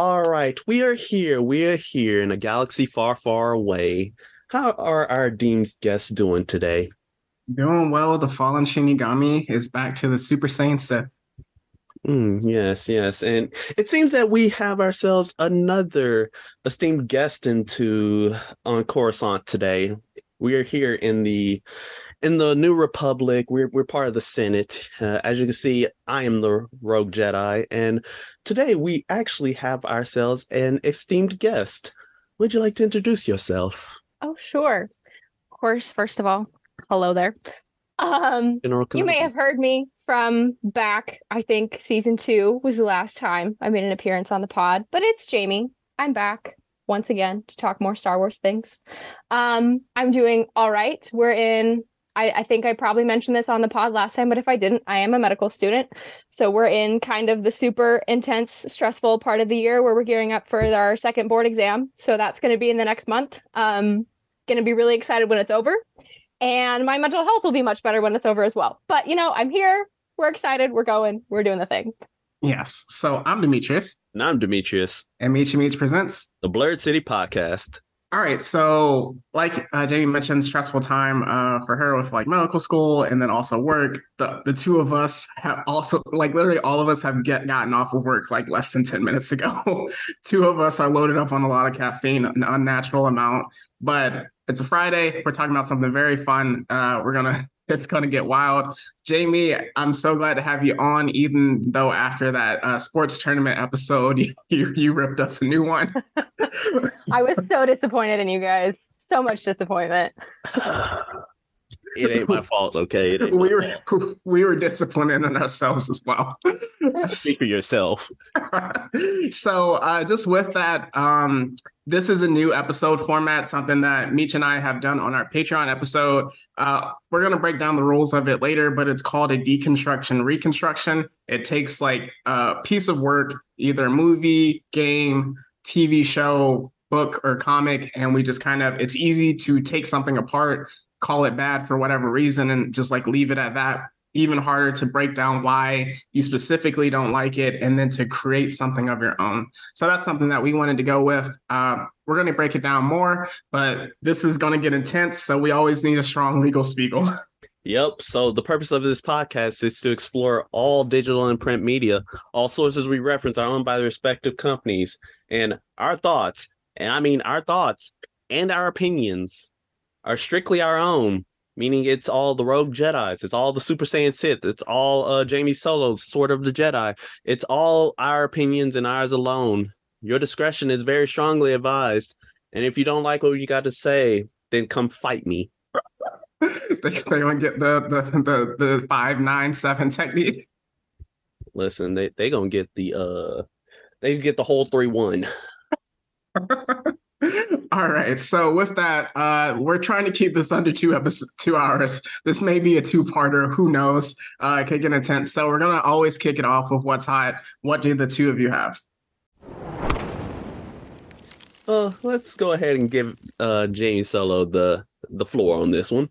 All right, we are here. We are here in a galaxy far, far away. How are our deemed guests doing today? Doing well. The fallen Shinigami is back to the Super Saiyan Sith. Mm, yes, yes. And it seems that we have ourselves another esteemed guest into on Coruscant today. We are here in the in the New Republic. We're we're part of the Senate. Uh, as you can see, I am the Rogue Jedi, and today we actually have ourselves an esteemed guest. Would you like to introduce yourself? Oh, sure. Of course, first of all, hello there. Um, you may have heard me from back, I think season two was the last time I made an appearance on the pod, but it's Jamie. I'm back once again to talk more Star Wars things. Um, I'm doing all right. We're in, I, I think I probably mentioned this on the pod last time, but if I didn't, I am a medical student. So we're in kind of the super intense, stressful part of the year where we're gearing up for our second board exam. So that's going to be in the next month. Um, going to be really excited when it's over and my mental health will be much better when it's over as well. But you know, I'm here. We're excited. We're going. We're doing the thing. Yes. So I'm Demetrius, And I'm Demetrius, and Michi Meets presents. the Blurred City Podcast. All right. So, like uh, Jamie mentioned, stressful time uh, for her with like medical school and then also work. The the two of us have also like literally all of us have get gotten off of work like less than ten minutes ago. two of us are loaded up on a lot of caffeine, an unnatural amount. But it's a Friday. We're talking about something very fun. Uh, we're gonna it's gonna get wild. Jamie, I'm so glad to have you on, even though after that uh, sports tournament episode, you, you ripped us a new one. I was so disappointed in you guys. So much disappointment. it ain't my fault, okay? It ain't my we were fault. we were disappointed in ourselves as well. Speak for yourself. so uh, just with that, um, this is a new episode format, something that Meech and I have done on our Patreon episode. Uh, we're gonna break down the rules of it later, but it's called a deconstruction reconstruction. It takes like a piece of work, either movie, game, TV show, book, or comic, and we just kind of it's easy to take something apart, call it bad for whatever reason, and just like leave it at that even harder to break down why you specifically don't like it and then to create something of your own. So that's something that we wanted to go with. Uh, we're going to break it down more, but this is going to get intense. So we always need a strong legal spiegel. Yep. So the purpose of this podcast is to explore all digital and print media. All sources we reference are owned by the respective companies, and our thoughts, and I mean our thoughts and our opinions, are strictly our own. Meaning, it's all the Rogue Jedi's, it's all the Super Saiyan Sith, it's all uh, Jamie Solo's Sword of the Jedi. It's all our opinions and ours alone. Your discretion is very strongly advised. And if you don't like what you got to say, then come fight me. they, don't get the, the the the five nine seven technique. Listen, they they gonna get the uh they get the whole three one. All right. So with that, uh, we're trying to keep this under two episodes, two hours. This may be a two-parter. Who knows? Uh, it could get intense. So we're gonna always kick it off with what's hot. What do the two of you have? Uh let's go ahead and give uh Jamie Solo the the floor on this one.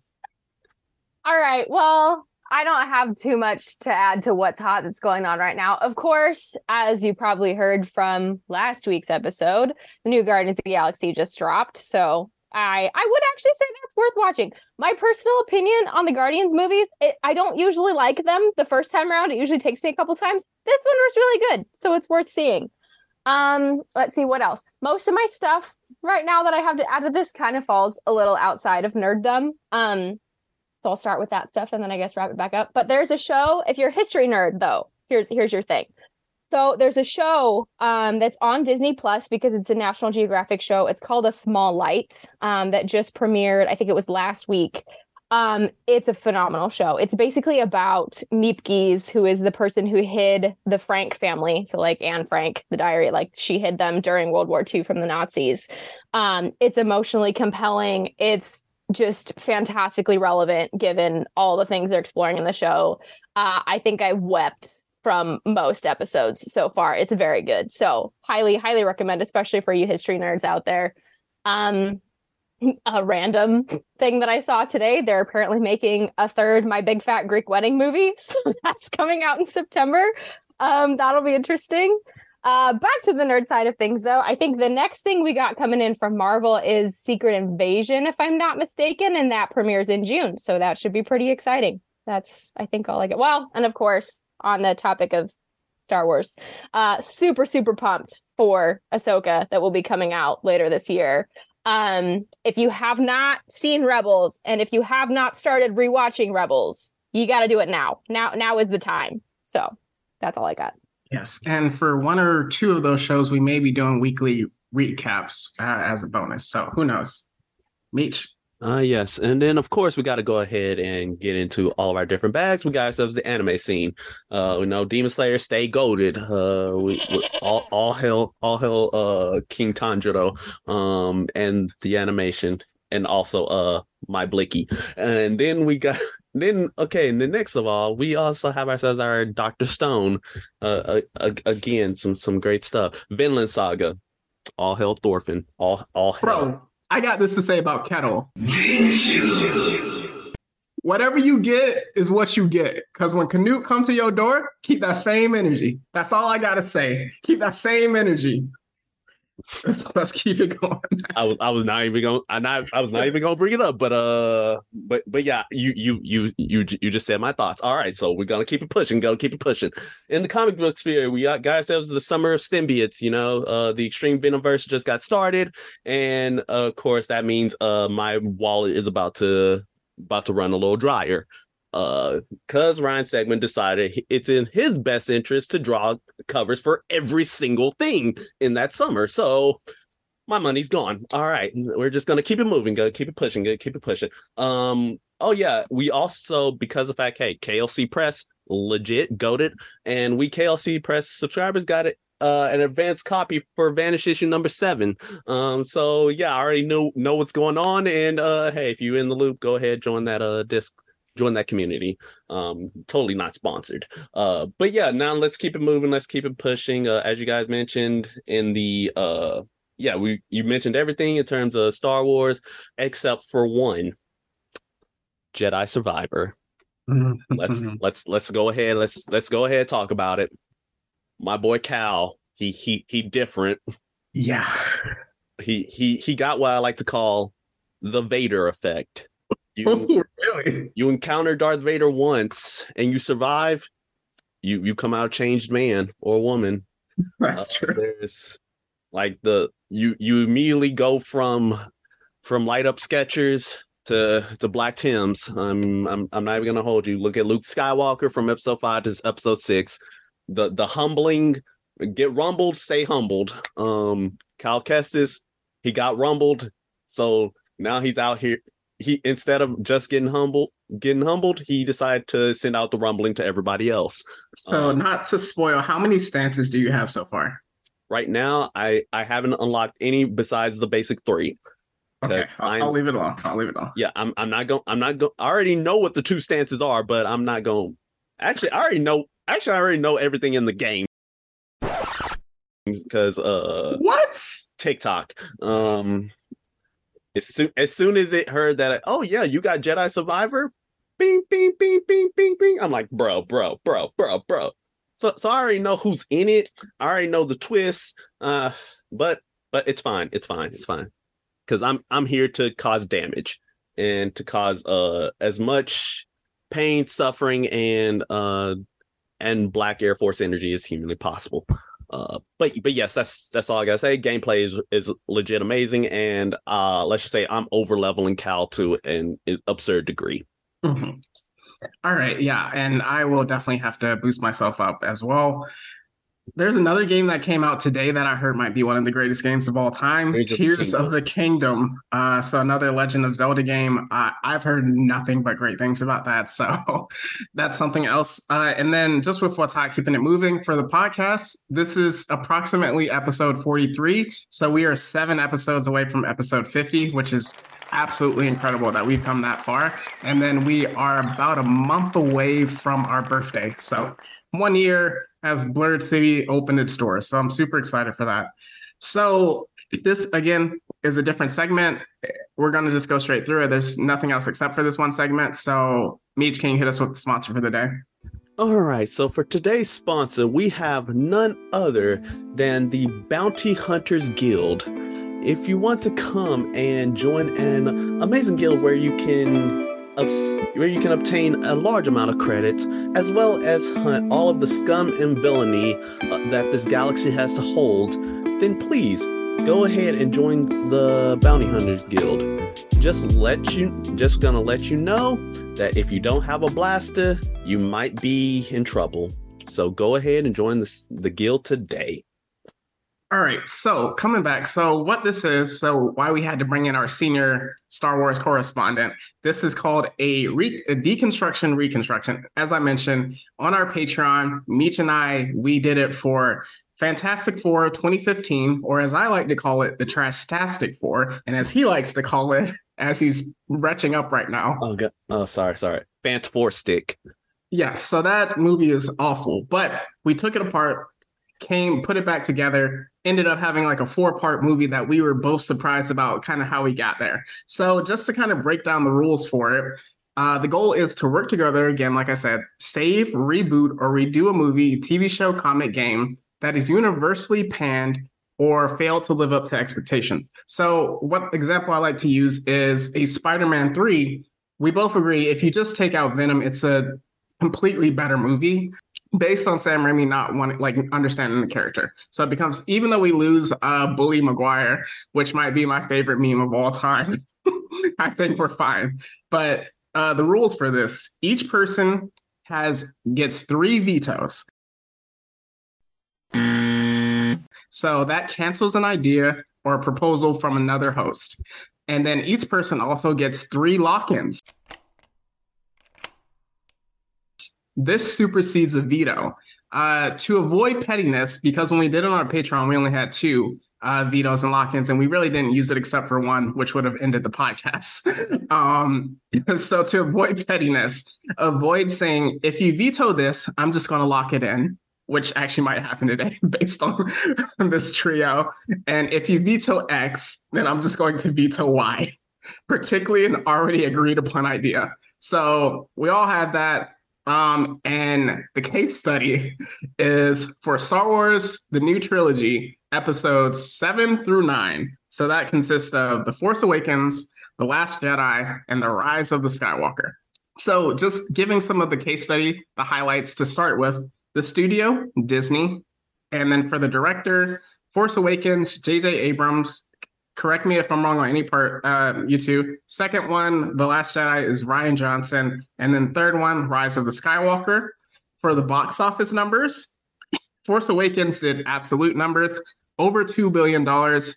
All right. Well, I don't have too much to add to what's hot that's going on right now. Of course, as you probably heard from last week's episode, the new Guardians of the Galaxy just dropped. So I I would actually say that's worth watching. My personal opinion on the Guardians movies, it, I don't usually like them the first time around. It usually takes me a couple times. This one was really good, so it's worth seeing. Um, let's see what else. Most of my stuff right now that I have to add to this kind of falls a little outside of nerddom. Um, so I'll start with that stuff and then I guess wrap it back up. But there's a show, if you're a history nerd though, here's here's your thing. So there's a show um, that's on Disney Plus because it's a National Geographic show. It's called A Small Light um, that just premiered. I think it was last week. Um, it's a phenomenal show. It's basically about Miep Gies, who is the person who hid the Frank family. So like Anne Frank, the diary, like she hid them during World War II from the Nazis. Um, it's emotionally compelling. It's just fantastically relevant given all the things they're exploring in the show. Uh, I think I wept from most episodes so far. It's very good. So highly, highly recommend, especially for you history nerds out there. Um, a random thing that I saw today, they're apparently making a third My Big Fat Greek Wedding movie. So that's coming out in September. Um, that'll be interesting. Uh, back to the nerd side of things, though. I think the next thing we got coming in from Marvel is Secret Invasion, if I'm not mistaken, and that premieres in June. So that should be pretty exciting. That's, I think, all I get. Well, and of course, on the topic of Star Wars, uh, super, super pumped for Ahsoka that will be coming out later this year. Um, if you have not seen Rebels and if you have not started rewatching Rebels, you got to do it now. Now, now is the time. So that's all I got. Yes, and for one or two of those shows, we may be doing weekly recaps uh, as a bonus. So who knows? Meech. Uh yes, and then of course we got to go ahead and get into all of our different bags. We got ourselves the anime scene. Uh, we know Demon Slayer stay goaded. Uh, we, we all all hell all hell uh King Tanjiro, um, and the animation, and also uh my Blicky, and then we got then okay, and then next of all, we also have ourselves our Doctor Stone. Uh, uh, again, some some great stuff. Vinland Saga, all hell Thorfinn, all all hell. Bro, I got this to say about Ketil. Whatever you get is what you get. Because when Canute come to your door, keep that same energy. That's all I gotta say. Keep that same energy. Let's, keep it going. I was I was not even going I not I was not even gonna bring it up, but uh but but yeah, you you you you you just said my thoughts. All right, so we're gonna keep it pushing, go keep it pushing. In the comic book sphere, we got guys ourselves the summer of symbiotes, you know, uh the extreme venomverse just got started, and uh, of course that means uh my wallet is about to about to run a little drier uh because ryan Stegman decided it's in his best interest to draw covers for every single thing in that summer. So my money's gone. All right we're just gonna keep it moving gonna keep it pushing gonna keep it pushing. Um oh yeah we also because of fact hey klc press legit goaded and we klc press subscribers got it uh, an advanced copy for Vanish issue number seven. Um, so yeah, I already know know what's going on, and uh, hey, if you're in the loop, go ahead join that uh disc join that community. Um, totally not sponsored. Uh, but yeah, now let's keep it moving. Let's keep it pushing. Uh, as you guys mentioned in the uh, yeah, we you mentioned everything in terms of Star Wars except for one, Jedi Survivor. let's let's let's go ahead. Let's let's go ahead talk about it. My boy Cal, he he he different. Yeah. He he he got what I like to call the Vader effect. You really? You encounter Darth Vader once and you survive, you you come out a changed man or woman. That's uh, true. There's like the you you immediately go from from light up Skechers to to black Tims. I'm I'm I'm not even gonna hold you. Look at Luke Skywalker from episode five to episode six. The the humbling, get rumbled, stay humbled. Um, Cal Kestis, he got rumbled, so now he's out here he instead of just getting humbled, getting humbled, he decided to send out the rumbling to everybody else. So, um, not to spoil, how many stances do you have so far? Right now, I I haven't unlocked any besides the basic three. Okay, I'll, I'll, leave it alone. I'll leave it alone. Yeah, I'm. I'm not going. I'm not going. I already know what the two stances are, but I'm not going. Actually, I already know. Actually, I already know everything in the game because uh, what TikTok. Um, as soon as soon as it heard that, oh yeah, you got Jedi Survivor, bing, bing, bing, bing, bing, bing. I'm like, bro, bro, bro, bro, bro. So so I already know who's in it. I already know the twists. Uh, but but it's fine. It's fine. It's fine. Because I'm I'm here to cause damage and to cause uh as much pain, suffering, and uh and black Air Force energy as humanly possible. Uh, but but yes, that's that's all I gotta say. Gameplay is is legit amazing, and uh, let's just say I'm over leveling Cal to an absurd degree. Mm-hmm. All right, yeah, and I will definitely have to boost myself up as well. There's another game that came out today that I heard might be one of the greatest games of all time, Tears, Tears of, the Kingdom. Uh, so another Legend of Zelda game. Uh, I've heard nothing but great things about that. So that's something else. Uh, and then just with what's hot, keeping it moving for the podcast. This is approximately episode 43. So we are seven episodes away from episode 50, which is absolutely incredible that we've come that far. And then we are about a month away from our birthday. So one year as Blurred City opened its doors. So I'm super excited for that. So this again is a different segment. We're gonna just go straight through it. There's nothing else except for this one segment. So Meech, can you hit us with the sponsor for the day? All right, so for today's sponsor, we have none other than the Bounty Hunters Guild. If you want to come and join an amazing guild where you can where you can obtain a large amount of credits, as well as hunt all of the scum and villainy uh, that this galaxy has to hold, then please go ahead and join the Bounty Hunters Guild. Just let you just gonna let you know that if you don't have a blaster, you might be in trouble. So go ahead and join the, the guild today. All right, so coming back, so what this is, so why we had to bring in our senior Star Wars correspondent. This is called a, re- a deconstruction reconstruction. As I mentioned on our Patreon, Meech and I, we did it for Fantastic Four 2015, or as I like to call it, the Trashtastic Four, and as he likes to call it, as he's retching up right now. Oh, God. oh, sorry, sorry, Fant Four Stick. Yes, so that movie is awful, but we took it apart, came, put it back together, ended up having like a four part movie that we were both surprised about kind of how we got there. So, just to kind of break down the rules for it, uh, the goal is to work together again, like I said, save, reboot, or redo a movie, TV show, comic, game that is universally panned or failed to live up to expectations. So, what example I like to use is a Spider Man 3. We both agree if you just take out Venom, it's a completely better movie based on Sam Raimi not wanting like understanding the character. So it becomes even though we lose uh Bully Maguire, which might be my favorite meme of all time, I think we're fine. But uh the rules for this, each person has gets three vetoes. So that cancels an idea or a proposal from another host. And then each person also gets three lock-ins. This supersedes a veto. Uh, to avoid pettiness, because when we did it on our Patreon, we only had two uh, vetoes and lock-ins, and we really didn't use it except for one, which would have ended the podcast. um, so to avoid pettiness, avoid saying, "If you veto this, I'm just going to lock it in," which actually might happen today based on this trio. And if you veto X, then I'm just going to veto Y, particularly an already agreed upon idea. So we all had that. Um, and the case study is for Star Wars, the new trilogy, episodes seven through nine. So that consists of The Force Awakens, The Last Jedi, and The Rise of the Skywalker. So just giving some of the case study, the highlights to start with the studio, Disney. And then for the director, Force Awakens, J.J. Abrams, correct me if I'm wrong on any part, uh, you two. Second one, The Last Jedi, is Rian Johnson. And then third one, Rise of the Skywalker. For the box office numbers, Force Awakens did absolute numbers, over $2 billion,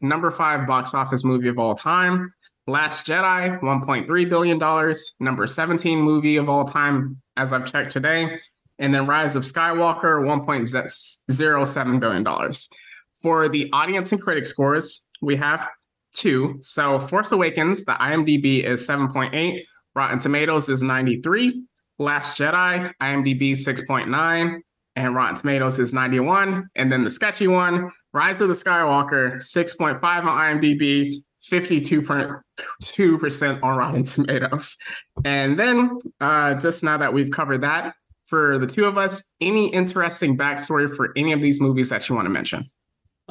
number five box office movie of all time. Last Jedi, $1.3 billion, number 17 movie of all time, as I've checked today. And then Rise of Skywalker, $1.07 billion. For the audience and critic scores, we have two. So Force Awakens, the IMDb is 7.8, Rotten Tomatoes is 93, Last Jedi, IMDb 6.9, and Rotten Tomatoes is 91. And then the sketchy one, Rise of the Skywalker, 6.5 on IMDb, 52.2% on Rotten Tomatoes. And then uh, just now that we've covered that, for the two of us, any interesting backstory for any of these movies that you want to mention?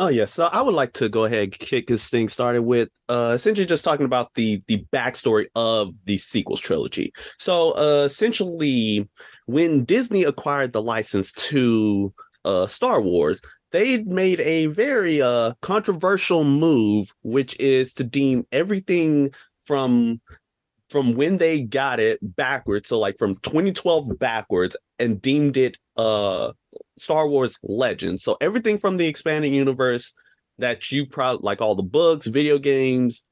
Oh yeah, so I would like to go ahead and kick this thing started with uh essentially just talking about the the backstory of the sequels trilogy. So uh essentially when Disney acquired the license to uh Star Wars, they made a very uh controversial move, which is to deem everything from from when they got it backwards, so like from 2012 backwards, and deemed it uh Star Wars Legends. So everything from the expanding universe that you probably like all the books, video games,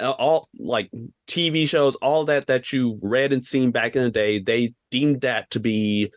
all like TV shows, all that that you read and seen back in the day, they deemed that to be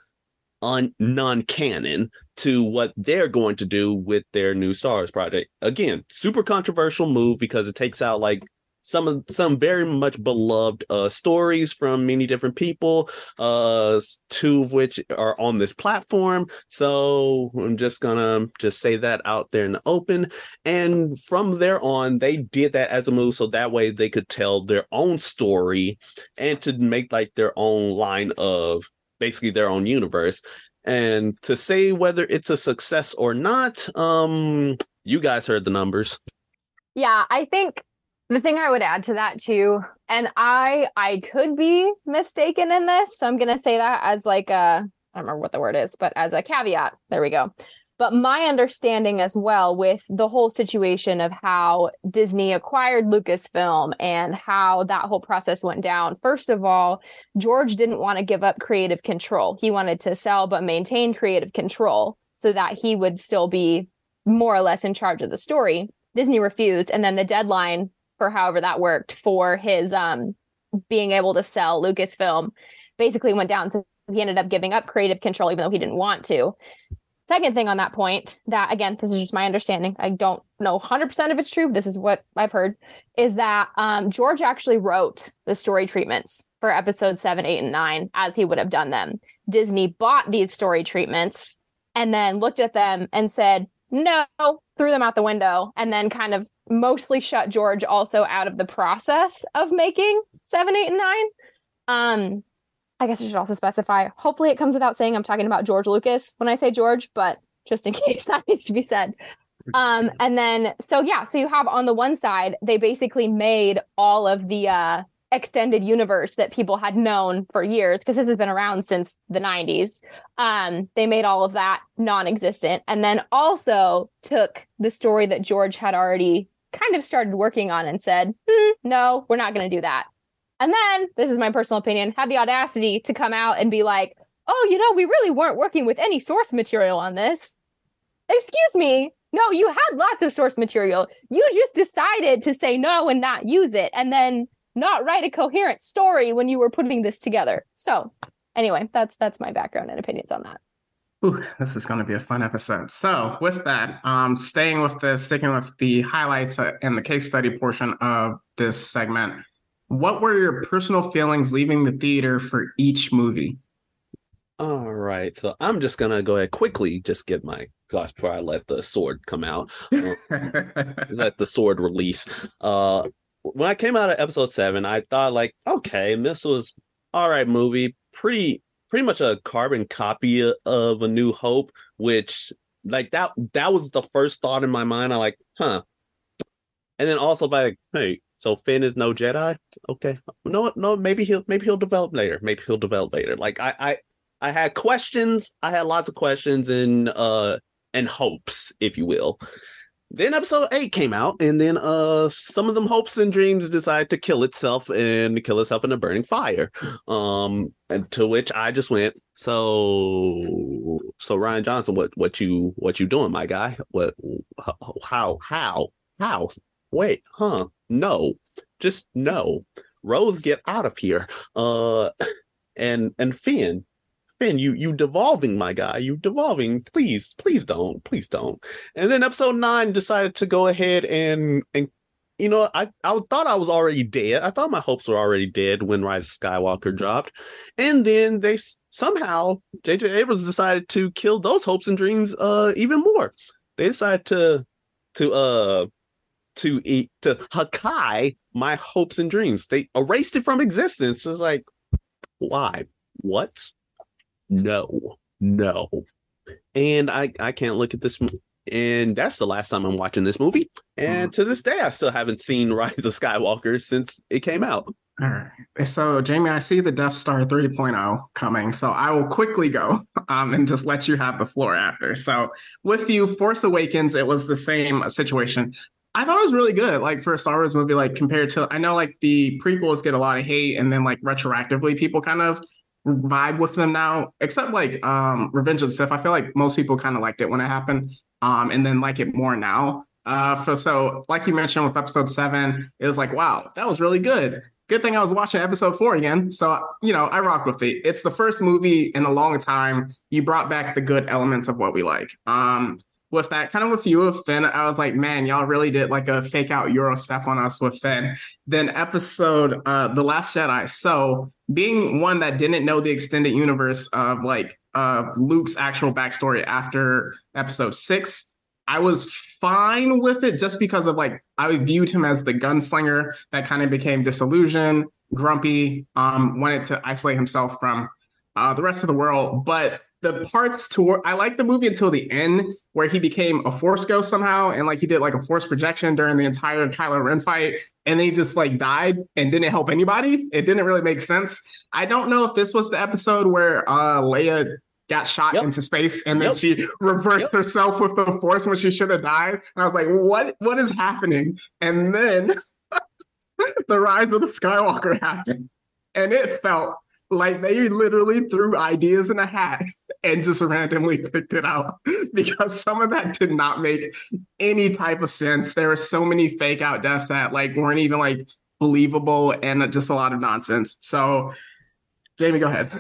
un- non-canon to what they're going to do with their new Star Wars project. Again, super controversial move because it takes out like some of some very much beloved uh stories from many different people uh two of which are on this platform so i'm just gonna just say that out there in the open and from there on they did that as a move so that way they could tell their own story and to make like their own line of basically their own universe. And to say whether it's a success or not, um, you guys heard the numbers. Yeah, I think the thing I would add to that too, and I I could be mistaken in this, so I'm gonna say that as like a I don't remember what the word is, but as a caveat. There we go. But my understanding as well with the whole situation of how Disney acquired Lucasfilm and how that whole process went down. First of all, George didn't want to give up creative control. He wanted to sell but maintain creative control so that he would still be more or less in charge of the story. Disney refused and then the deadline however that worked for his um being able to sell Lucasfilm basically went down so he ended up giving up creative control even though he didn't want to Second thing on that point, that again, this is just my understanding. I don't know 100% if it's true. This is what I've heard is that um, George actually wrote the story treatments for episode seven, eight, and nine as he would have done them. Disney bought these story treatments and then looked at them and said, no, threw them out the window, and then kind of mostly shut George also out of the process of making seven, eight, and nine. Um, I guess I should also specify. Hopefully, it comes without saying I'm talking about George Lucas when I say George, but just in case that needs to be said. Um, and then, so yeah, so you have on the one side, they basically made all of the uh, extended universe that people had known for years because this has been around since the 90s. Um, they made all of that non existent and then also took the story that George had already kind of started working on and said, hmm, no, we're not going to do that. And then, this is my personal opinion, had the audacity to come out and be like, oh, you know, we really weren't working with any source material on this. Excuse me. No, you had lots of source material. You just decided to say no and not use it and then not write a coherent story when you were putting this together. So, anyway, that's that's my background and opinions on that. Ooh, this is going to be a fun episode. So, with that, um, staying with the sticking with the highlights and the case study portion of this segment, what were your personal feelings leaving the theater for each movie? All right, so I'm just gonna go ahead quickly, just get my gosh before I let the sword come out, uh, let the sword release. Uh, when I came out of episode seven, I thought like, okay, this was all right movie, pretty pretty much a carbon copy of A New Hope, which like that that was the first thought in my mind. I like, huh, and then also by like, hey, so Finn is no Jedi. Okay, no, no, maybe he'll maybe he'll develop later. Maybe he'll develop later. Like I, I, I had questions. I had lots of questions and uh and hopes, if you will. Then episode eight came out, and then uh some of them hopes and dreams decided to kill itself and kill itself in a burning fire. Um, and to which I just went, so so Rian Johnson, what what you what you doing, my guy? What how how how? Wait, huh? no just no rose get out of here uh and and finn finn you you devolving my guy you devolving please please don't please don't and then episode nine decided to go ahead and and you know i i thought i was already dead i thought my hopes were already dead when rise of skywalker dropped and then they somehow jj abrams decided to kill those hopes and dreams uh even more they decided to to uh to eat to Hakai my hopes and dreams. They erased it from existence. It's like, why? What? No, no. And I I can't look at this. And that's the last time I'm watching this movie. And mm. to this day, I still haven't seen Rise of Skywalker since it came out. All right. So, Jamie, I see the Death Star 3.0 coming. So, I will quickly go um, and just let you have the floor after. So, with you, Force Awakens, it was the same situation. I thought it was really good. Like for a Star Wars movie, like compared to I know like the prequels get a lot of hate, and then like retroactively people kind of vibe with them now. Except like um Revenge of the Sith, I feel like most people kind of liked it when it happened, um, and then like it more now. Uh, for, so like you mentioned with episode seven, it was like wow, that was really good. Good thing I was watching episode four again. So you know I rock with it. It's the first movie in a long time. You brought back the good elements of what we like. Um, with that kind of with you with Finn, I was like, man, y'all really did like a fake out Euro step on us with Finn. Then episode uh The Last Jedi. So being one that didn't know the extended universe of like uh Luke's actual backstory after episode six, I was fine with it just because of like I viewed him as the gunslinger that kind of became disillusioned, grumpy, um, wanted to isolate himself from uh, the rest of the world. But the parts to I like the movie until the end where he became a force ghost somehow and like he did like a force projection during the entire Kylo Ren fight and then he just like died and didn't help anybody. It didn't really make sense. I don't know if this was the episode where uh Leia got shot yep. into space and then yep. she reversed yep. herself with the force when she should have died. And I was like, what what is happening? And then the rise of the Skywalker happened. And it felt like they literally threw ideas in a hat and just randomly picked it out because some of that did not make any type of sense. There were so many fake out deaths that like weren't even like believable and just a lot of nonsense. So Jamie, go ahead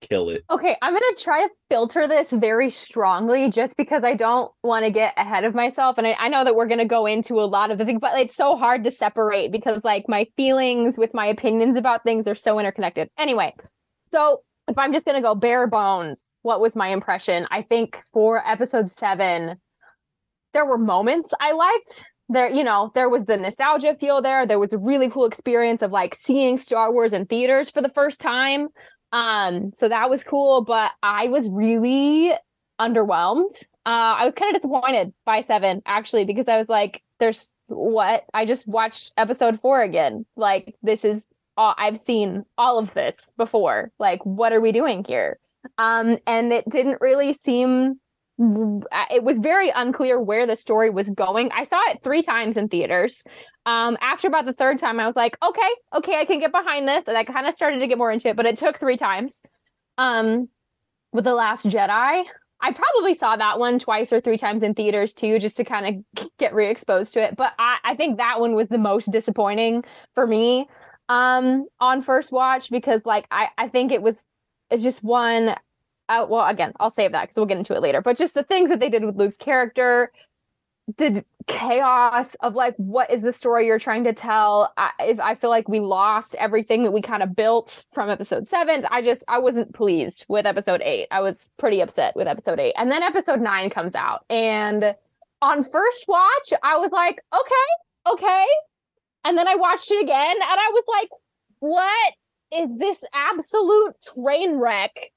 kill it. Okay, I'm going to try to filter this very strongly just because I don't want to get ahead of myself. And I, I know that we're going to go into a lot of the things, but it's so hard to separate because, like, my feelings with my opinions about things are so interconnected. Anyway, so if I'm just going to go bare bones, what was my impression? I think for episode seven, there were moments I liked there you know there was the nostalgia feel there there was a really cool experience of like seeing star wars in theaters for the first time um, so that was cool, but I was really underwhelmed. Uh, I was kind of disappointed by seven actually because I was like, "There's what? I just watched episode four again. Like this is all I've seen all of this before. Like what are we doing here?" Um, and it didn't really seem it was very unclear where the story was going. I saw it three times in theaters. Um, after about the third time, I was like, okay, okay, I can get behind this. And I kind of started to get more into it, but it took three times. Um, with The Last Jedi, I probably saw that one twice or three times in theaters too, just to kind of get re-exposed to it. But I, I think that one was the most disappointing for me um on first watch because like I, I think it was it's just one uh, well, again, I'll save that because we'll get into it later. But just the things that they did with Luke's character, the chaos of like, what is the story you're trying to tell? I, if I feel like we lost everything that we kind of built from episode seven, I just I wasn't pleased with episode eight. I was pretty upset with episode eight, and then episode nine comes out, and on first watch, I was like, okay, okay, and then I watched it again, and I was like, what is this absolute train wreck?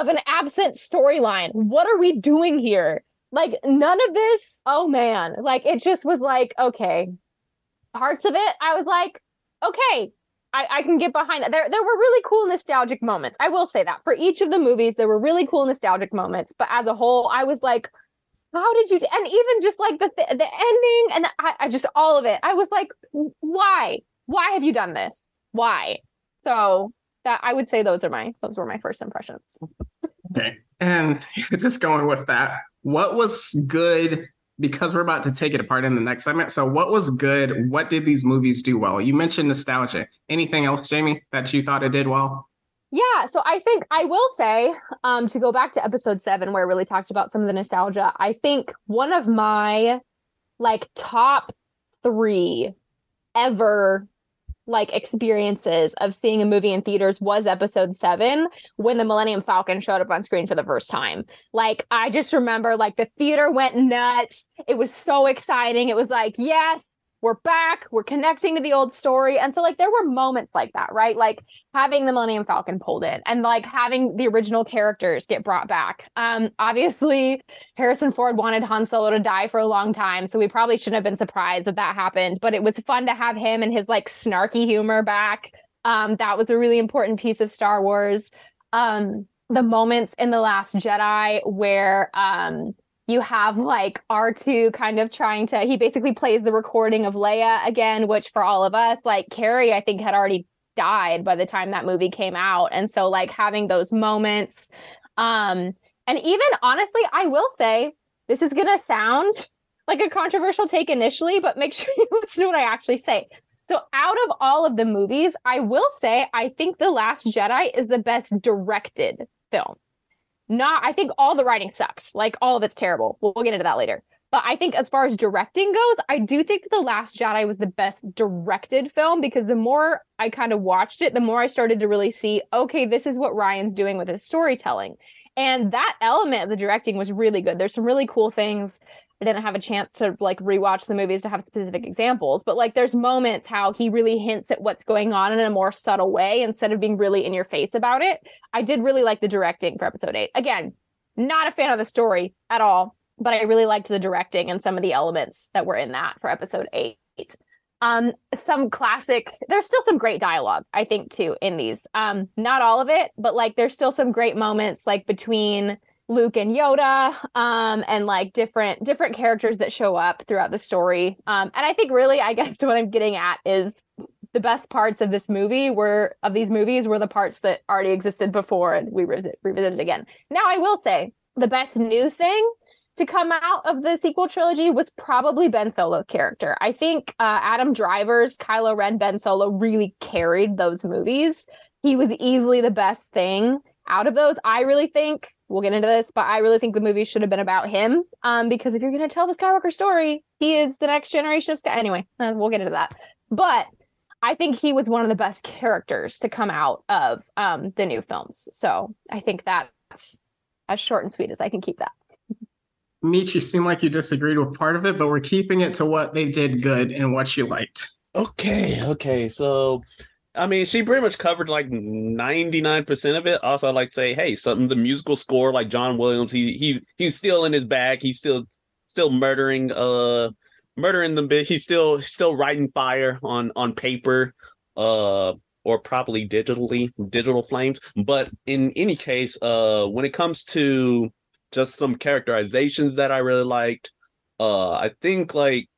Of an absent storyline. What are we doing here? Like, none of this, oh man, like it just was like, okay. Parts of it, I was like, okay, I, I can get behind it. There, there were really cool nostalgic moments. I will say that for each of the movies, there were really cool nostalgic moments. But as a whole, I was like, how did you? and even just like the the ending and the, I, I just all of it. I was like, why? Why have you done this? Why? So that I would say those are my those were my first impressions. Okay. And just going with that, what was good because we're about to take it apart in the next segment. So what was good? What did these movies do well? You mentioned nostalgia. Anything else, Jamie, that you thought it did well? Yeah, so I think I will say, um, to go back to episode seven where I really talked about some of the nostalgia, I think one of my like top three ever like experiences of seeing a movie in theaters was episode 7 when the Millennium Falcon showed up on screen for the first time. Like I just remember like the theater went nuts. It was so exciting. It was like, yes, we're back, we're connecting to the old story. And so, like, there were moments like that, right? Like having the Millennium Falcon pulled in and like having the original characters get brought back. Um, obviously, Harrison Ford wanted Han Solo to die for a long time. So we probably shouldn't have been surprised that that happened, but it was fun to have him and his like snarky humor back. Um, that was a really important piece of Star Wars. Um, the moments in The Last Jedi where um you have like R2 kind of trying to he basically plays the recording of Leia again, which for all of us, like Carrie, I think had already died by the time that movie came out. And so like having those moments. Um, and even honestly, I will say this is gonna sound like a controversial take initially, but make sure you listen to what I actually say. So, out of all of the movies, I will say I think The Last Jedi is the best directed film not I think all the writing sucks. Like all of it's terrible. We'll, we'll, get into that later. But I think as far as directing goes, I do think The Last Jedi was the best directed film because the more I kind of watched it, the more I started to really see, okay, this is what Ryan's doing with his storytelling. And that element of the directing was really good. There's some really cool things I didn't have a chance to like rewatch the movies to have specific examples, but like there's moments how he really hints at what's going on in a more subtle way instead of being really in your face about it. I did really like the directing for episode eight. Again, not a fan of the story at all, but I really liked the directing and some of the elements that were in that for episode eight. Um, some classic, there's still some great dialogue, I think, too, in these. Um, not all of it, but like there's still some great moments like between Luke and Yoda, um, and like different different characters that show up throughout the story. Um, and I think really, I guess what I'm getting at is the best parts of this movie were of these movies were the parts that already existed before and we revisit, revisited again. Now I will say the best new thing to come out of the sequel trilogy was probably Ben Solo's character. I think uh, Adam Driver's Kylo Ren Ben Solo really carried those movies. He was easily the best thing out of those. I really think we'll get into this, but I really think the movie should have been about him. Um, because if you're going to tell the Skywalker story, he is the next generation of Sky. Anyway, uh, we'll get into that. But I think he was one of the best characters to come out of um the new films. So I think that's as short and sweet as I can keep that. Meech, you seem like you disagreed with part of it, but we're keeping it to what they did good and what you liked. Okay, okay. So, I mean, she pretty much covered like 99% of it. Also, I'd like to say, hey, something the musical score, like John Williams, he he he's still in his bag. He's still still murdering uh murdering them bit. He's still still writing fire on on paper. Uh or probably digitally digital flames but in any case uh when it comes to just some characterizations that I really liked. Uh, I think like,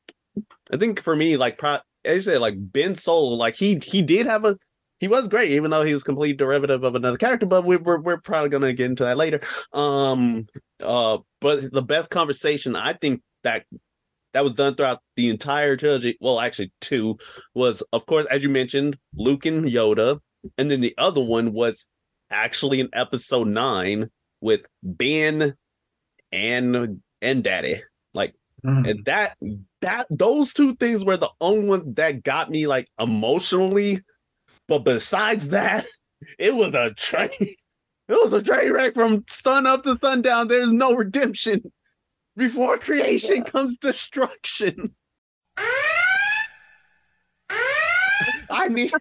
I think for me, like, pro- you said, like Ben Solo, like he he did have a he was great, even though he was complete derivative of another character. But we, we're we're probably gonna get into that later. Um, uh, but the best conversation I think that that was done throughout the entire trilogy. Well, actually, two was, of course, as you mentioned, Luke and Yoda, and then the other one was actually in episode nine with Ben and and daddy like mm. and that that those two things were the only one that got me like emotionally but besides that it was a train it was a train wreck from sun up to sundown there's no redemption before creation comes destruction i need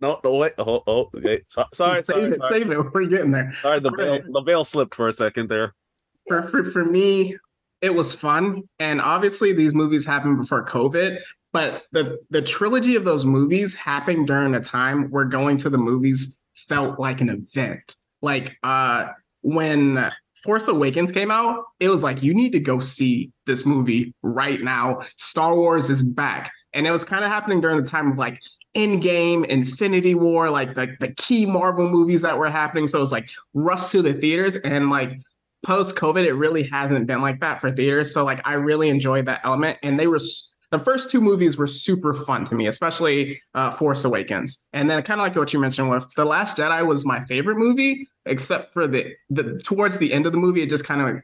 no, no, wait. Oh, oh, okay. So, sorry, save sorry, it, sorry. save it. We're getting there. Sorry, the veil, the veil slipped for a second there for, for for me, it was fun, and obviously these movies happened before COVID. But the the trilogy of those movies happened during a time where going to the movies felt like an event. Like uh, when Force Awakens came out, it was like you need to go see this movie right now. Star Wars is back. And it was kind of happening during the time of like Endgame, Infinity War, like the, the key Marvel movies that were happening. So it was like rush to the theaters and like post COVID, it really hasn't been like that for theaters. So like I really enjoyed that element, and they were the first two movies were super fun to me, especially uh, Force Awakens, and then kind of like what you mentioned was the Last Jedi was my favorite movie, except for the the towards the end of the movie, it just kind of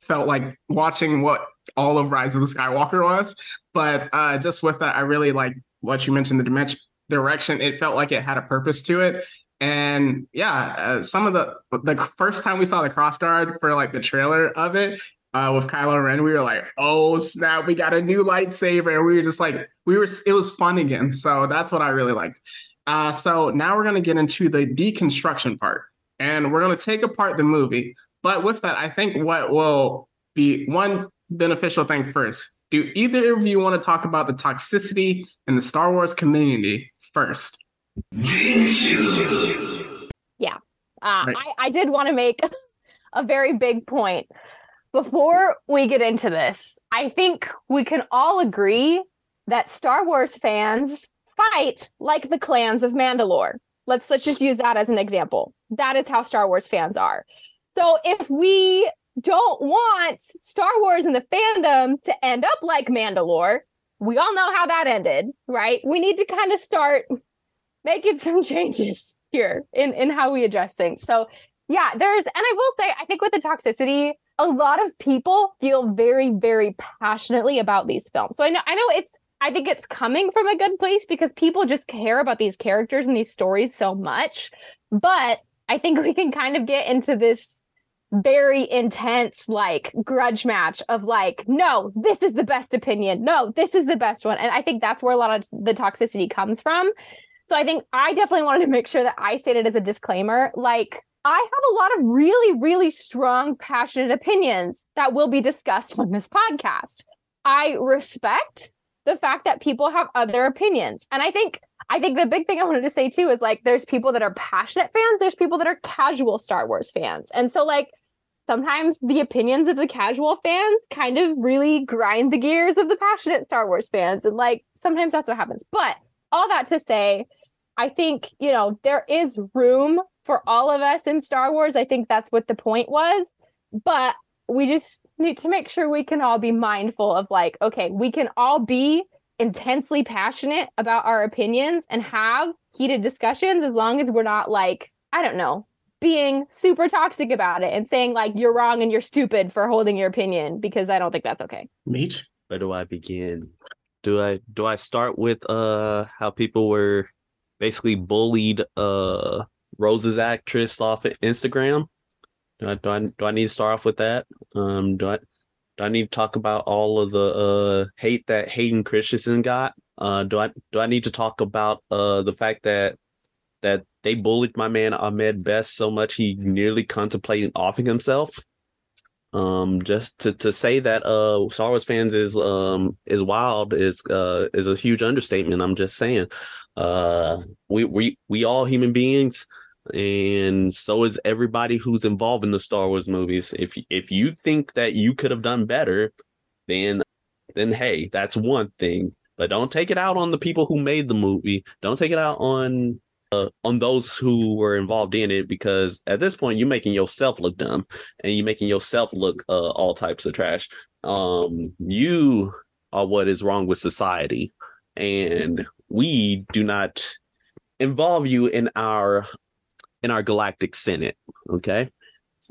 felt like watching what all of Rise of the Skywalker was. But uh, just with that, I really like what you mentioned the dimension direction. It felt like it had a purpose to it, and yeah, uh, some of the the first time we saw the cross guard for like the trailer of it uh, with Kylo Ren, we were like, "Oh snap, we got a new lightsaber!" And we were just like, we were. It was fun again. So that's what I really liked. Uh, so now we're gonna get into the deconstruction part, and we're gonna take apart the movie. But with that, I think what will be one beneficial thing first. Do either of you want to talk about the toxicity in the Star Wars community first? Yeah. Uh, right. I, I did want to make a very big point. Before we get into this, I think we can all agree that Star Wars fans fight like the clans of Mandalore. Let's let's just use that as an example. That is how Star Wars fans are. So if we don't want Star Wars and the fandom to end up like Mandalore, we all know how that ended, right? We need to kind of start making some changes here in in how we address things. So yeah, there's and I will say I think with the toxicity, a lot of people feel very very passionately about these films. So I know I know it's I think it's coming from a good place because people just care about these characters and these stories so much. But I think we can kind of get into this very intense like grudge match of like no this is the best opinion no this is the best one and i think that's where a lot of the toxicity comes from so i think i definitely wanted to make sure that i stated as a disclaimer like i have a lot of really really strong passionate opinions that will be discussed on this podcast i respect the fact that people have other opinions and i think I think the big thing I wanted to say too is like there's people that are passionate fans, there's people that are casual Star Wars fans. And so like sometimes the opinions of the casual fans kind of really grind the gears of the passionate Star Wars fans. And like sometimes that's what happens. But all that to say, I think, you know, there is room for all of us in Star Wars. I think that's what the point was. But we just need to make sure we can all be mindful of like, okay, we can all be intensely passionate about our opinions and have heated discussions as long as we're not like, I don't know, being super toxic about it and saying like you're wrong and you're stupid for holding your opinion because I don't think that's okay. Meech? Where do I begin? Do I do I start with uh how people were basically bullied uh Rose's actress off of Instagram? Do I, do I do I need to start off with that? Um do I do I need to talk about all of the uh hate that Hayden Christensen got? Uh do I do I need to talk about uh the fact that that they bullied my man Ahmed Best so much he nearly contemplated offing himself. Um, just to, to say that uh Star Wars fans is um is wild is uh is a huge understatement. I'm just saying. Uh we we we all human beings and so is everybody who's involved in the Star Wars movies. If if you think that you could have done better, then then hey, that's one thing. But don't take it out on the people who made the movie. Don't take it out on uh, on those who were involved in it because at this point you're making yourself look dumb and you're making yourself look uh, all types of trash. Um, you are what is wrong with society, and we do not involve you in our in our galactic senate. Okay,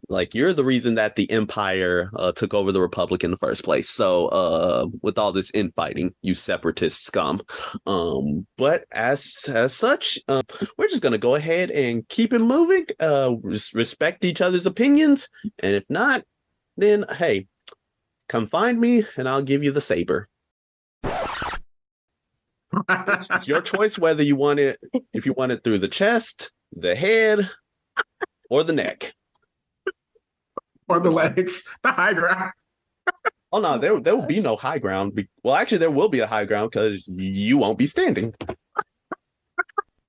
like you're the reason that the empire uh, took over the republic in the first place. So uh with all this infighting you separatist scum. Um but as as such uh, we're just gonna go ahead and keep it moving uh res- respect each other's opinions. And if not then hey come find me and i'll give you the saber. It's, it's your choice whether you want it if you want it through the chest the head or the neck or the legs, the high ground. oh no, there there will be no high ground. Be- well, actually, there will be a high ground because you won't be standing.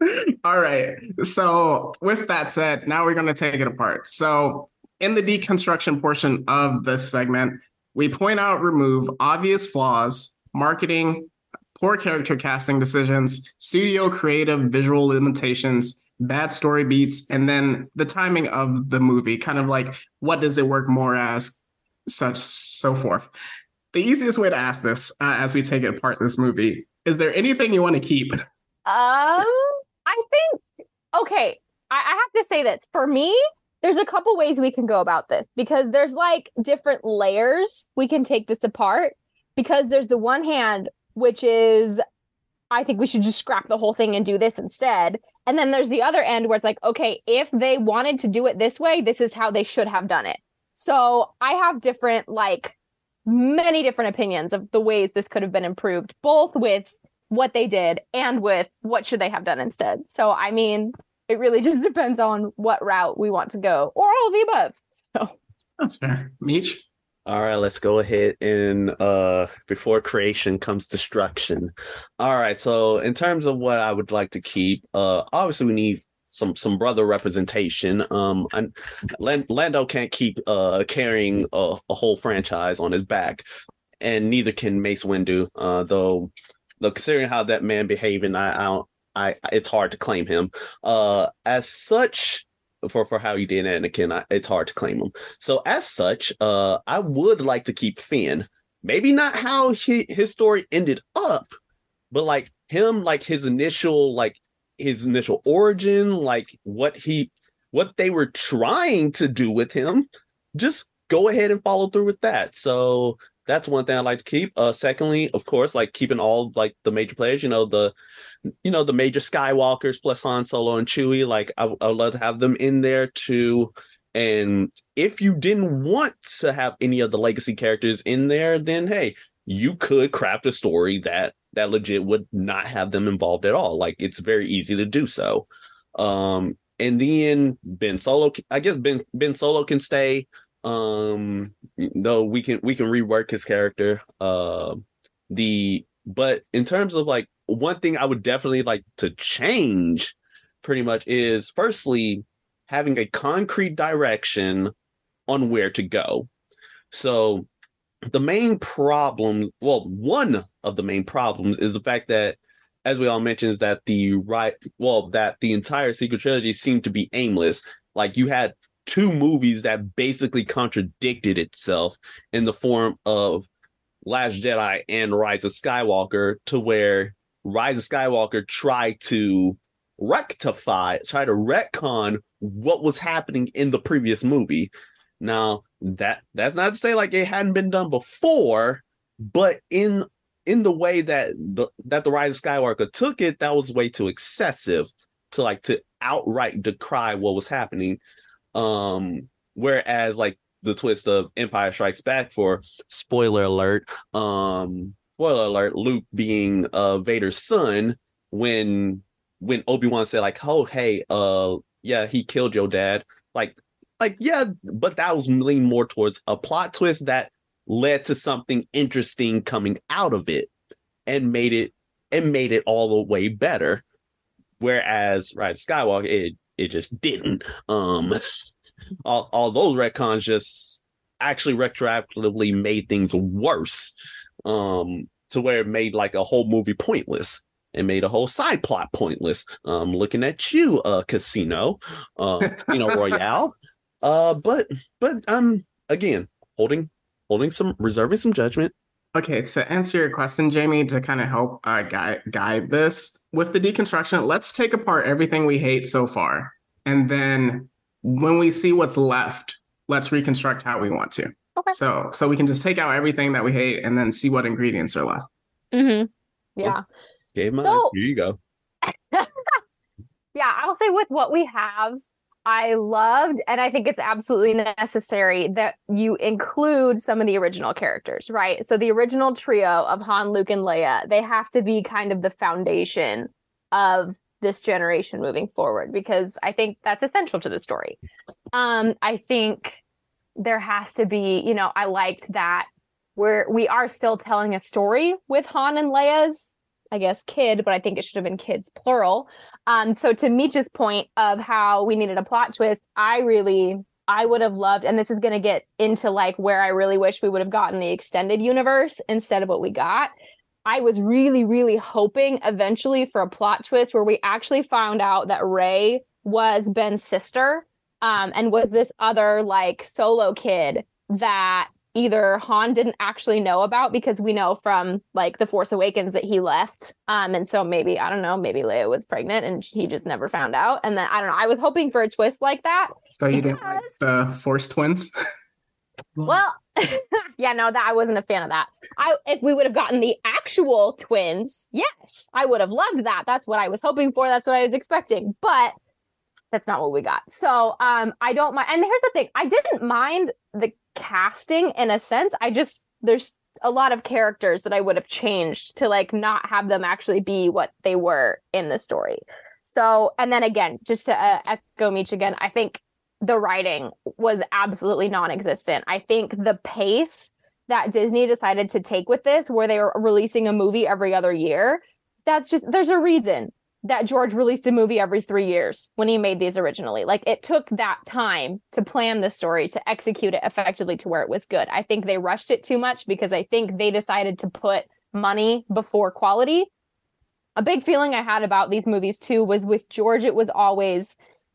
All right. So, with that said, now we're going to take it apart. So, in the deconstruction portion of this segment, we point out, remove obvious flaws, marketing, poor character casting decisions, studio creative visual limitations, bad story beats, and then the timing of the movie, kind of like what does it work more as, such so forth. The easiest way to ask this, uh, as we take it apart, this movie, is there anything you want to keep? Um, I think okay. I, I have to say this for me. There's a couple ways we can go about this because there's like different layers we can take this apart. Because there's the one hand, which is I think we should just scrap the whole thing and do this instead. And then there's the other end where it's like, okay, if they wanted to do it this way, this is how they should have done it. So I have different, like, many different opinions of the ways this could have been improved, both with what they did and with what should they have done instead. So, I mean, it really just depends on what route we want to go or all of the above. So that's fair. Meech? All right, let's go ahead and uh before creation comes destruction. All right, so in terms of what I would like to keep, uh obviously we need some some brother representation. Um and Lando can't keep uh carrying a, a, whole franchise on his back, and neither can Mace Windu, uh though though considering how that man behaving, I, I don't I it's hard to claim him. Uh as such, for for how he did Anakin, I, it's hard to claim him. So as such, uh, I would like to keep Finn. Maybe not how he, his story ended up, but like him, like his initial, like his initial origin, like what he, what they were trying to do with him. Just go ahead and follow through with that. So that's one thing I like to keep. Uh, secondly, of course, like keeping all like the major players. You know the, you know the major Skywalkers plus Han Solo and Chewie. Like I, I would love to have them in there too. And if you didn't want to have any of the legacy characters in there, then hey, you could craft a story that that legit would not have them involved at all. Like it's very easy to do so. Um, and then Ben Solo, I guess Ben Ben Solo can stay. Um, though we can we can rework his character. Uh, the but in terms of like one thing I would definitely like to change, pretty much is firstly having a concrete direction on where to go. So the main problem, well, one of the main problems is the fact that, as we all mentioned, is that the right, well, that the entire sequel trilogy seemed to be aimless. Like you had two movies that basically contradicted itself in the form of Last Jedi and Rise of Skywalker, to where Rise of Skywalker tried to rectify, try to retcon what was happening in the previous movie. Now, that that's not to say like it hadn't been done before, but in in the way that the, that the Rise of Skywalker took it, that was way too excessive to like to outright decry what was happening. Um, whereas like the twist of Empire Strikes Back for spoiler alert, um, spoiler alert, Luke being uh Vader's son when when Obi-Wan said like, "Oh, hey, uh yeah, he killed your dad." Like like yeah, but that was leaning more towards a plot twist that led to something interesting coming out of it and made it and made it all the way better. Whereas Rise Skywalker, it it just didn't. Um all, all those retcons just actually retroactively made things worse. Um to where it made like a whole movie pointless and made a whole side plot pointless. Um looking at you, uh casino, uh Casino Royale. Uh, but but I'm um again, holding holding some reserving some judgment. Okay, to answer your question, Jamie, to kind of help uh, guide guide this with the deconstruction, let's take apart everything we hate so far, and then when we see what's left, let's reconstruct how we want to. Okay. So so we can just take out everything that we hate and then see what ingredients are left. Mm-hmm. Yeah. Gave my So- here you go. Yeah, I'll say with what we have, I loved, and I think it's absolutely necessary that you include some of the original characters, right? So the original trio of Han, Luke, and Leia, they have to be kind of the foundation of this generation moving forward because I think that's essential to the story. Um, I think there has to be, you know, I liked that we're we are still telling a story with Han and Leia's, I guess, kid, but I think it should have been kids plural. Um, so to Meech's point of how we needed a plot twist, I really I would have loved, and this is gonna get into like where I really wish we would have gotten the extended universe instead of what we got. I was really, really hoping eventually for a plot twist where we actually found out that Rey was Ben's sister, um, and was this other like solo kid that either Han didn't actually know about because we know from like The Force Awakens that he left. Um, and so maybe, I don't know, maybe Leia was pregnant and he just never found out. And then I don't know, I was hoping for a twist like that. So you didn't like the Force twins? Well, yeah, no, that I wasn't a fan of that. I if we would have gotten the actual twins, yes, I would have loved that. That's what I was hoping for. That's what I was expecting. But that's not what we got. So um I don't mind and here's the thing. I didn't mind the casting in a sense. I just there's a lot of characters that I would have changed to like not have them actually be what they were in the story. So, and then again, just to uh, echo Meech again, I think the writing was absolutely non-existent. I think the pace that Disney decided to take with this, where they were releasing a movie every other year, that's just there's a reason that George released a movie every three years when he made these originally. Like it took that time to plan the story to execute it effectively to where it was good. I think they rushed it too much because I think they decided to put money before quality. A big feeling I had about these movies too was with George, it was always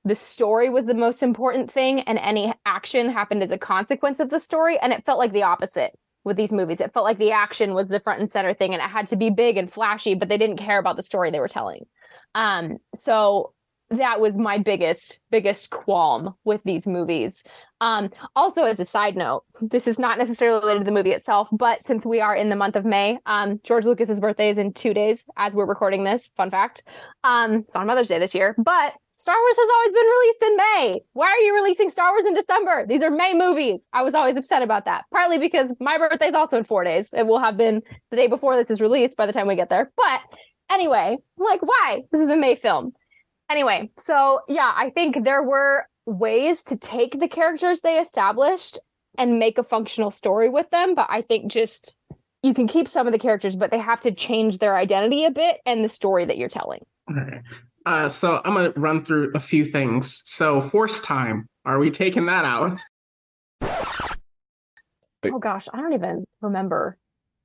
the story was the most important thing and any action happened as a consequence of the story. And it felt like the opposite with these movies. It felt like the action was the front and center thing and it had to be big and flashy, but they didn't care about the story they were telling. Um, so that was my biggest, biggest qualm with these movies. Um, also, as a side note, this is not necessarily related to the movie itself, but since we are in the month of May, um, George Lucas's birthday is in two days as we're recording this. Fun fact. Um, it's on Mother's Day this year, but Star Wars has always been released in May. Why are you releasing Star Wars in December? These are May movies. I was always upset about that. Partly because my birthday is also in four days. It will have been the day before this is released by the time we get there. But anyway, I'm like, why? This is a May film. Anyway, so yeah, I think there were ways to take the characters they established and make a functional story with them. But I think just you can keep some of the characters, but they have to change their identity a bit and the story that you're telling. Okay. Uh, so I'm gonna run through a few things. So force time, are we taking that out? Wait. Oh gosh, I don't even remember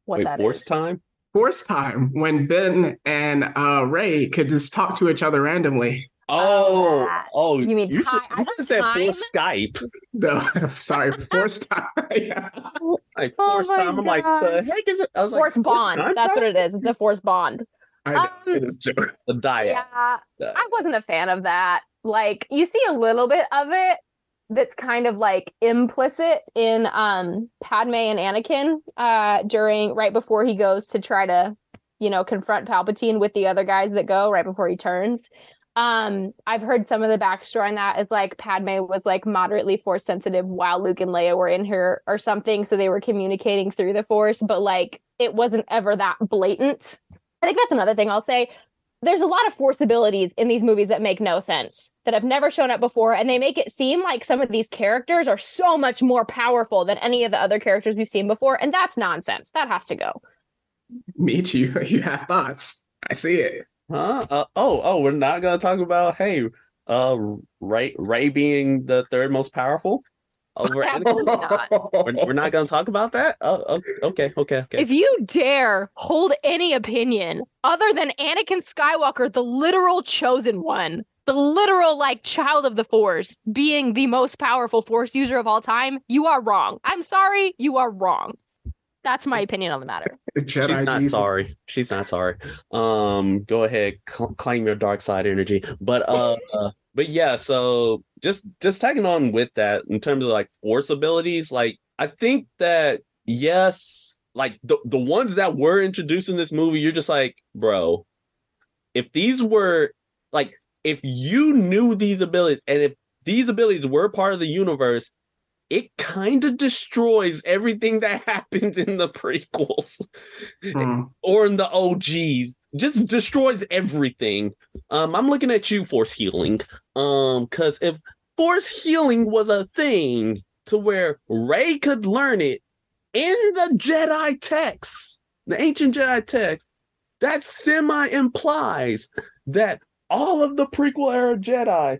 what Wait, that force is. time? Force time when Ben and uh, Rey could just talk to each other randomly. Oh, that. oh, You mean you time- should, I you thought should say time? force Skype. No, sorry, force time. yeah. Like Oh force my time. I'm like, the heck is it? I was Force like, bond. time That's what it is. It's a force bond. I know, Um, it is joke. The diet. Yeah, The- I wasn't a fan of that. Like you see a little bit of it that's kind of like implicit in um Padme and Anakin uh during right before he goes to try to, you know, confront Palpatine with the other guys that go right before he turns. Um, I've heard some of the backstory on that is like Padme was like moderately force sensitive while Luke and Leia were in her or something, so they were communicating through the force, but like it wasn't ever that blatant. I think that's another thing I'll say there's a lot of force abilities in these movies that make no sense that have never shown up before and they make it seem like some of these characters are so much more powerful than any of the other characters we've seen before and that's nonsense that has to go Me too. You have thoughts. I see it. Huh? Uh, oh, oh, we're not gonna talk about hey, uh, Rey, Rey being the third most powerful over Anakin. Absolutely not. We're, we're not gonna talk about that. Oh, oh, okay, okay, okay. if you dare hold any opinion other than anakin skywalker the literal chosen one the literal like child of the force being the most powerful force user of all time you are wrong i'm sorry you are wrong that's my opinion on the matter Jedi She's not Jesus. sorry. She's not sorry. Um, go ahead, cl- claim your dark side energy. But uh, uh, but yeah. So just just tagging on with that in terms of like force abilities, like I think that yes, like the the ones that were introduced in this movie, you're just like, bro, if these were like if you knew these abilities and if these abilities were part of the universe, it kind of destroys everything that happened in the prequels Mm. or in the OGs. Just destroys everything. Um, I'm looking at you, Force Healing. Um, because if Force Healing was a thing to where Rey could learn it in the Jedi texts, the ancient Jedi text, that semi implies that all of the prequel era Jedi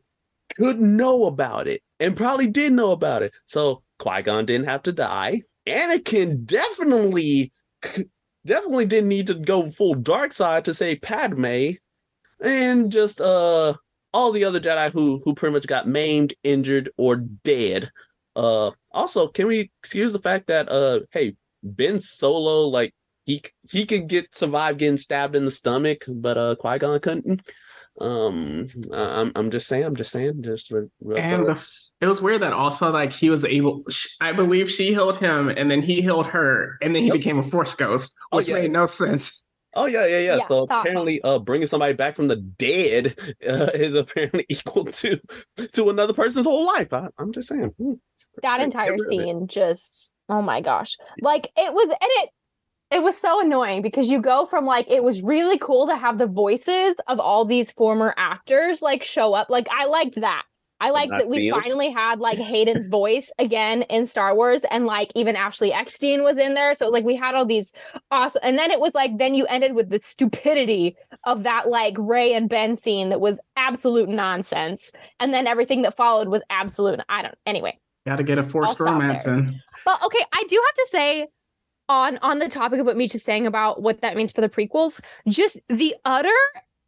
could know about it and probably did know about it. So Qui Gon didn't have to die. Anakin definitely, definitely didn't need to go full dark side to say Padme, and just uh all the other Jedi who who pretty much got maimed, injured, or dead. Uh, also, can we excuse the fact that uh, hey, Ben Solo like he he could get survive getting stabbed in the stomach, but uh, Qui Gon couldn't. Um, I'm I'm just saying, I'm just saying, just re- real And the, it was weird that also like he was able. I believe she healed him, and then he healed her, and then he Yep. became a Force ghost, Oh, which yeah. made no sense. Oh yeah, yeah, yeah. Yeah, so apparently, uh, bringing somebody back from the dead uh, is apparently equal to to another person's whole life. I, I'm just saying. Hmm, that entire Get rid of it. scene just oh my gosh like it was and it it was so annoying because you go from like it was really cool to have the voices of all these former actors like show up like i liked that i like that we see 'em. finally had like hayden's voice again in star wars and like even ashley eckstein was in there so like we had all these awesome and then it was like then you ended with the stupidity of that like rey and ben scene that was absolute nonsense and then everything that followed was absolute i don't anyway Got to get a forced romance there. in. but okay, I do have to say on on the topic of what Meech is saying about what that means for the prequels, just the utter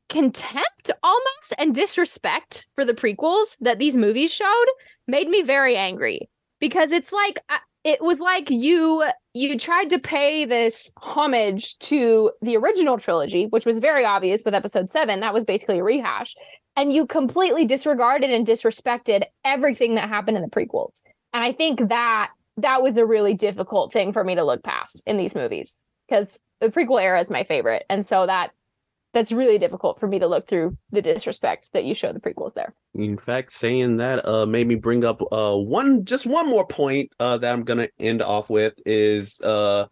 contempt almost and disrespect for the prequels that these movies showed made me very angry. Because it's like uh, it was like you you tried to pay this homage to the original trilogy which was very obvious with episode 7 that was basically a rehash. And you completely disregarded and disrespected everything that happened in the prequels. And i think that that was a really difficult thing for me to look past in these movies because the prequel era is my favorite. And so that that's really difficult for me to look through the disrespect that you show the prequels there. In fact, saying that uh made me bring up uh one just one more point uh that I'm gonna end off with is uh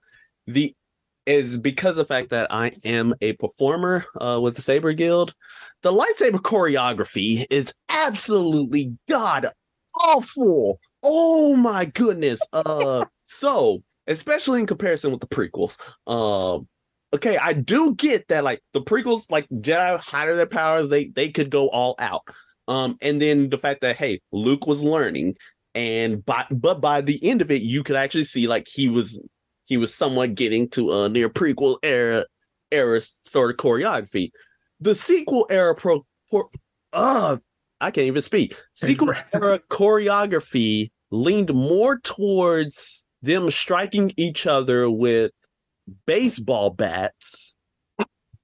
the is because of the fact that I am a performer uh with the Saber Guild, the lightsaber choreography is absolutely god awful. Oh my goodness. Uh so especially in comparison with the prequels. Um okay, I do get that like the prequels, like Jedi higher their powers, they they could go all out. Um, and then the fact that hey, Luke was learning, and by but by the end of it, you could actually see like he was he was somewhat getting to a near prequel era era sort of choreography. The sequel era pro, pro uh I can't even speak. Sequel era choreography leaned more towards them striking each other with baseball bats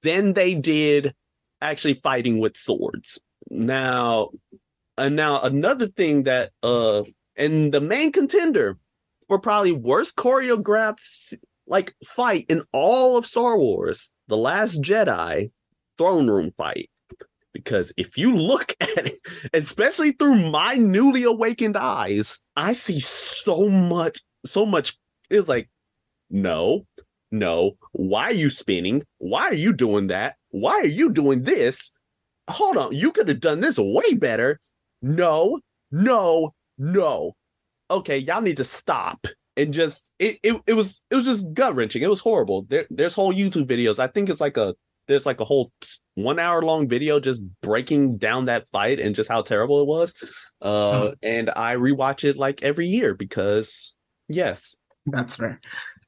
than they did actually fighting with swords. Now, and now another thing that uh and the main contender for probably worst choreographed like fight in all of Star Wars, The Last Jedi throne room fight. Because if you look at it, especially through my newly awakened eyes, I see so much, so much. It was like, no, no. Why are you spinning? Why are you doing that? Why are you doing this? Hold on. You could have done this way better. No, no, no. Okay, y'all need to stop and just it it, it was it was just gut wrenching. It was horrible. There, there's whole YouTube videos. I think it's like a there's like a whole one hour long video just breaking down that fight and just how terrible it was. Uh, hmm. and I rewatch it like every year because yes, that's fair.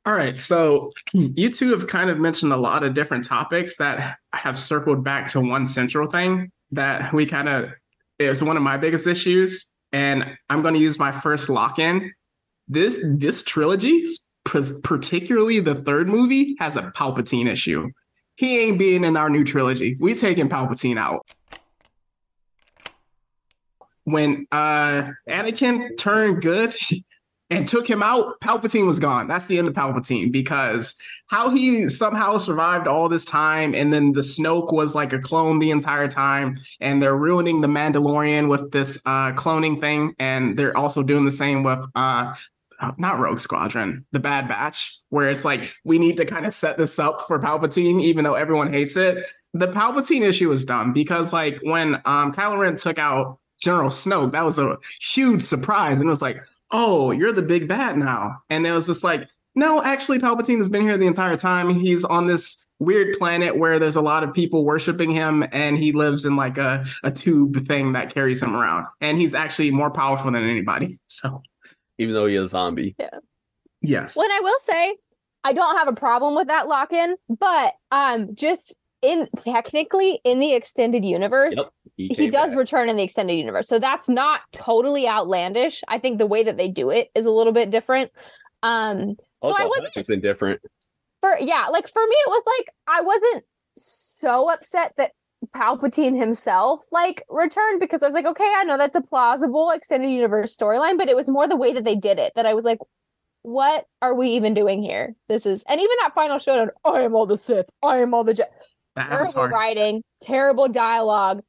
All right. So you two have kind of mentioned a lot of different topics that have circled back to one central thing that we kind of is one of my biggest issues. And I'm going to use my first lock in. This this trilogy, particularly the third movie, has a Palpatine issue. He ain't being in our new trilogy. We taking Palpatine out. When uh Anakin turned good, and took him out, Palpatine was gone. That's the end of Palpatine because how he somehow survived all this time, and then the Snoke was like a clone the entire time, and they're ruining the Mandalorian with this uh, cloning thing, and they're also doing the same with uh, not Rogue Squadron, the Bad Batch, where it's like we need to kind of set this up for Palpatine, even though everyone hates it. The Palpatine issue is dumb because like when um Kylo Ren took out General Snoke, that was a huge surprise, and it was like oh, you're the big bad now. And it was just like, no, actually, Palpatine has been here the entire time. He's on this weird planet where there's a lot of people worshiping him, and he lives in like a, a tube thing that carries him around. And he's actually more powerful than anybody. So, even though he's a zombie. Yeah. Yes. When I will say, I don't have a problem with that lock in, but um, just in technically in the extended universe, yep, he, he does back. return in the extended universe. So that's not totally outlandish. I think the way that they do it is a little bit different. Um oh, so I wasn't different. For yeah, like for me it was like I wasn't so upset that Palpatine himself like returned because I was like, okay, I know that's a plausible extended universe storyline, but it was more the way that they did it that I was like, what are we even doing here? This is, and even that final showdown, I am all the Sith, I am all the Je- terrible writing, terrible dialogue.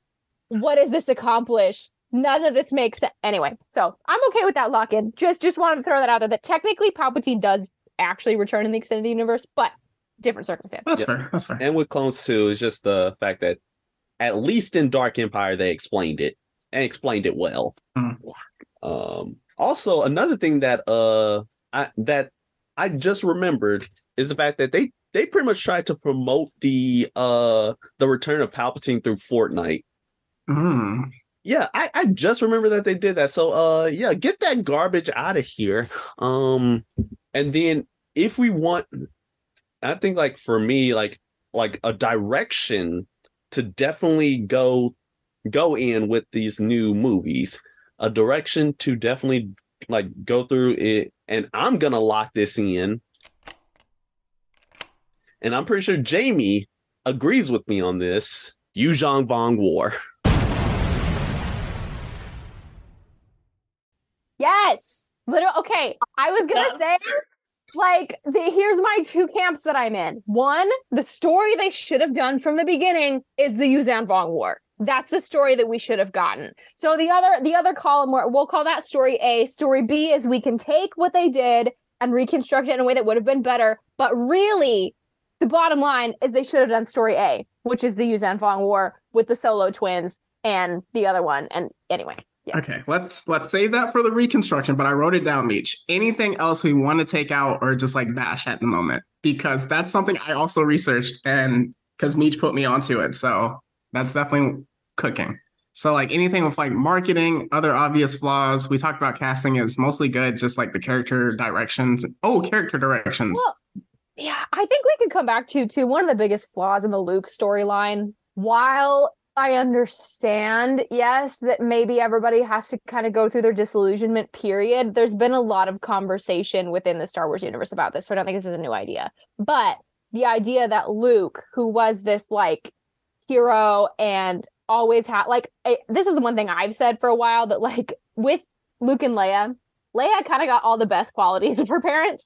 What does this accomplish? None of this makes sense. Anyway, so I'm okay with that lock in. Just just wanted to throw that out there that technically Palpatine does actually return in the extended universe, but different circumstances. That's fair. That's fair. And with clones too, it's just the fact that at least in Dark Empire they explained it and explained it well. Mm. Um also another thing that uh I that I just remembered is the fact that they they pretty much tried to promote the uh the return of Palpatine through Fortnite. Mm. Yeah, I, I just remember that they did that. So uh yeah, get that garbage out of here. Um and then if we want I think like for me, like like a direction to definitely go go in with these new movies, a direction to definitely like go through it, and I'm gonna lock this in and I'm pretty sure Jamie agrees with me on this. Yuuzhan Vong War. Yes. Literally, okay. I was gonna say like the, here's my two camps that I'm in. One, the story they should have done from the beginning is the Yuuzhan Vong War. That's the story that we should have gotten. So the other the other column where we'll call that story A. Story B is we can take what they did and reconstruct it in a way that would have been better. But really, the bottom line is they should have done story A, which is the Yuuzhan Vong War with the solo twins and the other one. And anyway, yeah. Okay, let's let's save that for the reconstruction. But I wrote it down, Meech. Anything else we want to take out or just like bash at the moment? Because that's something I also researched and because Meech put me onto it. So that's definitely cooking. So like anything with like marketing, other obvious flaws. We talked about casting is mostly good, just like the character directions. Oh, character directions. Well, yeah, I think we could come back to to one of the biggest flaws in the Luke storyline. While I understand, yes, that maybe everybody has to kind of go through their disillusionment period. There's been a lot of conversation within the Star Wars universe about this, so I don't think this is a new idea. But the idea that Luke, who was this like hero and always had like a, this is the one thing I've said for a while that like with Luke and Leia, Leia kind of got all the best qualities of her parents.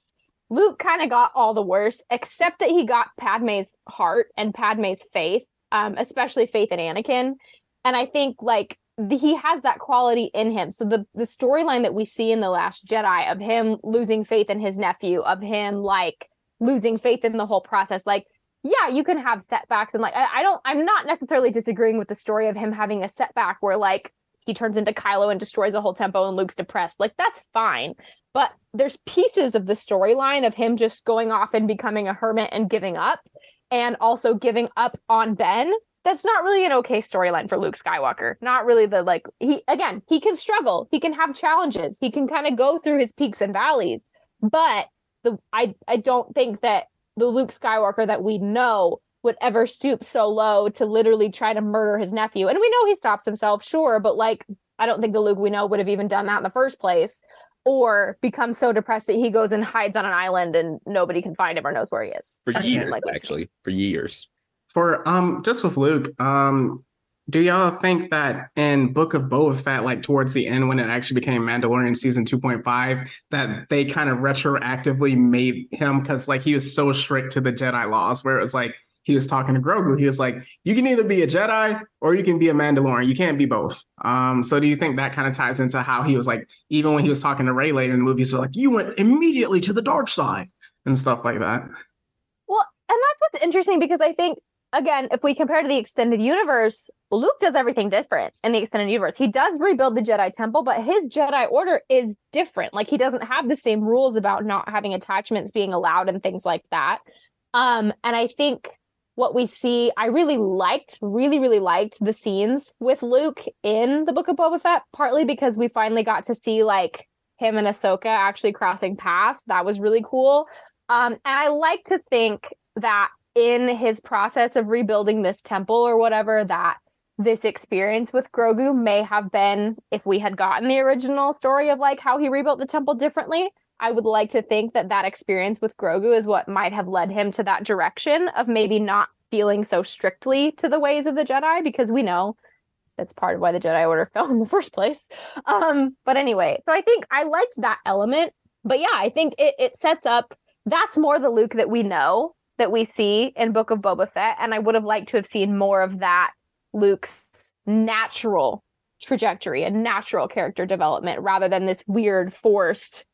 Luke kind of got all the worst, except that he got Padme's heart and Padme's faith um, especially Faith and Anakin. And I think like the, he has that quality in him. So the the storyline that we see in the Last Jedi of him losing faith in his nephew, of him like losing faith in the whole process, like yeah, you can have setbacks and like I, I don't I'm not necessarily disagreeing with the story of him having a setback where like he turns into Kylo and destroys the whole temple and Luke's depressed. Like that's fine. But there's pieces of the storyline of him just going off and becoming a hermit and giving up and also giving up on Ben, that's not really an okay storyline for Luke Skywalker. Not really the like he again, he can struggle, he can have challenges, he can kind of go through his peaks and valleys, but the I I don't think that the Luke Skywalker that we know would ever stoop so low to literally try to murder his nephew. And we know he stops himself, sure, but like I don't think the Luke we know would have even done that in the first place or becomes so depressed that he goes and hides on an island and nobody can find him or knows where he is. For years, like actually, for years. For um, just with Luke, um, do y'all think that in Book of Boba Fett, like towards the end when it actually became Mandalorian season 2.5, that they kind of retroactively made him because like he was so strict to the Jedi laws, where it was like he was talking to Grogu. He was like, "You can either be a Jedi or you can be a Mandalorian. You can't be both." Um, so do you think that kind of ties into how he was like, even when he was talking to Rey later in the movie, movies, like, "You went immediately to the dark side" and stuff like that. Well, and that's what's interesting because I think again, if we compare to the extended universe, Luke does everything different in the extended universe. He does rebuild the Jedi Temple, but his Jedi Order is different. Like he doesn't have the same rules about not having attachments being allowed and things like that. Um, and I think what we see. I really liked, really, really liked the scenes with Luke in the Book of Boba Fett, partly because we finally got to see like him and Ahsoka actually crossing paths. That was really cool. Um, and I like to think that in his process of rebuilding this temple or whatever, that this experience with Grogu may have been if we had gotten the original story of like how he rebuilt the temple differently. I would like to think that that experience with Grogu is what might have led him to that direction of maybe not feeling so strictly to the ways of the Jedi because we know that's part of why the Jedi Order fell in the first place. Um, but anyway, so I think I liked that element. But yeah, I think it, it sets up that's more the Luke that we know that we see in Book of Boba Fett. And I would have liked to have seen more of that Luke's natural trajectory and natural character development rather than this weird forced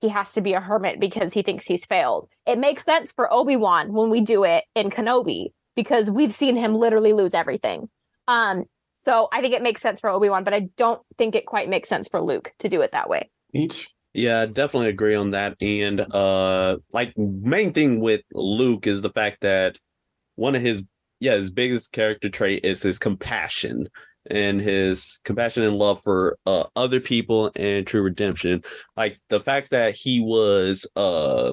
he has to be a hermit because he thinks he's failed. It makes sense for Obi-Wan when we do it in Kenobi because we've seen him literally lose everything. Um, so I think it makes sense for Obi-Wan, but I don't think it quite makes sense for Luke to do it that way. Each. Yeah, definitely agree on that. And uh like main thing with Luke is the fact that one of his yeah, his biggest character trait is his compassion and his compassion and love for uh, other people and true redemption. Like the fact that he was uh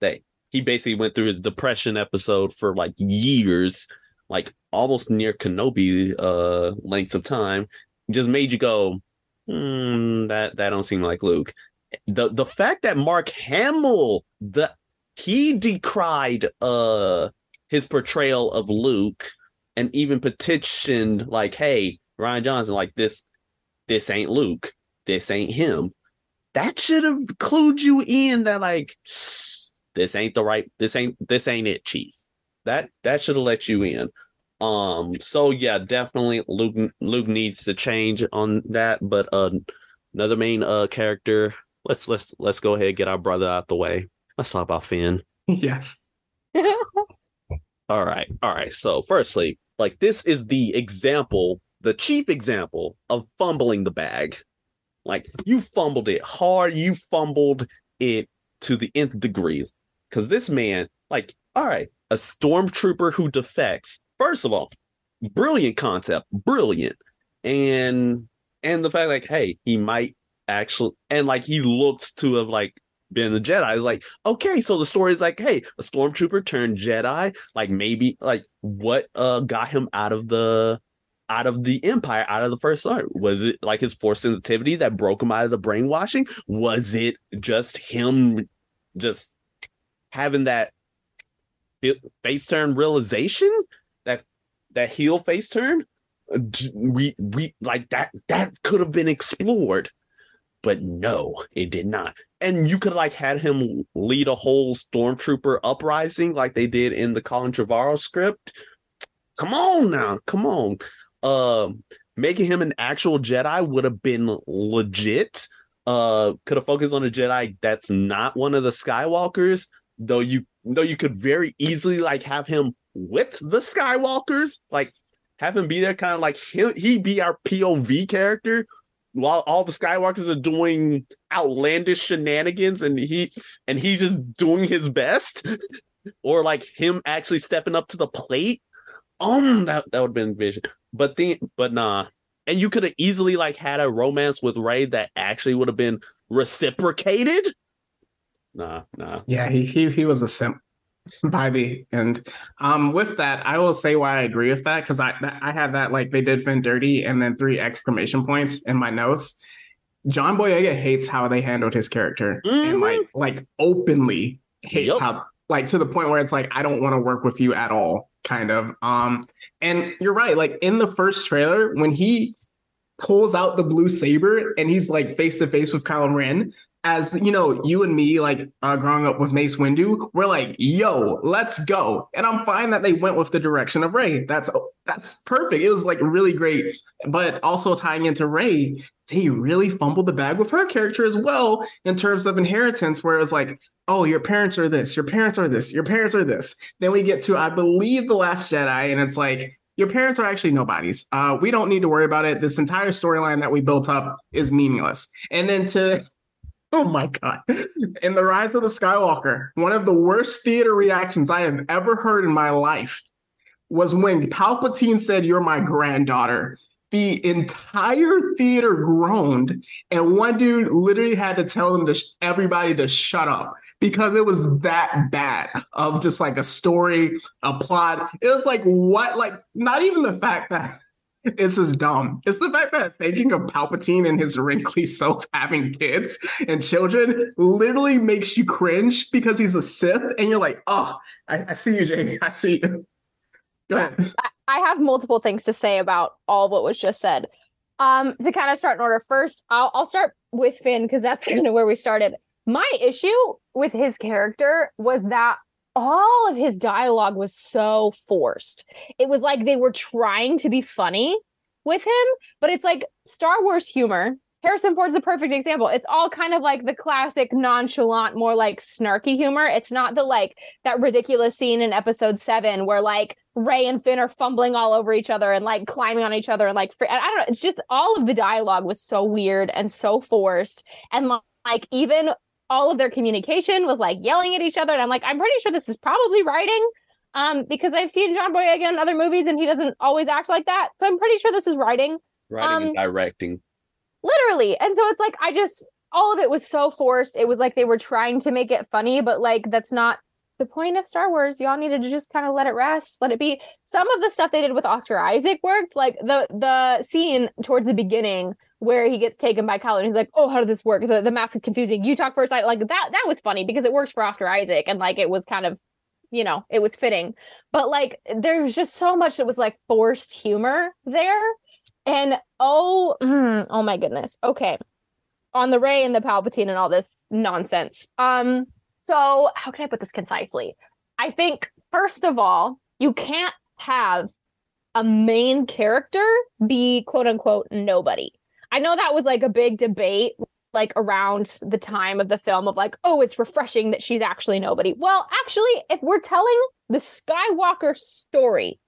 that he basically went through his depression episode for like years, like almost near Kenobi uh lengths of time, just made you go, hmm, that that don't seem like Luke. The the fact that Mark Hamill the he decried uh his portrayal of Luke and even petitioned like, hey, Rian Johnson, like this, this ain't Luke, this ain't him. That should have clued you in that like this ain't the right this ain't this ain't it, Chief. That that should have let you in. Um, so yeah, definitely Luke Luke needs to change on that. But uh another main uh character, let's let's let's go ahead and get our brother out the way. Let's talk about Finn. yes. All right, all right. So firstly, like this is the example, the chief example of fumbling the bag. Like you fumbled it hard, you fumbled it to the nth degree. Cause this man, like, all right, a stormtrooper who defects. First of all, brilliant concept, brilliant. And and the fact like, hey, he might actually and like he looks to have like been a Jedi. It's like, okay, so the story is like, hey, a stormtrooper turned Jedi. Like maybe like what uh got him out of the out of the empire, out of the first order? Was it like his force sensitivity that broke him out of the brainwashing? Was it just him just having that face turn realization that that heel face turn? We we like that that could have been explored, but no, it did not. And you could like had him lead a whole stormtrooper uprising like they did in the Colin Trevorrow script. Come on now, come on uh, making him an actual Jedi would have been legit. Uh, could have focused on a Jedi that's not one of the Skywalkers, though you though you could very easily like have him with the Skywalkers, like have him be there, kind of like he he be our POV character while all the Skywalkers are doing outlandish shenanigans and he and he's just doing his best. or like him actually stepping up to the plate. Um, that, that would have been vision. But the but nah. And you could have easily like had a romance with Rey that actually would have been reciprocated. Nah, nah. Yeah, he he he was a simp by the end. Um, with that, I will say why I agree with that because I I had that like they did Finn dirty and then three exclamation points in my notes. John Boyega hates how they handled his character mm-hmm. and like like openly hates yep. how like to the point where it's like I don't want to work with you at all kind of. Um, and you're right. Like in the first trailer, when he pulls out the blue saber and he's like face to face with Kylo Ren, as you know, you and me, like uh, growing up with Mace Windu, we're like, "Yo, let's go!" And I'm fine that they went with the direction of Rey. That's that's perfect. It was like really great, but also tying into Rey, they really fumbled the bag with her character as well in terms of inheritance, where it was like, "Oh, your parents are this, your parents are this, your parents are this." Then we get to, I believe, the Last Jedi, and it's like, your parents are actually nobodies. Uh, we don't need to worry about it. This entire storyline that we built up is meaningless. And then to Oh my God. In The Rise of the Skywalker, one of the worst theater reactions I have ever heard in my life was when Palpatine said, You're my granddaughter. The entire theater groaned, and one dude literally had to tell them to sh- everybody to shut up because it was that bad of just like a story, a plot. It was like, what? Like, not even the fact that this is dumb. It's the fact that thinking of Palpatine and his wrinkly self having kids and children literally makes you cringe because he's a Sith, and you're like, oh, I, I see you, Jamie. I see you. Go ahead. I have multiple things to say about all what was just said. Um, to kind of start in order, first, I'll, I'll start with Finn because that's kind of where we started. My issue with his character was that all of his dialogue was so forced. It was like they were trying to be funny with him, but it's like Star Wars humor. Harrison Ford's a perfect example. It's all kind of like the classic nonchalant, more like snarky humor. It's not the like that ridiculous scene in episode seven where like Rey and Finn are fumbling all over each other and like climbing on each other and like, I don't know. It's just all of the dialogue was so weird and so forced. And like, even all of their communication was like yelling at each other. And I'm like, I'm pretty sure this is probably writing. Um, because I've seen John Boyega in other movies and he doesn't always act like that. So I'm pretty sure this is writing. Writing um, and directing. Literally. And so it's like I just all of it was so forced. It was like they were trying to make it funny, but like that's not the point of Star Wars. Y'all needed to just kind of let it rest, let it be. Some of the stuff they did with Oscar Isaac worked. Like the the scene towards the beginning where he gets taken by and he's like, "Oh, how did this work? The, the mask is confusing. You talk first. I like that. That was funny because it works for Oscar Isaac, and like it was kind of, you know, it was fitting. But like, there's just so much that was like forced humor there, and oh, mm, oh my goodness. Okay, on the Rey and the Palpatine and all this nonsense. Um, So, how can I put this concisely? I think, first of all, you can't have a main character be quote unquote nobody. I know that was like a big debate like around the time of the film of like, oh, it's refreshing that she's actually nobody. Well, actually, if we're telling the Skywalker story,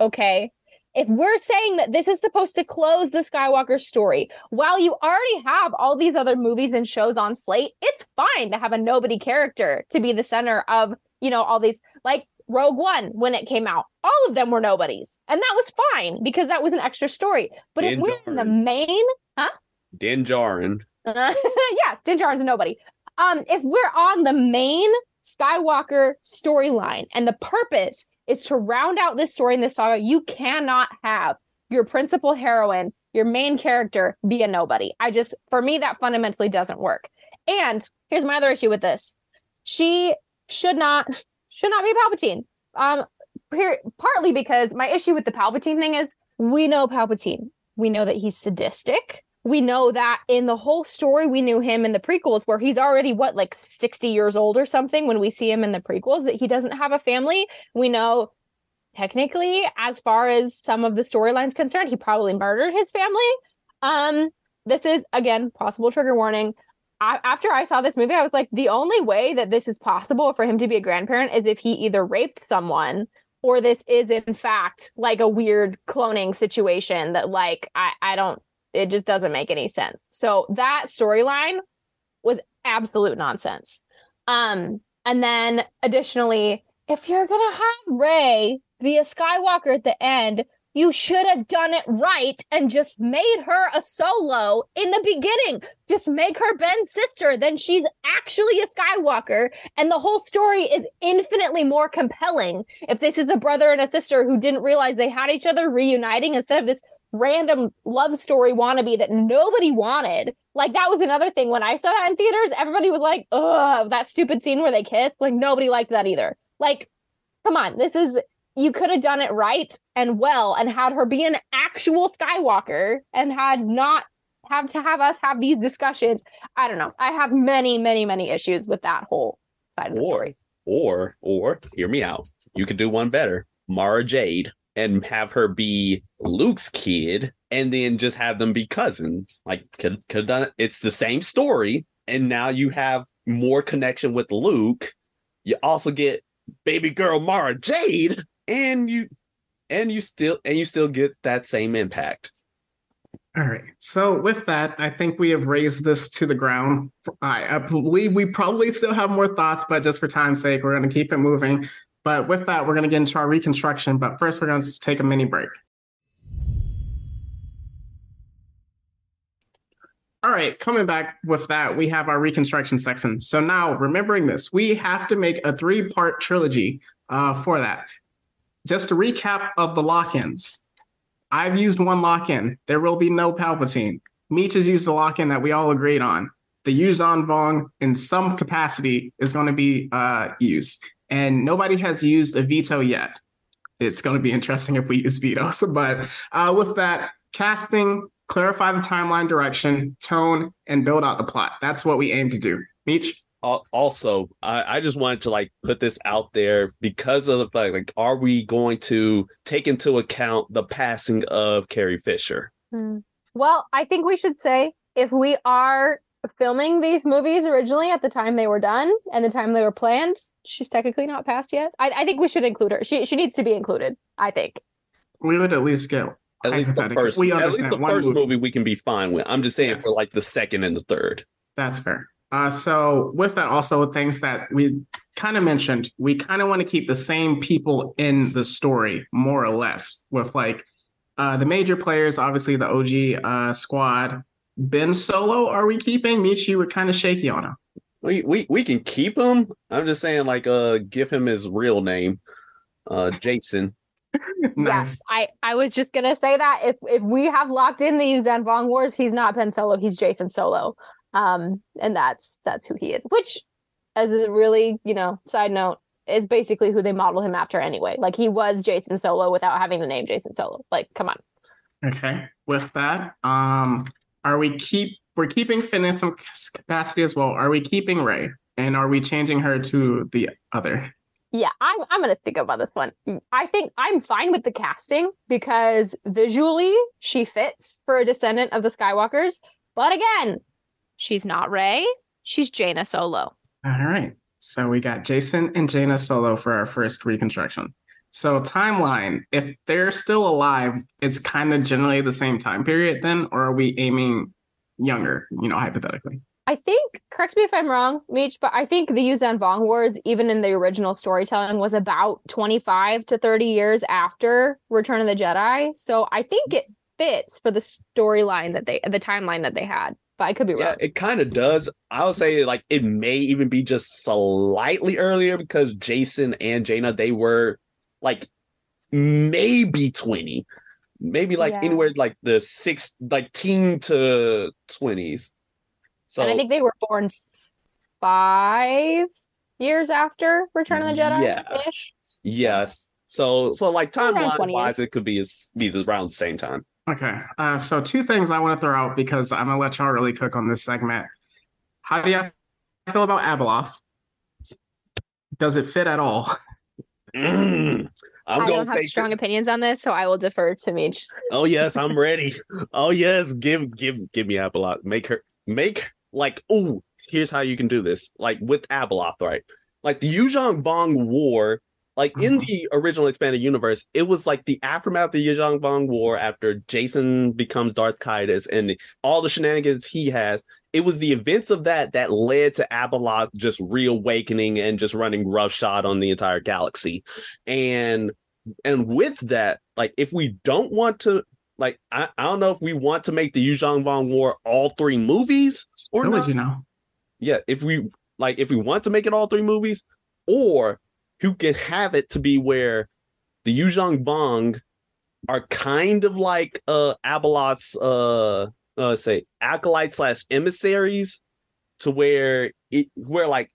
okay, if we're saying that this is supposed to close the Skywalker story, while you already have all these other movies and shows on slate, it's fine to have a nobody character to be the center of, you know, all these like Rogue One when it came out. All of them were nobodies. And that was fine because that was an extra story. But if we're in the Djarin. Main, Din Djarin. uh, yes, Din Djarin's a nobody. Um, if we're on the main Skywalker storyline and the purpose is to round out this story in this saga, you cannot have your principal heroine, your main character, be a nobody. I just, for me, that fundamentally doesn't work. And here's my other issue with this: she should not should not be Palpatine. Um, per- partly because my issue with the Palpatine thing is we know Palpatine. We know that he's sadistic. We know that in the whole story, we knew him in the prequels, where he's already what, like 60 years old or something when we see him in the prequels, that he doesn't have a family. We know technically, as far as some of the storylines concerned, he probably murdered his family. Um, this is again possible trigger warning. I, after I saw this movie, I was like, the only way that this is possible for him to be a grandparent is if he either raped someone or this is in fact like a weird cloning situation that like I, I don't it just doesn't make any sense. So that storyline was absolute nonsense. Um and then additionally, if you're gonna have Rey be a Skywalker at the end, you should have done it right and just made her a solo in the beginning. Just make her Ben's sister, then she's actually a Skywalker. And the whole story is infinitely more compelling if this is a brother and a sister who didn't realize they had each other reuniting instead of this random love story wannabe that nobody wanted. Like that was another thing. When I saw that in theaters, everybody was like, ugh, that stupid scene where they kissed. Like nobody liked that either. Like, come on, this is you could have done it right and well and had her be an actual Skywalker and had not have to have us have these discussions. I don't know. I have many, many, many issues with that whole side of the Or, story. or, or, hear me out. You could do one better. Mara Jade and have her be Luke's kid and then just have them be cousins. Like, could, could done it. It's the same story. And now you have more connection with Luke. You also get baby girl Mara Jade and you and you still and you still get that same impact. All right. So with that, I think we have razed this to the ground. I, I believe we probably still have more thoughts, but just for time's sake, we're going to keep it moving. But with that, we're going to get into our reconstruction. But first, we're going to take a mini break. All right, coming back with that, we have our reconstruction section. So now, remembering this, we have to make a three-part trilogy uh, for that. Just a recap of the lock-ins. I've used one lock-in. There will be no Palpatine. Meech has used the lock-in that we all agreed on. The Yuuzhan Vong, in some capacity, is going to be uh, used, and nobody has used a veto yet. It's going to be interesting if we use vetoes. But uh, with that, casting, clarify the timeline direction, tone, and build out the plot. That's what we aim to do. Meech. Also I, I just wanted to like put this out there because of the fact like are we going to take into account the passing of carrie fisher Hmm. Well, I think we should say if we are filming these movies originally at the time they were done and the time they were planned, she's technically not passed yet. I, I think we should include her. She she needs to be included. I think. We would at least get at least the first we at least understand the one first movie. movie. we can be fine with i'm just saying for like the second and the third That's fair. Uh, so with that, also things that we kind of mentioned, we kind of want to keep the same people in the story, more or less, with like uh, the major players, obviously the OG uh, squad. Ben Solo, are we keeping? Meech, we're kind of shaky on him. We, we we can keep him i'm just saying like uh give him his real name uh jacen. Yes, I I was just gonna say that if if we have locked in these Yuuzhan Vong Wars, he's not Ben Solo, he's Jacen Solo, um, and that's that's who he is. Which, as a really you know side note, is basically who they model him after anyway. Like he was Jacen Solo without having the name Jacen Solo. Like, come on. Okay. With that, um, are we keep we're keeping Finn in some capacity as well? Are we keeping Rey? And are we changing her to the other? Yeah, I'm I'm gonna speak about this one. I think I'm fine with the casting because visually she fits for a descendant of the Skywalkers. But again, she's not Rey. She's Jaina Solo. All right. So we got Jacen and Jaina Solo for our first reconstruction. So timeline, if they're still alive, it's kind of generally the same time period then, or are we aiming younger, you know, hypothetically? I think, correct me if I'm wrong, Meech, but I think the Yuuzhan Vong Wars, even in the original storytelling, was about 25 to 30 years after Return of the Jedi. So I think it fits for the storyline that they, the timeline that they had. But I could be Yeah, wrong. it kind of does. I would say like it may even be just slightly earlier because Jacen and Jaina they were like maybe 20. Maybe like Yeah. anywhere like the six like teen to 20s. So and I think they were born five years after Return of the Jedi. Yeah. Ish. yes. So so like Around timeline 20 wise years. it could be as be around the same time. Okay. Uh, so two things I want to throw out because I'm gonna let y'all really cook on this segment. How do you feel about Abeloth? Does it fit at all? Mm. I'm I gonna don't have take strong it. opinions on this, so I will defer to Meech. Oh yes, I'm ready. oh yes, give give give me Abeloth. Make her make like oh here's how you can do this. Like with Abeloth, right? Like the Yuuzhan Vong War, like in Mhm. the original expanded universe, it was like the aftermath of the Yuuzhan Vong War after Jacen becomes Darth Caedus and all the shenanigans he has. It was the events of that that led to Abeloth just reawakening and just running roughshod on the entire galaxy. And and with that, like if we don't want to like I, I don't know if we want to make the Yuuzhan Vong War all three movies or not. you know? Yeah, if we like if we want to make it all three movies, or who can have it to be where the Yuuzhan Vong are kind of like uh Abeloth's uh uh say acolytes slash emissaries to where it where like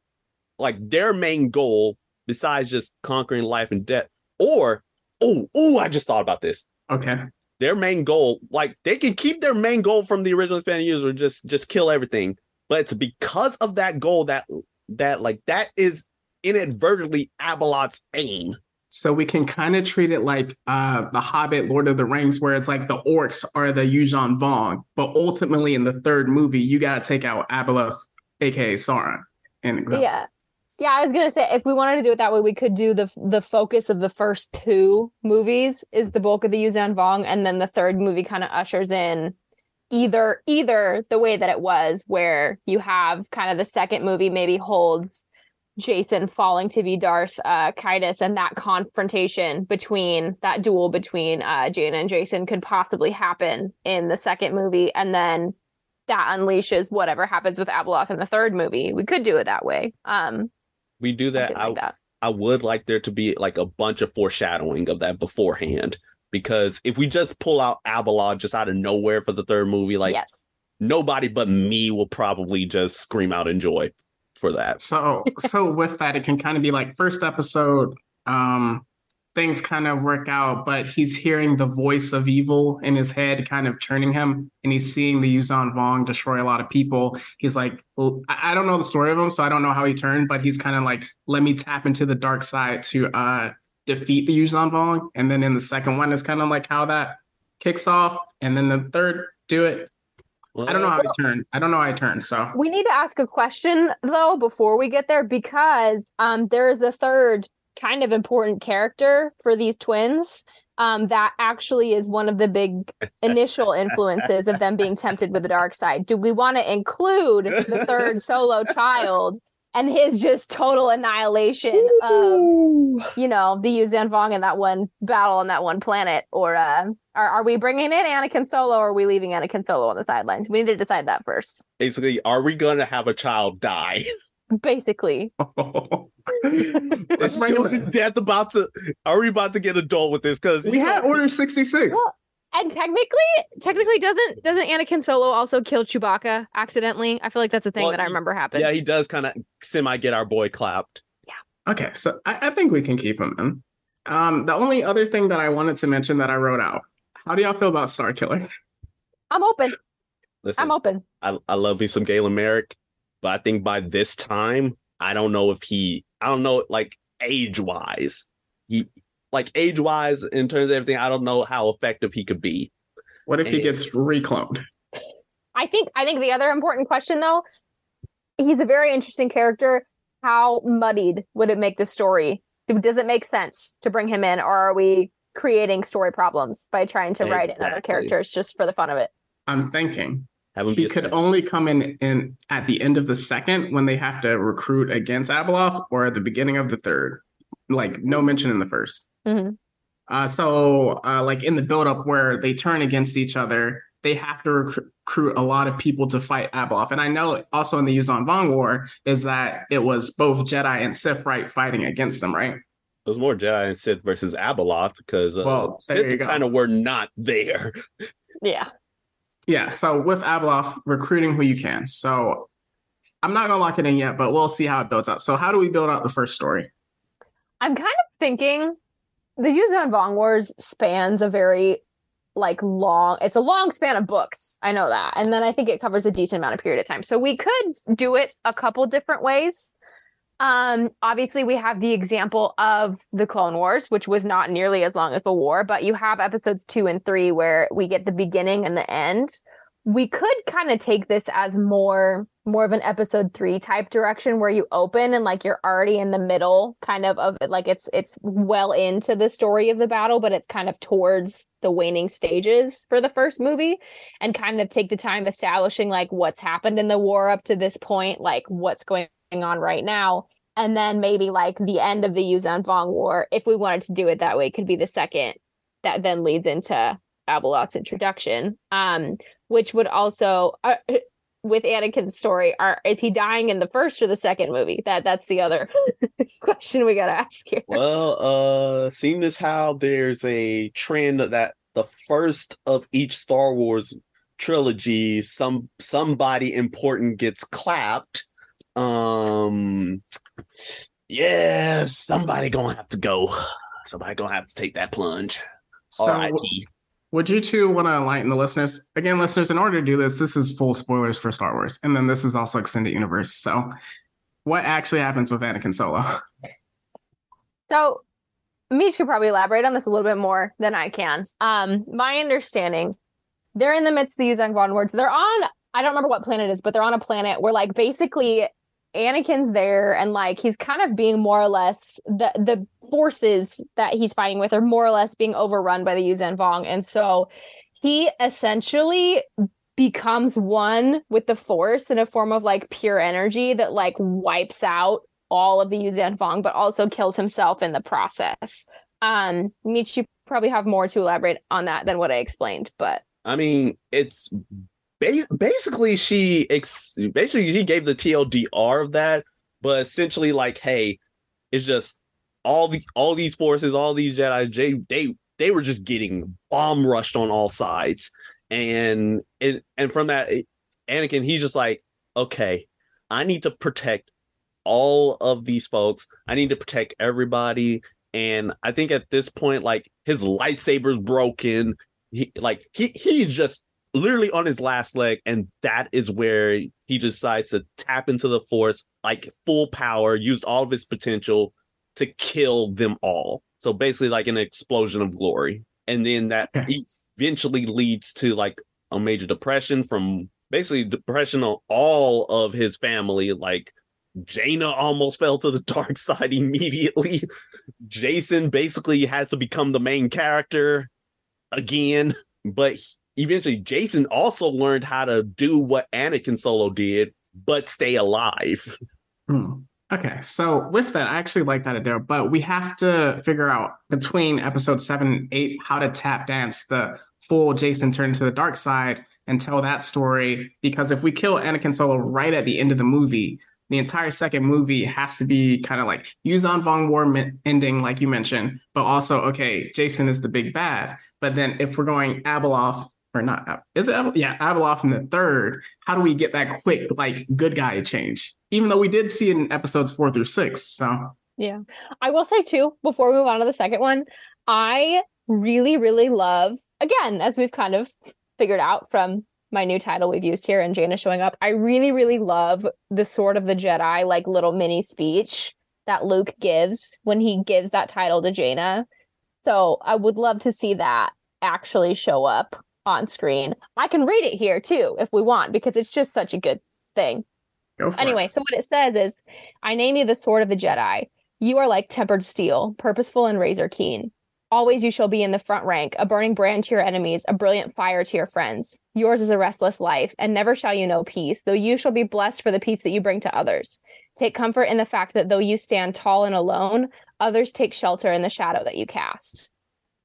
like their main goal besides just conquering life and death or oh oh I just thought about this Okay. their main goal, like they can keep their main goal from the original Spanish user, just just kill everything. But it's because of that goal that that like that is inadvertently Abeloth's aim. So we can kind of treat it like uh the Hobbit, Lord of the Rings, where it's like the orcs are the Yuuzhan Vong, but ultimately in the third movie, you gotta take out Abeloth, aka Sauron. And Yeah. Yeah, I was gonna say if we wanted to do it that way, we could do the the focus of the first two movies is the bulk of the Yuuzhan Vong, and then the third movie kind of ushers in either either the way that it was, where you have kind of the second movie maybe holds Jacen falling to be Darth uh Caedus and that confrontation between that duel between uh Jaina and Jacen could possibly happen in the second movie, and then that unleashes whatever happens with Abeloth in the third movie. We could do it that way. Um We do that. I, like that. I would like there to be like a bunch of foreshadowing of that beforehand. Because if we just pull out Abeloth just out of nowhere for the third movie, like yes. nobody but me will probably just scream out in joy for that. So so with that, it can kind of be like first episode, um, things kind of work out, but he's hearing the voice of evil in his head, kind of turning him, and he's seeing the Yuuzhan Vong destroy a lot of people. He's like, well, I I don't know the story of him, so I don't know how he turned, but he's kind of like, let me tap into the dark side to uh defeat the Yuuzhan Vong. And then in the second one is kind of like how that kicks off. And then the third, do it. I don't know how he turned. I don't know how he turned. So We need to ask a question though before we get there because um there is a third kind of important character for these twins um that actually is one of the big initial influences of them being tempted with the dark side. Do we want to include the third solo child and his just total annihilation of you know the Yuuzhan Vong in that one battle on that one planet or uh are, are we bringing in Anakin Solo or are we leaving Anakin Solo on the sidelines? We need to decide that first. Basically, are we gonna have a child die? Basically, Let's Is bring children him. death about to? Are we about to get adult with this? Because We had Order 66. Well, and technically, technically, doesn't doesn't Anakin Solo also kill Chewbacca accidentally? I feel like that's a thing Well, that I remember happened. yeah, he does kind of semi get our boy clapped. Yeah. Okay, so I, I think we can keep him in. Um, the only other thing that I wanted to mention that I wrote out. How do y'all feel about Starkiller? I'm open. Listen, I'm open. I, I love me some Galen Marek, but I think by this time I don't know if he I don't know like age wise. He like age wise in terms of everything, I don't know how effective he could be. What if he And- gets recloned? I think I think the other important question though, he's a very interesting character. How muddied would it make the story? Does it make sense to bring him in, or are we creating story problems by trying to write in other characters just for the fun of it? I'm thinking Have him he a could special- only come in, in at the end of the second when they have to recruit against Abeloth, or at the beginning of the third. Like no mention in the 1st Mhm. Uh, so, uh, like in the buildup where they turn against each other, they have to recru- recruit a lot of people to fight Abeloth. And I know also in the Yuuzhan Vong War is that it was both Jedi and Sith right fighting against them, right? It was more Jedi and Sith versus Abeloth because uh, Well, Sith kind of were not there. Yeah. Yeah. So with Abeloth, recruiting who you can. So I'm not gonna lock it in yet, but we'll see how it builds out. So how do we build out the first story? I'm kind of thinking the Yuuzhan Vong Wars spans a very like long it's a long span of books. I know that. And then I think it covers a decent amount of period of time. So we could do it a couple different ways. Um obviously we have the example of the Clone Wars, which was not nearly as long as the war, but you have episodes 2 and 3 where we get the beginning and the end. We could kind of take this as more more of an episode 3 type direction where you open and like you're already in the middle kind of of it like it's it's well into the story of the battle but it's kind of towards the waning stages for the first movie and kind of take the time establishing like what's happened in the war up to this point like what's going on right now and then maybe like the end of the Yuuzhan Vong war if we wanted to do it that way could be the second that then leads into Abeloth's introduction um which would also uh, with Anakin's story, are is he dying in the first or the second movie? That that's the other question we gotta ask here. Well, uh, seeing as how there's a trend that the first of each Star Wars trilogy, some somebody important gets clapped. Um, yeah, somebody gonna have to go. Somebody gonna have to take that plunge. So R.I.P. would you two want to enlighten the listeners? Again, listeners, in order to do this, this is full spoilers for Star Wars. And then this is also extended universe. So what actually happens with Anakin Solo? So Mish could probably elaborate on this a little bit more than I can. Um, my understanding, they're in the midst of the Yuuzhan Vong Wars. They're on I don't remember what planet it is, but they're on a planet where like basically Anakin's there and like he's kind of being more or less the the forces that he's fighting with are more or less being overrun by the Yuuzhan Vong. And so he essentially becomes one with the force in a form of like pure energy that like wipes out all of the Yuuzhan Vong, but also kills himself in the process. Um, you probably have more to elaborate on that than what I explained, but I mean, it's ba- basically she ex- basically she gave the TLDR of that, but essentially like, hey, it's just all the all these forces, all these Jedi, they they, were just getting bomb rushed on all sides, and it, and from that, Anakin, he's just like, okay, I need to protect all of these folks. I need to protect everybody. And I think at this point, like his lightsaber's broken. He like he he's just literally on his last leg, and that is where he decides to tap into the force, like full power, used all of his potential to kill them all. So basically, like an explosion of glory. And then that Okay. eventually leads to like a major depression from basically depression on all of his family. Like Jaina almost fell to the dark side immediately. Jacen basically had to become the main character again, but eventually Jacen also learned how to do what Anakin Solo did, but stay alive. Hmm. Okay, so with that, I actually like that idea, but we have to figure out between episode seven and eight how to tap dance the full Jacen turn to the dark side and tell that story. Because if we kill Anakin Solo right at the end of the movie, the entire second movie has to be kind of like Yuuzhan Vong War ending, like you mentioned, but also okay, Jacen is the big bad. But then if we're going Abeloth or not, is it yeah Abeloth in the third? How do we get that quick like good guy change? Even though we did see it in episodes four through six, so Yeah. I will say too, before we move on to the second one, I really, really love, again, as we've kind of figured out from my new title we've used here and Jaina showing up. I really, really love the Sword of the Jedi, like little mini speech that Luke gives when he gives that title to Jaina. So I would love to see that actually show up on screen. I can read it here too if we want because it's just such a good thing. Anyway, it. so what it says is I name you the sword of the Jedi. You are like tempered steel, purposeful and razor keen. Always you shall be in the front rank, a burning brand to your enemies, a brilliant fire to your friends. Yours is a restless life, and never shall you know peace, though you shall be blessed for the peace that you bring to others. Take comfort in the fact that though you stand tall and alone, others take shelter in the shadow that you cast.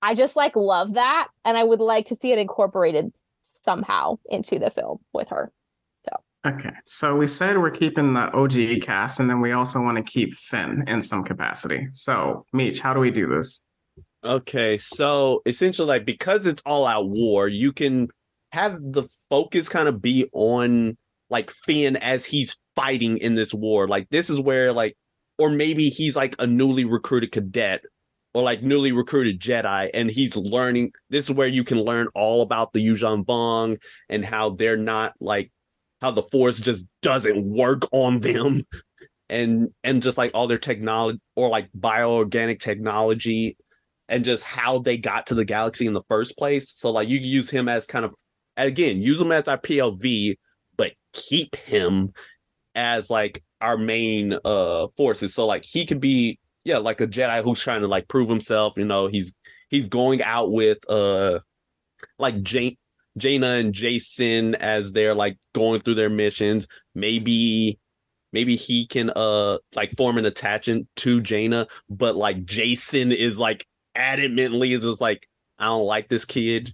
I just like love that, and I would like to see it incorporated somehow into the film with her. Okay, so we said we're keeping the OGE cast, and then we also want to keep Finn in some capacity. So, Meech, how do we do this? Okay, so essentially, like because it's all out war, you can have the focus kind of be on like Finn as he's fighting in this war. Like this is where like, or maybe he's like a newly recruited cadet or like newly recruited Jedi, and he's learning. This is where you can learn all about the Yuuzhan Vong and how they're not like how the force just doesn't work on them and and just like all their technology or like bioorganic technology and just how they got to the galaxy in the first place so like you use him as kind of again use him as our PLV, but keep him as like our main uh forces so like he could be yeah like a jedi who's trying to like prove himself you know he's he's going out with uh like Jane Jaina and Jacen as they're like going through their missions. Maybe maybe he can uh like form an attachment to Jaina, but like Jacen is like adamantly is just like I don't like this kid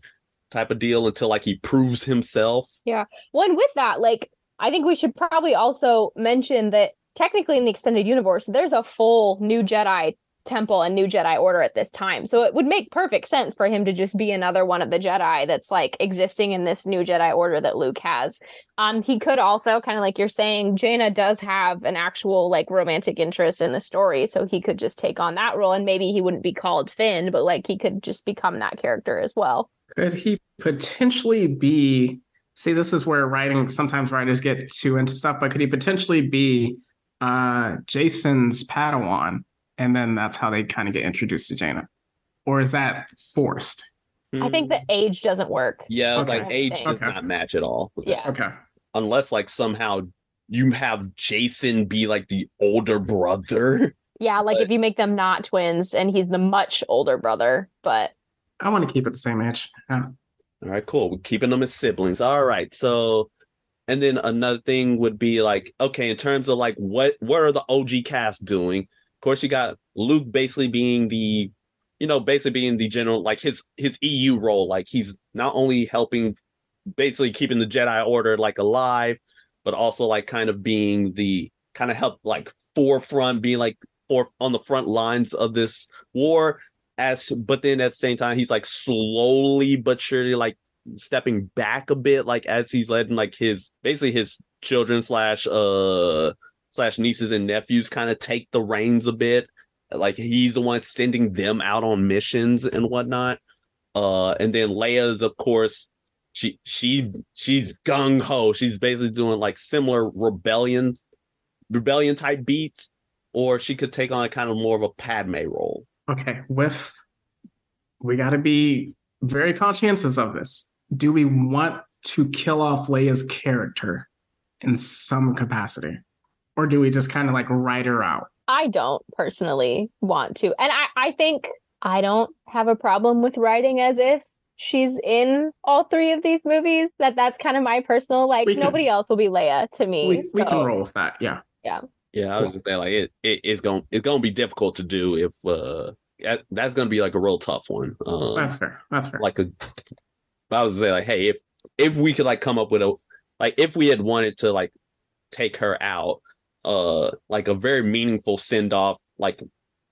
type of deal until like he proves himself. Yeah. One with that, like I think we should probably also mention that technically in the extended universe, there's a full new Jedi temple and new Jedi Order at this time. So it would make perfect sense for him to just be another one of the Jedi that's like existing in this new Jedi Order that Luke has. Um, he could also kind of like you're saying, Jaina does have an actual like romantic interest in the story, so he could just take on that role, and maybe he wouldn't be called Finn, but like he could just become that character as well. Could he potentially be? See, this is where writing sometimes writers get too into stuff, but could he potentially be uh Jacen's Padawan? and then that's how they kind of get introduced to Jaina, or is that forced? I think the age doesn't work. Yeah, it's okay. like age does okay. not match at all. Yeah. Okay. Unless like somehow you have Jacen be like the older brother. Yeah, like but... if you make them not twins and he's the much older brother, but I want to keep it the same age. Yeah. All right, cool. We're keeping them as siblings. All right. So and then another thing would be like, okay, in terms of like what what are the OG cast doing? Of course, you got Luke basically being the, you know, basically being the general, like his his EU role. Like he's not only helping, basically keeping the Jedi Order like alive, but also like kind of being the kind of help like forefront, being like for on the front lines of this war. As but then at the same time, he's like slowly but surely like stepping back a bit, like as he's letting like his basically his children slash uh slash nieces and nephews kind of take the reins a bit. Like he's the one sending them out on missions and whatnot. Uh, and then Leia's, of course, she she she's gung ho. She's basically doing like similar rebellion rebellion type beats, or she could take on a kind of more of a Padme role. Okay, with we got to be very conscientious of this. Do we want to kill off Leia's character in some capacity? or do we just kind of like write her out? I don't personally want to. And I, I think I don't have a problem with writing as if she's in all three of these movies. That that's kind of my personal like can, nobody else will be Leia to me. We, so. we can roll with that. Yeah. Yeah. Yeah, I was just saying like it, it it's gonna it's going to be difficult to do if uh that's going to be like a real tough one. Um, that's fair. That's fair. Like a I was say like hey, if if we could like come up with a like if we had wanted to like take her out uh like a very meaningful send off like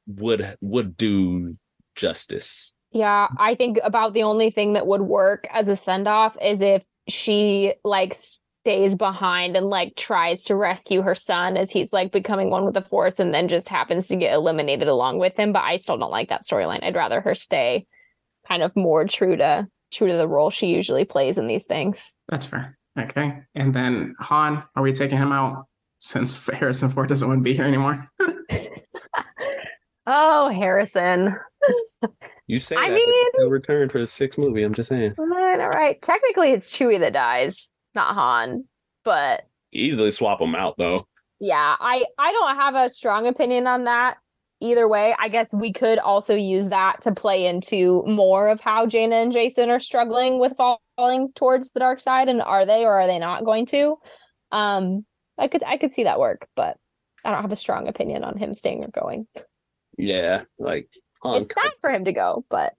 would would do justice. Yeah, I think about the only thing that would work as a send off is if she like stays behind and like tries to rescue her son as he's like becoming one with the force and then just happens to get eliminated along with him. But I still don't like that storyline. I'd rather her stay kind of more true to true to the role she usually plays in these things. That's fair. Okay. And then Han, are we taking him out since Harrison Ford doesn't want to be here anymore? oh, Harrison. You say I that, mean- he'll return for the sixth movie. I'm just saying. All right, all right. Technically, it's Chewie that dies, not Han. But Easily swap them out though. yeah, I I don't have a strong opinion on that. Either way, I guess we could also use that to play into more of how Jaina and Jacen are struggling with falling towards the dark side, and are they or are they not going to? Um, I could I could see that work, but I don't have a strong opinion on him staying or going. Yeah, like Han. It's sad for him to go, but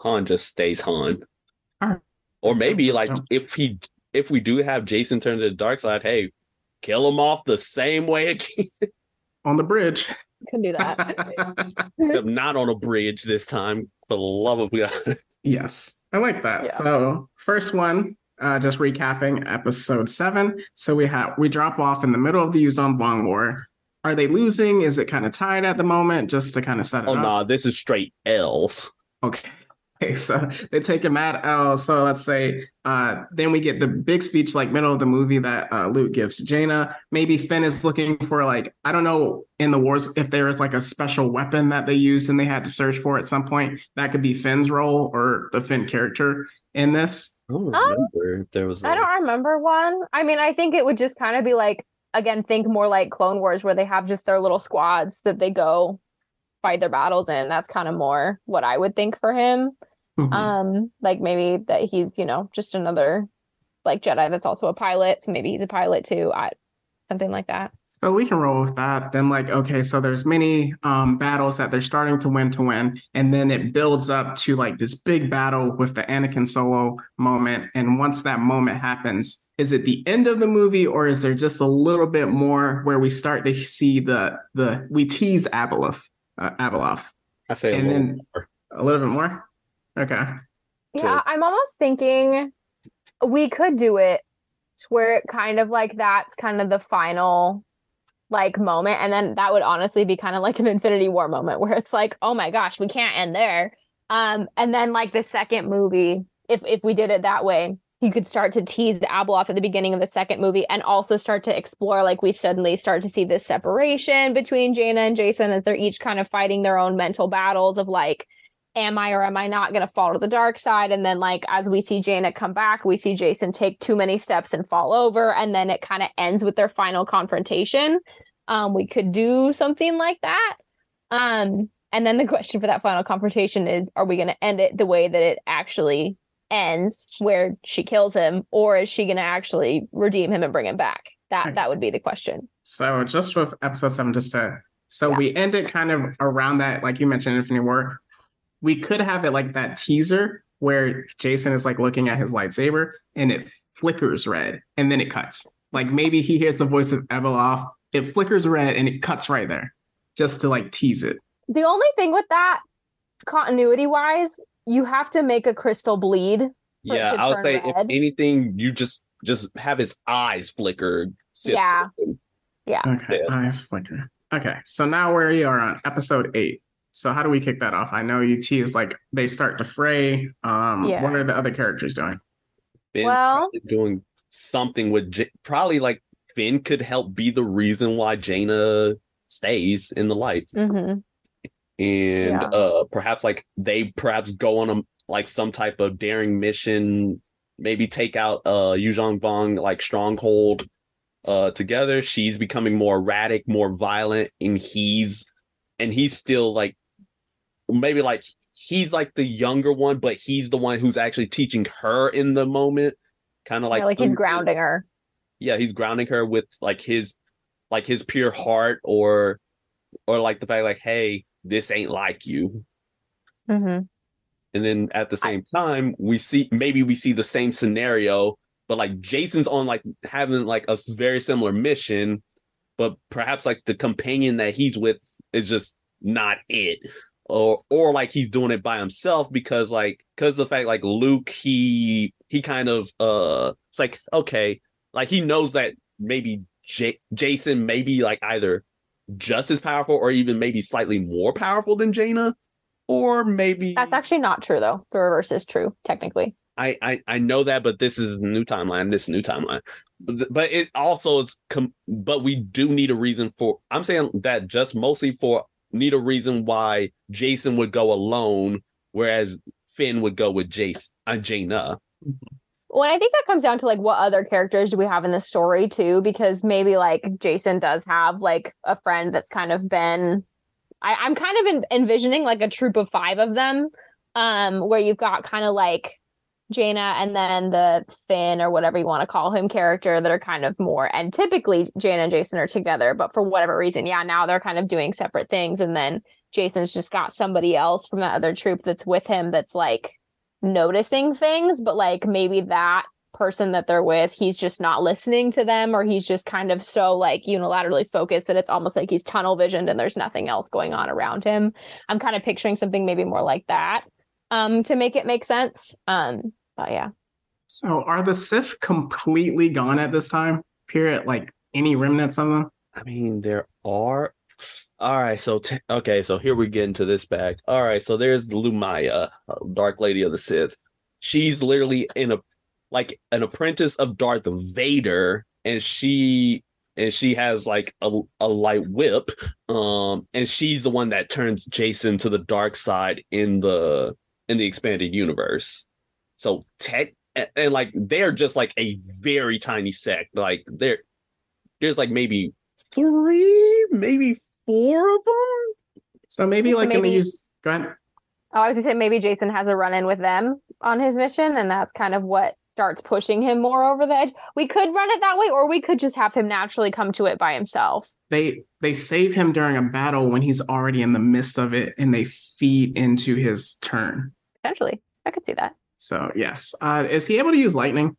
Han just stays Han. Or maybe like if he if we do have Jacen turn to the dark side, hey, kill him off the same way again, On the bridge. can do that. except not on a bridge this time. For the love of God. Yes, I like that. Yeah. So first one, uh, just recapping episode seven. So we have we drop off in the middle of the Yuuzhan Vong War. Are they losing? Is it kind of tied at the moment? Just to kind of set it Oh up. Oh nah, this is straight L's. Okay. Okay, so they take him at L. So let's say uh then we get the big speech like middle of the movie that uh Luke gives to Jaina. Maybe Finn is looking for like I don't know in the wars if there is like a special weapon that they used and they had to search for at some point. That could be Finn's role or the Finn character in this. I don't Um, remember if there was. I a- don't remember one. I mean, I think it would just kind of be like again, think more like Clone Wars where they have just their little squads that they go fight their battles in. That's kind of more what I would think for him. Mhm. Um, like maybe that he's, you know, just another like Jedi that's also a pilot. So maybe he's a pilot too. I something like that. So we can roll with that. Then, like, okay, so there's many um, battles that they're starting to win to win, and then it builds up to like this big battle with the Anakin Solo moment. And once that moment happens, is it the end of the movie, or is there just a little bit more where we start to see the the we tease Abeloth, uh, Abeloth, I say a and little then- more. a little bit more? Okay. So- Yeah, I'm almost thinking we could do it to where it kind of like that's kind of the final like moment and then that would honestly be kind of like an infinity war moment where it's like oh my gosh we can't end there um and then like the second movie if if we did it that way you could start to tease Abeloth at the beginning of the second movie and also start to explore like we suddenly start to see this separation between Jaina and Jacen as they're each kind of fighting their own mental battles of like am I or am I not going to fall to the dark side? And then, like, as we see Jaina come back, we see Jacen take too many steps and fall over. And then it kind of ends with their final confrontation. Um, we could do something like that. Um, and then the question for that final confrontation is are we going to end it the way that it actually ends, where she kills him, or is she going to actually redeem him and bring him back? That Okay. that would be the question. So just with episode seven, just to so Yeah. we end it kind of around that, like you mentioned, Infinity War. We could have it like that teaser where Jacen is like looking at his lightsaber and it flickers red and then it cuts. Like maybe he hears the voice of Abeloth, it flickers red and it cuts right there, just to like tease it. The only thing with that, continuity wise, you have to make a crystal bleed Yeah, I would say red. if anything, you just just have his eyes flicker. Sit- Yeah. Okay, Yeah. eyes flicker. Okay, so now we are on episode eight. So how do we kick that off? I know UT is like they start to fray. Um, Yeah. what are the other characters doing? Finn's Well- doing something with J- probably like Finn could help be the reason why Jaina stays in the light, Mhm. And Yeah. uh perhaps like they perhaps go on a like some type of daring mission, maybe take out uh Yuuzhan Vong like stronghold uh together. She's becoming more erratic, more violent, and he's and he's still like maybe like he's like the younger one, but he's the one who's actually teaching her in the moment. Kind of like Yeah, like he's through- grounding her. yeah, he's grounding her with like his like his pure heart or or like the fact like, hey, this ain't like you. hmm And then at the same time, we see maybe we see the same scenario, but like Jacen's on like having like a very similar mission, but perhaps like the companion that he's with is just not it. Or or like he's doing it by himself because like because the fact like Luke he he kind of uh it's like okay like he knows that maybe J- Jacen maybe like either just as powerful or even maybe slightly more powerful than Jaina or maybe That's actually not true though. The reverse is true, technically. I, I I know that, but this is new timeline. This new timeline, but, it also is. Com- but we do need a reason for. I'm saying that just mostly for need a reason why Jacen would go alone, whereas Finn would go with Jace, uh, Jaina. Well, I think that comes down to like what other characters do we have in the story too? Because maybe like Jacen does have like a friend that's kind of been. I, I'm kind of en- envisioning like a troop of five of them, um, where you've got kind of like Jaina and then the Finn or whatever you want to call him character that are kind of more and typically Jaina and Jacen are together, but for whatever reason, yeah, now they're kind of doing separate things. And then Jacen's just got somebody else from that other troop that's with him that's like noticing things, but like maybe that person that they're with, he's just not listening to them, or he's just kind of so like unilaterally focused that it's almost like he's tunnel visioned and there's nothing else going on around him. I'm kind of picturing something maybe more like that um to make it make sense. Um, but yeah. So are the Sith completely gone at this time? Period. Like any remnants of them? I mean, there are. All right, so t- okay, so here we get into this bag. All right, so there's Lumiya, Dark Lady of the Sith. She's literally in a like an apprentice of Darth Vader, and she and she has like a, a light whip, um, and she's the one that turns Jacen to the dark side in the in the expanded universe. So tech and, and like they're just like a very tiny sect. Like they're there's like maybe three, maybe four of them. So maybe like in the Maybe- use go ahead. Oh, I was gonna say maybe Jacen has a run in with them on his mission, and that's kind of what starts pushing him more over the edge. We could run it that way, or we could just have him naturally come to it by himself. They they save him during a battle when he's already in the midst of it and they feed into his turn. Potentially. I could see that. So yes. Uh is he able to use lightning?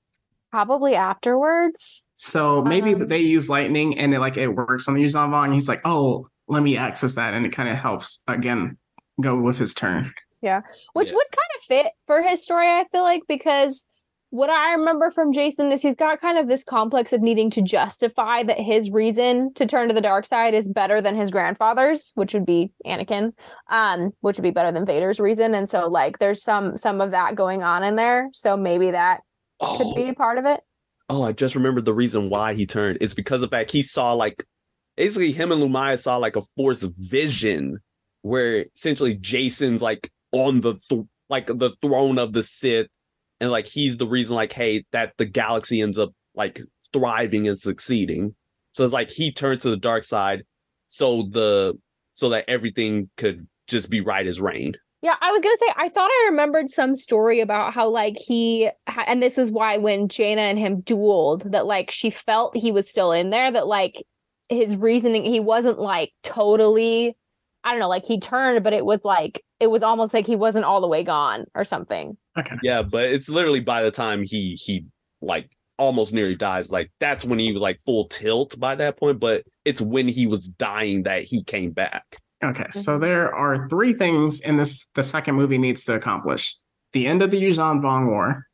Probably afterwards. So maybe Um, they use lightning and it like it works on the Yuuzhan Vong. He's like, oh, let me access that, and it kind of helps again go with his turn. Yeah, which Yeah. would kind of fit for his story, I feel like, because what I remember from Jacen is he's got kind of this complex of needing to justify that his reason to turn to the dark side is better than his grandfather's, which would be Anakin, um, which would be better than Vader's reason. And so like there's some some of that going on in there. So maybe that could be oh. a part of it. oh, I just remembered the reason why he turned. It's because of the fact he saw like basically him and Lumiya saw like a force vision where essentially Jacen's like on the th- like the throne of the Sith, and like he's the reason like hey that the galaxy ends up like thriving and succeeding. So it's like he turned to the dark side, so the so that everything could just be right as rain. Yeah, I was gonna say I thought I remembered some story about how like he and this is why when Jaina and him dueled that like she felt he was still in there that like his reasoning he wasn't like totally I don't know like he turned but it was like it was almost like he wasn't all the way gone or something. Okay. Yeah, but it's literally by the time he he like almost nearly dies, like that's when he was like full tilt by that point. But it's when he was dying that he came back. Okay. So Mhm. there are three things in this the second movie needs to accomplish. The end of the Yuuzhan Vong War,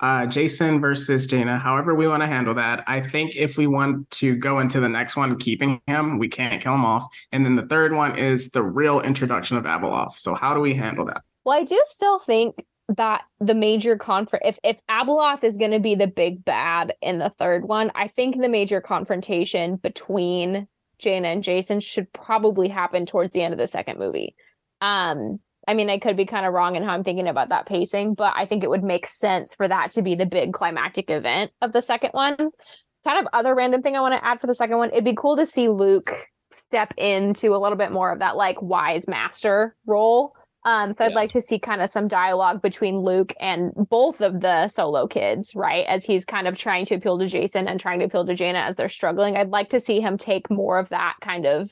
uh, Jacen versus Jaina, however we want to handle that. I think if we want to go into the next one, keeping him, we can't kill him off. And then the third one is the real introduction of Abeloth. So how do we handle that? Well, I do still think that the major confront if if Abeloth is going to be the big bad in the third one, I think the major confrontation between Jaina and Jason should probably happen towards the end of the second movie. Um I mean, I could be kind of wrong in how I'm thinking about that pacing, but I think it would make sense for that to be the big climactic event of the second one. Kind of other random thing I want to add for the second one, it'd be cool to see Luke step into a little bit more of that like wise master role. Um, so I'd like to see kind of some dialogue between Luke and both of the solo kids, right? As he's kind of trying to appeal to Jacen and trying to appeal to Jaina as they're struggling. I'd like to see him take more of that kind of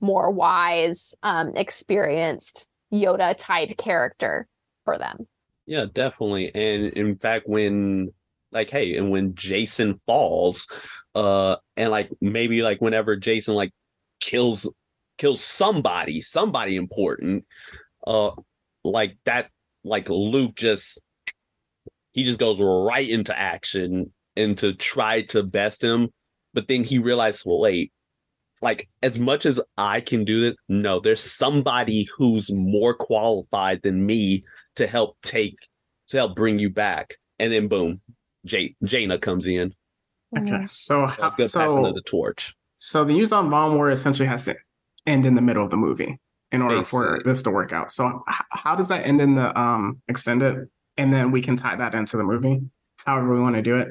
more wise, um, experienced Yoda type character for them. Yeah, definitely. And in fact, when like hey, and when Jacen falls, uh, and like maybe like whenever Jacen like kills kills somebody, somebody important, uh, like that, like Luke just he just goes right into action and to try to best him, but then he realized, well, wait, like as much as I can do it, no, there's somebody who's more qualified than me to help take to help bring you back. And then boom, J- Jaina comes in. Okay, so A how, good passing so of the torch. so the Yuuzhan Vong War essentially has to end in the middle of the movie in order for this to work out. So h- how does that end in the um extended, and then we can tie that into the movie, however we want to do it.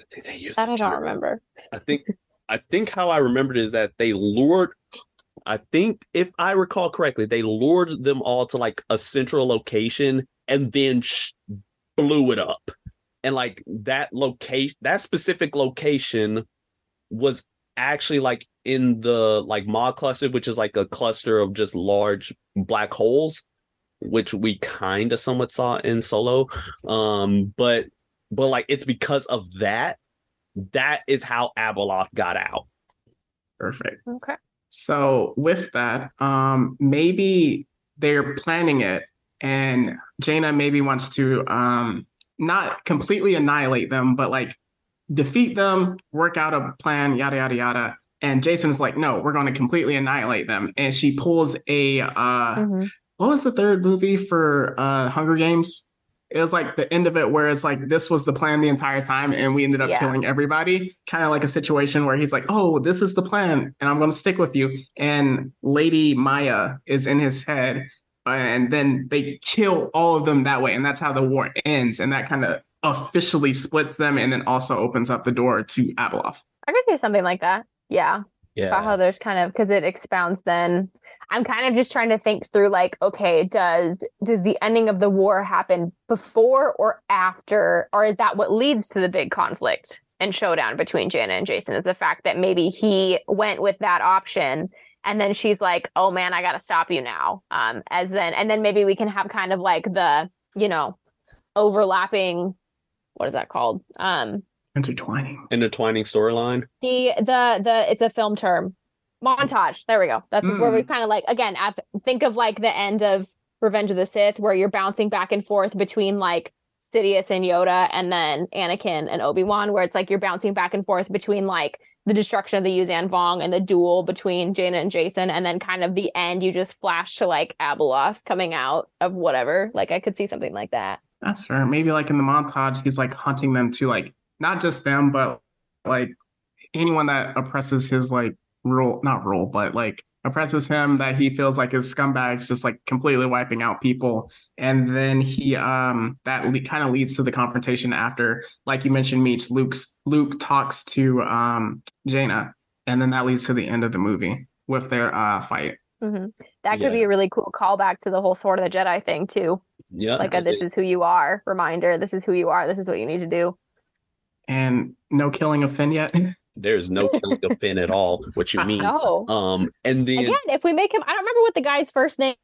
I think they used That the I don't term- remember. I think I think how I remembered is that they lured I think if I recall correctly, they lured them all to like a central location and then sh- blew it up. And like that location, that specific location was actually like in the like Maw cluster, which is like a cluster of just large black holes, which we kind of somewhat saw in Solo. Um, but but like it's because of that that is how Abeloth got out. Perfect. Okay. So with that, um, maybe they're planning it, and Jaina maybe wants to um not completely annihilate them, but like defeat them, work out a plan, yada yada yada. And Jacen's like, no, we're going to completely annihilate them. And she pulls a uh, Mhm. what was the third movie for uh Hunger Games? It was like the end of it where it's like this was the plan the entire time and we ended up Yeah. killing everybody. Kind of like a situation where he's like, "Oh, this is the plan and I'm going to stick with you." And Lady Maya is in his head and then they kill all of them that way and that's how the war ends and that kind of officially splits them and then also opens up the door to Abeloth. I could say something like that. Yeah. about Yeah. how there's kind of because it expounds then i'm kind of just trying to think through like okay does does the ending of the war happen before or after or is that what leads to the big conflict and showdown between jaina and jacen is the fact that maybe he went with that option and then she's like oh man i gotta stop you now um as then and then maybe we can have kind of like the you know overlapping what is that called um Intertwining. Intertwining storyline. the the the it's a film term montage there we go that's where we Mm. kind of like again af- think of like the end of revenge of the sith where you're bouncing back and forth between like sidious and yoda and then anakin and obi-wan where it's like you're bouncing back and forth between like the destruction of the yuuzhan vong and the duel between jaina and jacen and then kind of the end you just flash to like abeloth coming out of whatever like i could see something like that That's fair. Maybe like in the montage, he's like hunting them to like not just them, but like anyone that oppresses his like rule, not rule, but like oppresses him that he feels like his scumbags, just like completely wiping out people. And then he um that le- kind of leads to the confrontation after, like you mentioned, meets Luke's Luke talks to um Jaina, and then that leads to the end of the movie with their uh fight. hmm that could Yeah. be a really cool callback to the whole sword of the jedi thing too Yeah. like a this is who you are reminder this is who you are this is what you need to do And no killing of Finn yet. There's no killing of Finn at all. What you mean? no Um, and then again if we make him i don't remember what the guy's first name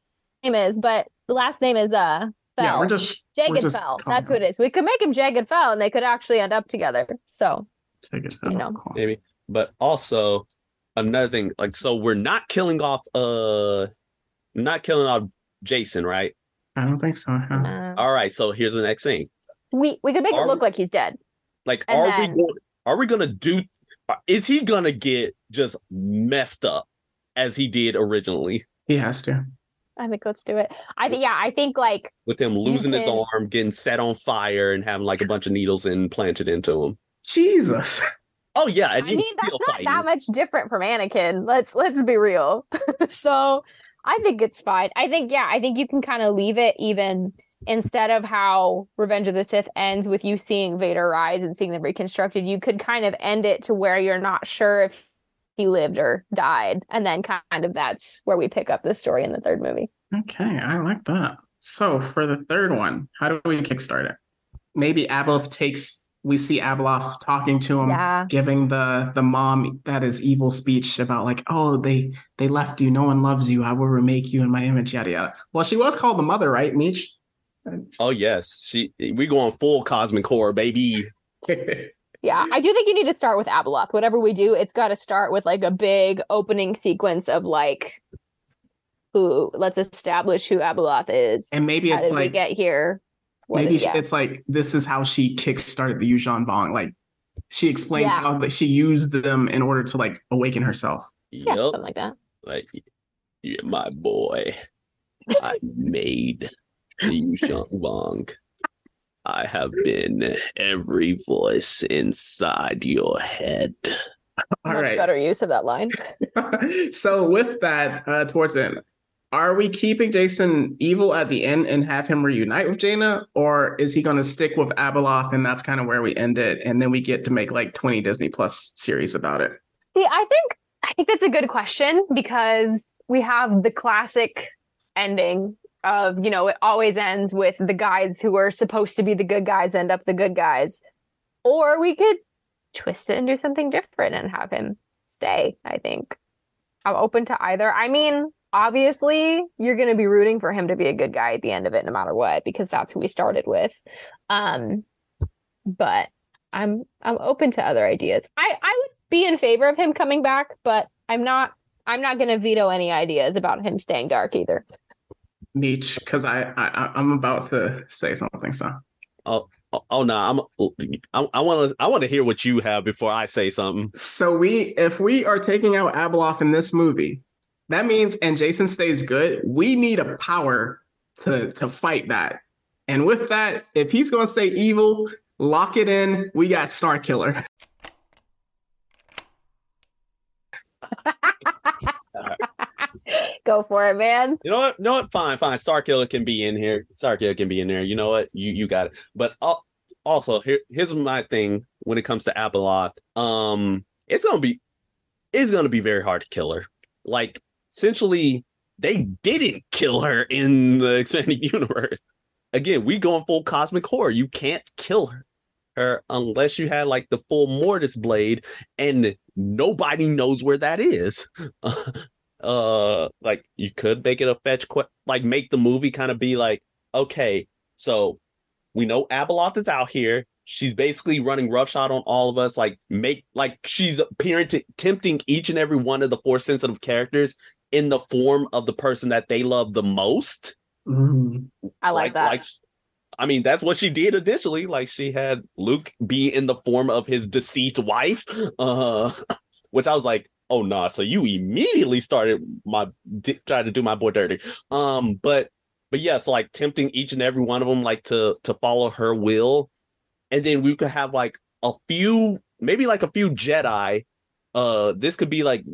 name is but the last name is uh Fel. yeah, we're just we're jagged just fell that's who it is we could make him jagged fel and they could actually end up together so Jagged you know. Cool. maybe, but also another thing, like so we're not killing off uh not killing off Jacen, right? I don't think so. huh? uh, All right, so here's the next thing. we we could make Are it look like he's dead Like, And are then- we going are we gonna do is he gonna get just messed up as he did originally? He has to. i think let's do it i think yeah i think like With him losing his can- arm, getting set on fire, and having like a bunch of needles implanted into him. Jesus. Oh yeah, and I mean, that's not fighting. that much different from Anakin. Let's let's be real. so I think it's fine. I think yeah, I think you can kind of leave it even instead of how Revenge of the Sith ends with you seeing Vader rise and seeing them reconstructed. You could kind of end it to where you're not sure if he lived or died, and then kind of that's where we pick up the story in the third movie. Okay, I like that. So for the third one, how do we kickstart it? Maybe Abeloth takes. We see Abeloth talking to him, Yeah. giving the the mom that is evil speech about like, oh, they they left you. No one loves you. I will remake you in my image. Yada yada. Well, she was called the mother, right, Meech? Oh yes, she we going full cosmic horror, baby. Yeah, I do think you need to start with Abeloth. Whatever we do, it's got to start with like a big opening sequence of like who. Let's establish who Abeloth is. and maybe How it's did we like get here? What maybe is- she- yeah. it's like this is how she kickstarted the Yuuzhan Vong. Like she explains Yeah. how that she used them in order to like awaken herself. yeah, Yep. something like that. Like, you're my boy. I made Yuuzhan Vong. I have been every voice inside your head. All Much right. better use of that line. so with that, uh, towards the end, are we keeping Jacen evil at the end and have him reunite with Jaina, or is he going to stick with Abeloth and that's kind of where we end it, and then we get to make like twenty Disney Plus series about it? See, I think I think that's a good question because we have the classic ending of, you know, it always ends with the guys who are supposed to be the good guys end up the good guys. Or we could twist it and do something different and have him stay, I think. I'm open to either. I mean, obviously, you're going to be rooting for him to be a good guy at the end of it no matter what because that's who we started with. Um but I'm I'm open to other ideas. I I would be in favor of him coming back, but I'm not I'm not going to veto any ideas about him staying dark either. Nietzsche, because I, I I'm about to say something. So Oh, oh no, I'm. I want to. I want to hear what you have before I say something. so we if we are taking out Abeloth in this movie, that means and Jacen stays good. We need a power to to fight that. And with that, if he's going to stay evil, lock it in. We got Starkiller. Go for it, man. You know what? You know what? Fine, fine. Starkiller can be in here. Starkiller can be in there. You know what? You you got it. But al- also, here here's my thing when it comes to Abeloth. Um, it's gonna be it's gonna be very hard to kill her. Like essentially, they didn't kill her in the expanded universe. Again, we going full cosmic horror. You can't kill her. Her unless you had like the full Mortis blade, and nobody knows where that is. uh like you could make it a fetch quest like make the movie kind of be like okay so we know abeloth is out here she's basically running roughshod on all of us like make like she's appearing to tempting each and every one of the four sensitive characters in the form of the person that they love the most. Mm. I like, that. like i mean that's what she did initially. Like she had luke be in the form of his deceased wife uh which i was like oh nah. So you immediately started my di- tried to do my boy dirty. Um but but yes like tempting each and every one of them like to to follow her will. And then we could have like a few maybe like a few jedi. Uh this could be like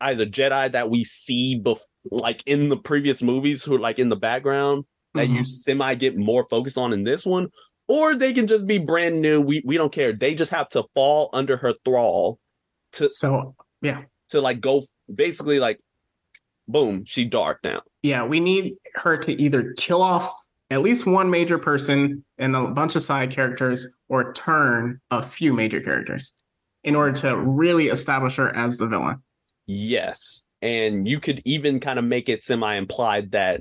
either jedi that we see bef- like in the previous movies who are like in the background that you Mhm. semi get more focus on in this one or they can just be brand new we we don't care they just have to fall under her thrall to so yeah to like go basically like boom she dark now yeah, we need her to either kill off at least one major person and a bunch of side characters, or turn a few major characters in order to really establish her as the villain. Yes and you could even kind of make it semi implied that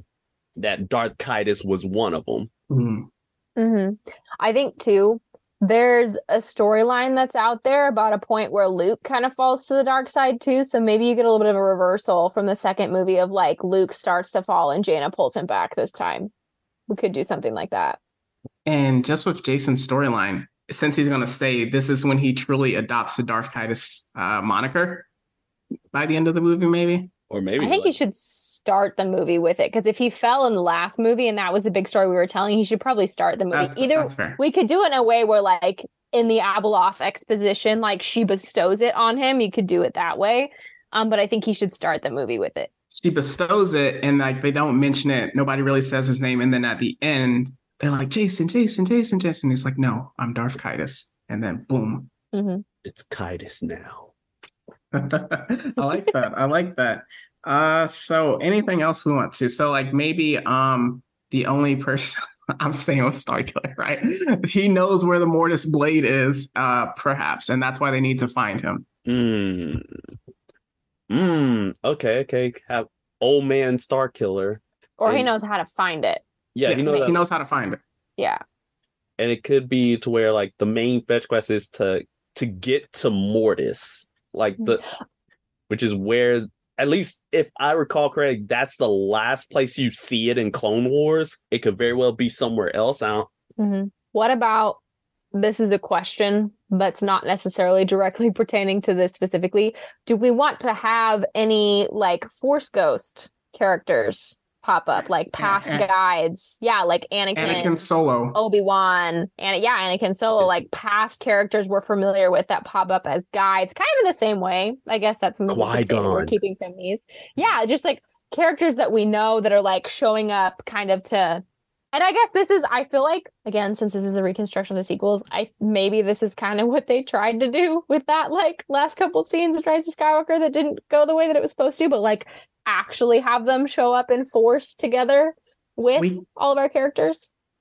that darth Caedus was one of them Mm. hmm I think too. There's a storyline that's out there about a point where Luke kind of falls to the dark side too. So maybe you get a little bit of a reversal from the second movie of like Luke starts to fall and Jaina pulls him back this time. We could do something like that. And just with Jacen's storyline, since he's going to stay, this is when he truly adopts the Darth Caedus uh, moniker by the end of the movie, maybe. or maybe I think you should start the movie with it because if he fell in the last movie and that was the big story we were telling, he should probably start the movie. That's, Either that's fair. we could do it in a way where like in the Abeloth exposition, like she bestows it on him. You could do it that way. Um, but I think he should start the movie with it. She bestows it, and like they don't mention it. Nobody really says his name, and then at the end, they're like, "Jacen, Jacen, Jacen, Jacen." He's like, "No, I'm Darth Caedus," and then boom. hmm it's Caedus now I like that. I like that. Uh, so anything else we want to? So like maybe um the only person I'm staying with Starkiller, right? He knows where the Mortis blade is, uh, perhaps, and that's why they need to find him. mm. Mm. okay okay have old man star killer Or he knows how to find it. yeah, Yes, you know he knows how to find it. Yeah. and it could be to where like the main fetch quest is to to get to Mortis, like the which is where at least if I recall correctly, that's the last place you see it in Clone Wars. It could very well be somewhere else out. hmm What about this is a question that's not necessarily directly pertaining to this specifically. Do we want to have any like Force Ghost characters pop up, like past An- guides. Yeah, like Anakin, Anakin Solo. Obi Wan, and yeah, Anakin Solo, It's- like past characters we're familiar with that pop up as guides, kind of in the same way. I guess that's maybe something we're keeping from these. Yeah, just like characters that we know that are like showing up, kind of to. And I guess this is, I feel like, again, since this is a reconstruction of the sequels, I maybe this is kind of what they tried to do with that, like last couple scenes of Rise of Skywalker that didn't go the way that it was supposed to, but like actually have them show up in force together with We all of our characters.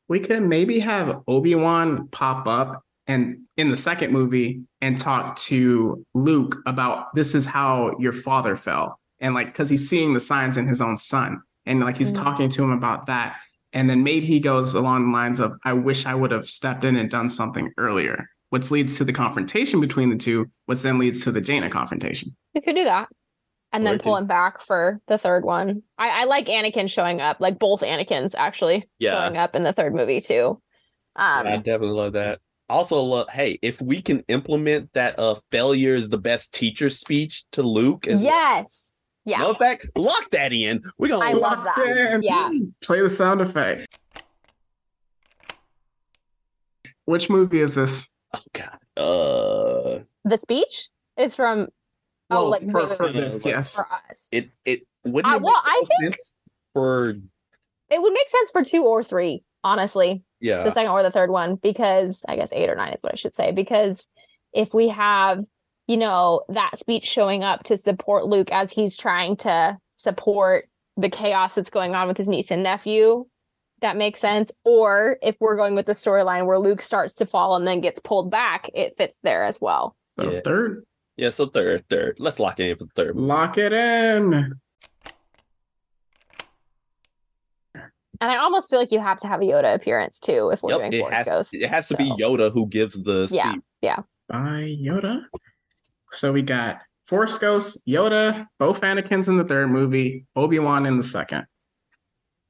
we could maybe have Obi-Wan pop up and in the second movie and talk to Luke about this is how your father fell. And like cuz he's seeing the signs in his own son and like he's Mhm. talking to him about that and then maybe he goes along the lines of I wish I would have stepped in and done something earlier, which leads to the confrontation between the two, which then leads to the Jaina confrontation. We could do that. And Or then pull could- him back for the third one. I, I like Anakin showing up, like both Anakins actually Yeah. showing up in the third movie too. Um, I definitely love that. Also, love, hey, if we can implement that uh failure is the best teacher speech to Luke as well. yes. Yeah. No fact, lock that in. We're gonna I love that. in. Yeah. Play the sound effect. Which movie is this? oh god. Uh The speech is from oh like for, wait, for wait, wait, this, like- yes. for us. it it wouldn't Uh, it well, make I more sense for It would make sense for two or three, honestly. yeah. the second or the third one because I guess eight or nine is what I should say. Because if we have, you know, that speech showing up to support Luke as he's trying to support the chaos that's going on with his niece and nephew, that makes sense. Or if we're going with the storyline where Luke starts to fall and then gets pulled back, it fits there as well. So Yeah. third, Yeah, so third, third. Let's lock it in for third. lock it in. And I almost feel like you have to have a Yoda appearance too if we're Yep, doing it Force has Ghost. it has to be. Yoda who gives the speech. Yeah. speech. By Yoda. So we got Force Ghost, Yoda, both Anakins in the third movie, Obi Wan in the second.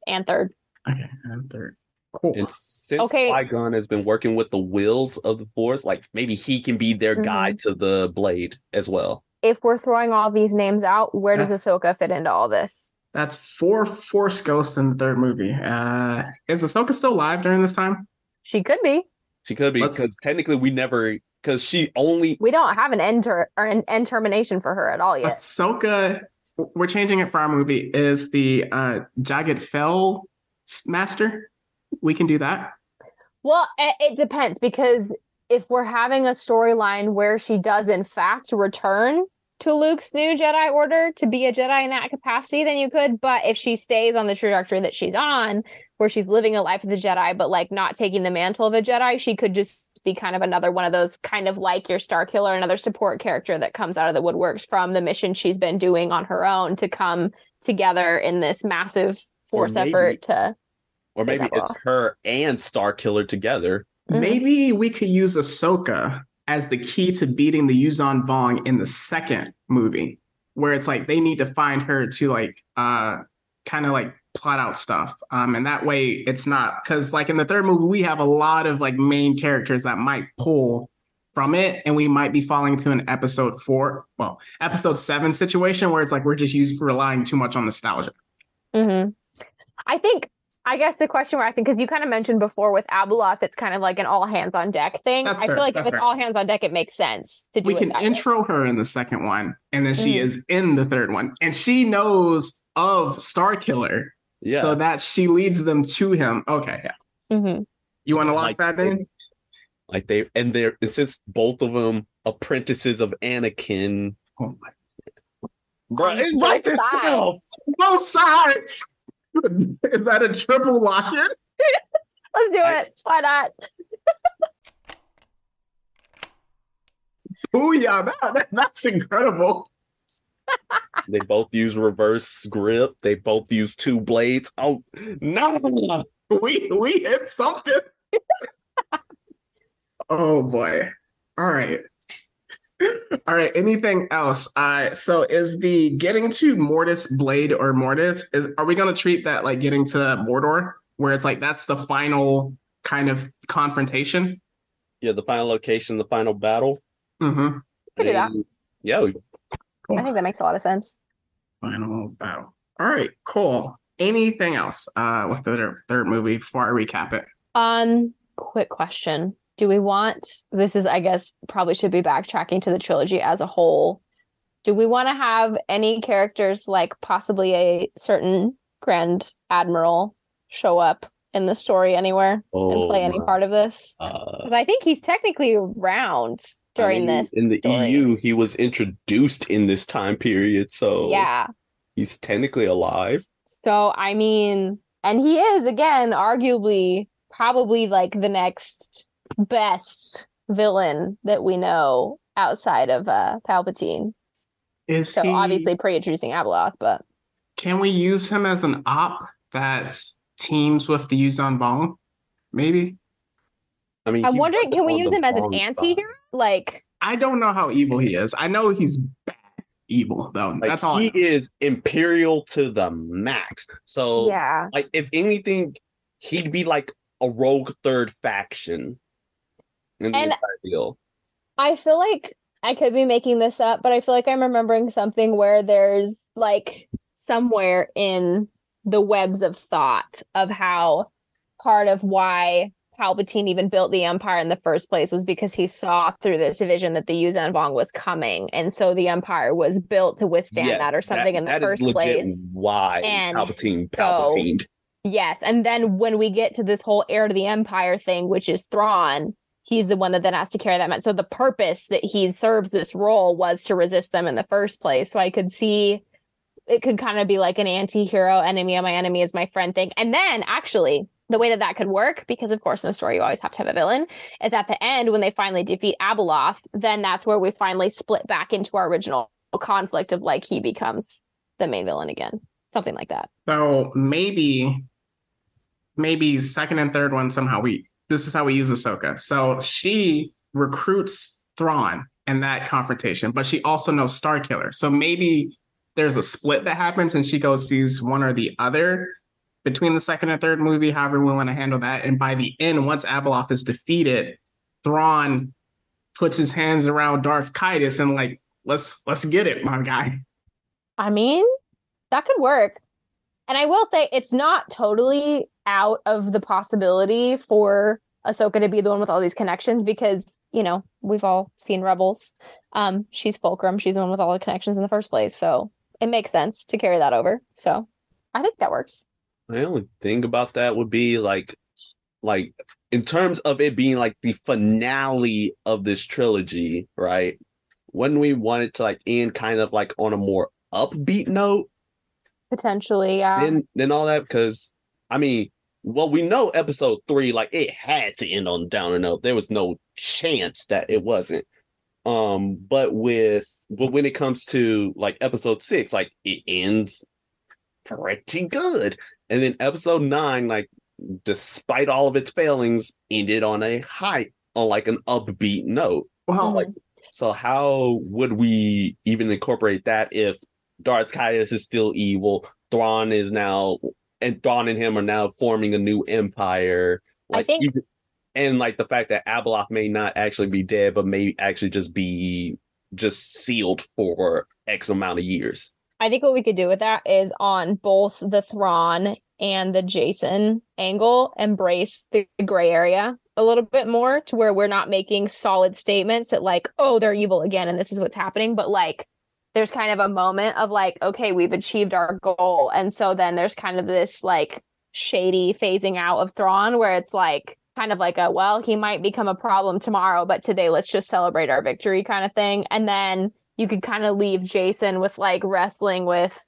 And third. Okay, and third. Cool. And since Okay. Qui-Gon has been working with the wills of the Force, like maybe he can be their Mhm. guide to the blade as well. If we're throwing all these names out, where does Ahsoka fit into all this? That's four Force Ghosts in the third movie. Uh, is Ahsoka still alive during this time? She could be. She could be because technically we never because she only We don't have an end ter- or an end termination for her at all yet. Ahsoka, we're changing it for our movie, is the uh, Jagged Fel Master. We can do that. Well, it, it depends because if we're having a storyline where she does in fact return to Luke's new Jedi Order to be a Jedi in that capacity, then you could. But if she stays on the trajectory that she's on, where she's living a life of the Jedi, but like not taking the mantle of a Jedi, she could just be kind of another one of those kind of like your Starkiller, another support character that comes out of the woodworks from the mission she's been doing on her own to come together in this massive force maybe- effort to. or maybe it's well. her and Starkiller together. Mhm. Maybe we could use Ahsoka as the key to beating the Yuuzhan Vong in the second movie, where it's like they need to find her to like uh kind of like plot out stuff. Um, and that way it's not because like in the third movie, we have a lot of like main characters that might pull from it, and we might be falling to an episode four, well, episode seven situation where it's like we're just using relying too much on nostalgia. hmm I think, I guess the question where I think, because you kind of mentioned before with Abeloth, it's kind of like an all hands on deck thing. That's I fair, feel like if it's fair. all hands on deck, it makes sense to do we can that way. intro her in the second one, and then she Mhm. is in the third one, and she knows of Starkiller, Yeah. so that she leads them to him. Okay, yeah. Mhm. You want to lock Like that they- in? like they and they're since both of them apprentices of Anakin. Oh my! Bro, On it's both like sides. itself. Both sides. is that a triple lock in? Let's do I- it. Why not? Booyah! That, that- that's incredible. They both use reverse grip. They both use two blades. Oh no! We we hit something. oh boy! All right. All right. Anything else? Uh, so is the getting to Mortis Blade or Mortis? Is are we gonna treat that like getting to Mordor, where it's like that's the final kind of confrontation? Yeah, the final location, the final battle. Mm-hmm. Could do that. Yeah, we- I think that makes a lot of sense. Final battle. All right. Cool. anything else uh, with the third, third movie before I recap it? Um, quick question. Do we want this is I guess probably should be backtracking to the trilogy as a whole. Do we want to have any characters like possibly a certain Grand Admiral show up in the story anywhere oh, and play any part of this? Uh, Because I think he's technically around during I mean, this. in the story. EU, he was introduced in this time period, so Yeah. he's technically alive. So I mean, and he is again arguably probably like the next best villain that we know outside of uh Palpatine. Is So he, obviously pre-introducing Abeloth, but can we use him as an op that teams with the Yuuzhan Vong? Maybe. I mean, I'm wondering, can we use him as an anti-hero? Side. Like, I don't know how evil he is. I know he's bad evil though. Like, That's all. He is imperial to the max. So, yeah. like, if anything, he'd be like a rogue third faction in the And- deal. I feel like I could be making this up, but I feel like I'm remembering something where there's like somewhere in the webs of thought of how part of why Palpatine even built the Empire in the first place was because he saw through this vision that the Yuuzhan Vong was coming, and so the Empire was built to withstand Yes, that or something in the that is first legit place. Why And Palpatine so- Yes, and then when we get to this whole heir to the empire thing, which is Thrawn, he's the one that then has to carry that. message. So the purpose that he serves this role was to resist them in the first place. So I could see it could kind of be like an anti-hero, enemy of my enemy is my friend thing. And then actually, the way that that could work, because of course in a story you always have to have a villain, is at the end when they finally defeat Abeloth, then that's where we finally split back into our original conflict of like he becomes the main villain again, something like that. So maybe, maybe second and third one somehow we. This is how we use Ahsoka. So she recruits Thrawn in that confrontation, but she also knows Starkiller. So maybe there's a split that happens, and she goes sees one or the other between the second and third movie. However, we want to handle that. And by the end, once Abeloth is defeated, Thrawn puts his hands around Darth Caedus and like, let's let's get it, my guy. I mean, that could work. And I will say it's not totally out of the possibility for Ahsoka to be the one with all these connections because, you know, we've all seen Rebels. Um, she's Fulcrum. She's the one with all the connections in the first place. So it makes sense to carry that over. So I think that works. My only thing about that would be like, like in terms of it being like the finale of this trilogy, right? Wouldn't we want it to like end kind of like on a more upbeat note Potentially, yeah. than than all that? Because I mean, well, we know episode three, like it had to end on a downer note. There was no chance that it wasn't. Um, but with but when it comes to like episode six, like it ends pretty good. And then episode nine, like despite all of its failings, ended on a high on like an upbeat note. Mhm. like, So how would we even incorporate that if Darth Caedus is still evil, Thrawn is now and Thrawn and him are now forming a new empire? I think- even, and like the fact that Abeloth may not actually be dead, but may actually just be just sealed for X amount of years. I think what we could do with that is on both the Thrawn and the Jacen angle, embrace the gray area a little bit more to where we're not making solid statements that, like, oh, they're evil again and this is what's happening. But like, there's kind of a moment of like, okay, we've achieved our goal. And so then there's kind of this like shady phasing out of Thrawn where it's like, kind of like a, well, he might become a problem tomorrow, but today let's just celebrate our victory kind of thing. And then you could kind of leave Jacen with like wrestling with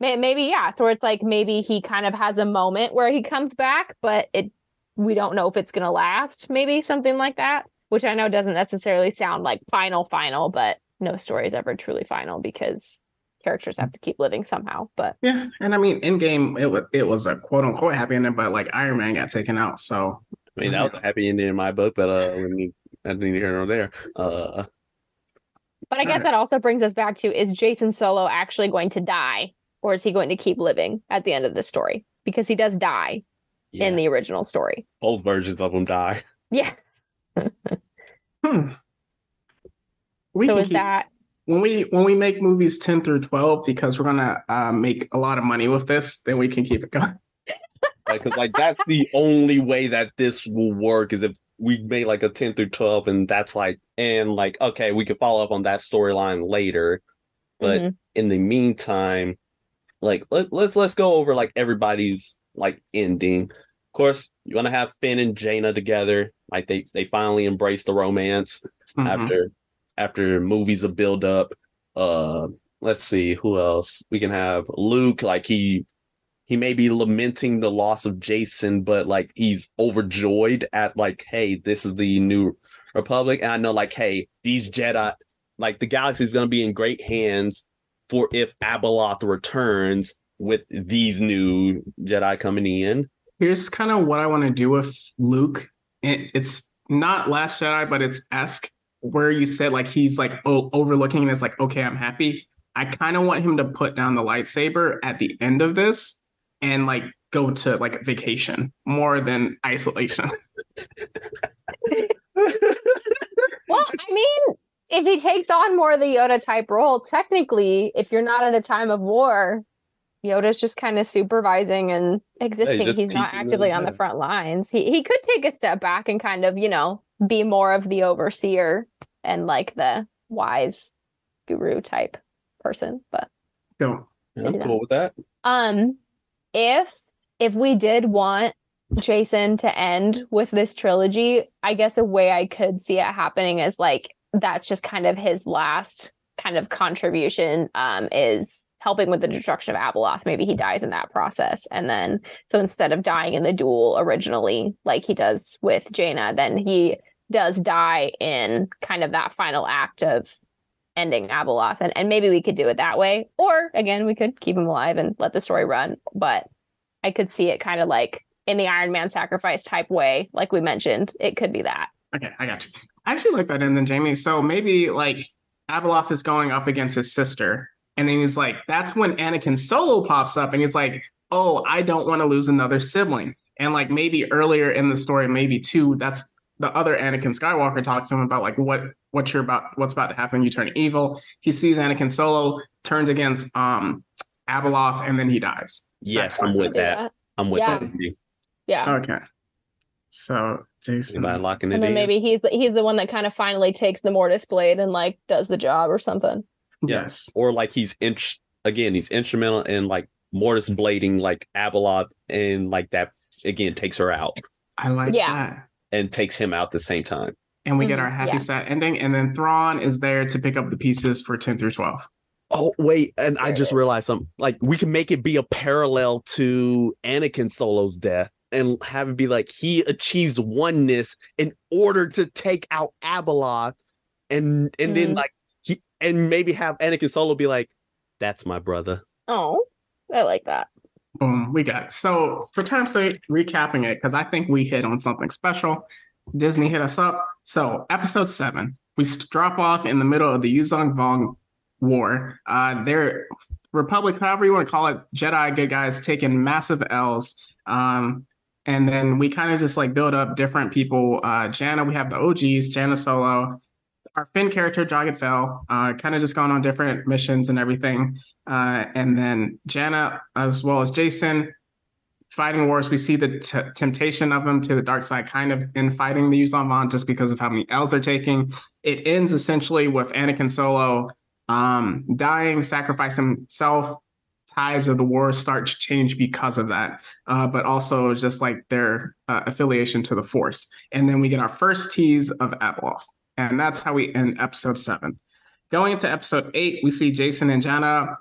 maybe yeah so it's like maybe he kind of has a moment where he comes back but it we don't know if it's going to last maybe something like that which i know doesn't necessarily sound like final final but no story is ever truly final because characters have to keep living somehow but Yeah, and I mean, in game, it was it was a quote unquote happy ending, but like Iron Man got taken out, so I mean, that was a happy ending in my book, but uh, I didn't hear nor there. Uh, but i guess Alright. that also brings us back to is jacen solo actually going to die or is he going to keep living at the end of the story because he does die yeah, in the original story both versions of him die. yeah hmm. We so is keep- that when we when we make movies 10 through 12 because we're gonna uh, make a lot of money with this then we can keep it going Because like that's the only way that this will work is if we made like a 10 through 12 and that's like and like okay we could follow up on that storyline later. But Mhm. in the meantime like let, let's let's go over like everybody's like ending. Of course you want to have finn and jaina together. Like they they finally embrace the romance Mhm. after after movies of build up. Uh let's see who else? We can have luke like he he may be lamenting the loss of jacen but like he's overjoyed at like hey this is the new republic. And i know like hey these jedi like the galaxy is to be in great hands for if abeloth returns with these new jedi coming in. Here's kind of what i want to do with luke. It- it's not last jedi but it's esque where you said like he's like o- overlooking and it's like okay i'm happy. I kind of want him to put down the lightsaber at the end of this and like go to like vacation more than isolation Well, I mean, if he takes on more of the Yoda type role, technically, if you're not at a time of war, Yoda's just kind of supervising and existing. just He's not teaching them, actively on the front lines. He he could take a step back and kind of, you know, be more of the overseer and like the wise guru type person. But go i'm cool with that um if if we did want Jacen to end with this trilogy, I guess the way I could see it happening is like that's just kind of his last kind of contribution um is helping with the destruction of Abeloth. Maybe he dies in that process. And then so instead of dying in the duel originally, like he does with Jaina, then he does die in kind of that final act of ending Abeloth. And, and maybe we could do it that way. Or again, we could keep him alive and let the story run. But I could see it kind of like in the Iron Man sacrifice type way, like we mentioned. It could be that. Okay, I got you. I actually like that ending, Jamie. So maybe like Abeloth is going up against his sister, and then he's like, that's when Anakin Solo pops up, and he's like, oh, I don't want to lose another sibling. And like maybe earlier in the story, maybe two, that's the other Anakin Skywalker talks to him about like what what you're about, what's about to happen. You turn evil. He sees Anakin Solo turns against um Abeloth, and then he dies. yes i'm with Do that i'm with Yeah. that Yeah. Okay. So Jacen. Anybody locking it And then in maybe he's the, he's the one that kind of finally takes the Mortis blade and like does the job or something. Yes. or like he's in again he's instrumental in like mortis blading like abeloth and like that again takes her out I like Yeah. that. And takes him out at the same time and we get Mhm, our happy yeah. sad ending. And then Thrawn is there to pick up the pieces for 10 through 12. oh wait and i There it just is. realized something like we can make it be a parallel to anakin solo's death and have it be like he achieves oneness in order to take out abeloth and and then Mhm. like he and maybe have anakin solo be like that's my brother Oh, I like that. Boom, we got it. So for time's sake, recapping it, because I think we hit on something special. Disney hit us up. So episode seven, we drop off in the middle of the Yuuzhan Vong War. Uh, their Republic, however you want to call it, Jedi good guys taking massive L's. Um, and then we kind of just like build up different people. Uh, Jaina, we have the OGs, Jaina Solo. Our Finn character, Jagged Fel, uh, kind of just gone on different missions and everything. Uh, and then Jaina, as well as Jacen, fighting wars. We see the t- temptation of them to the dark side, kind of in fighting the Yuuzhan Vong, just because of how many L's they're taking. It ends essentially with Anakin Solo um, dying, sacrificing himself. Ties of the war start to change because of that, uh, but also just like their uh, affiliation to the Force. And then we get our first tease of Abeloth, and that's how we end episode seven. Going into episode eight, we see Jacen and Jaina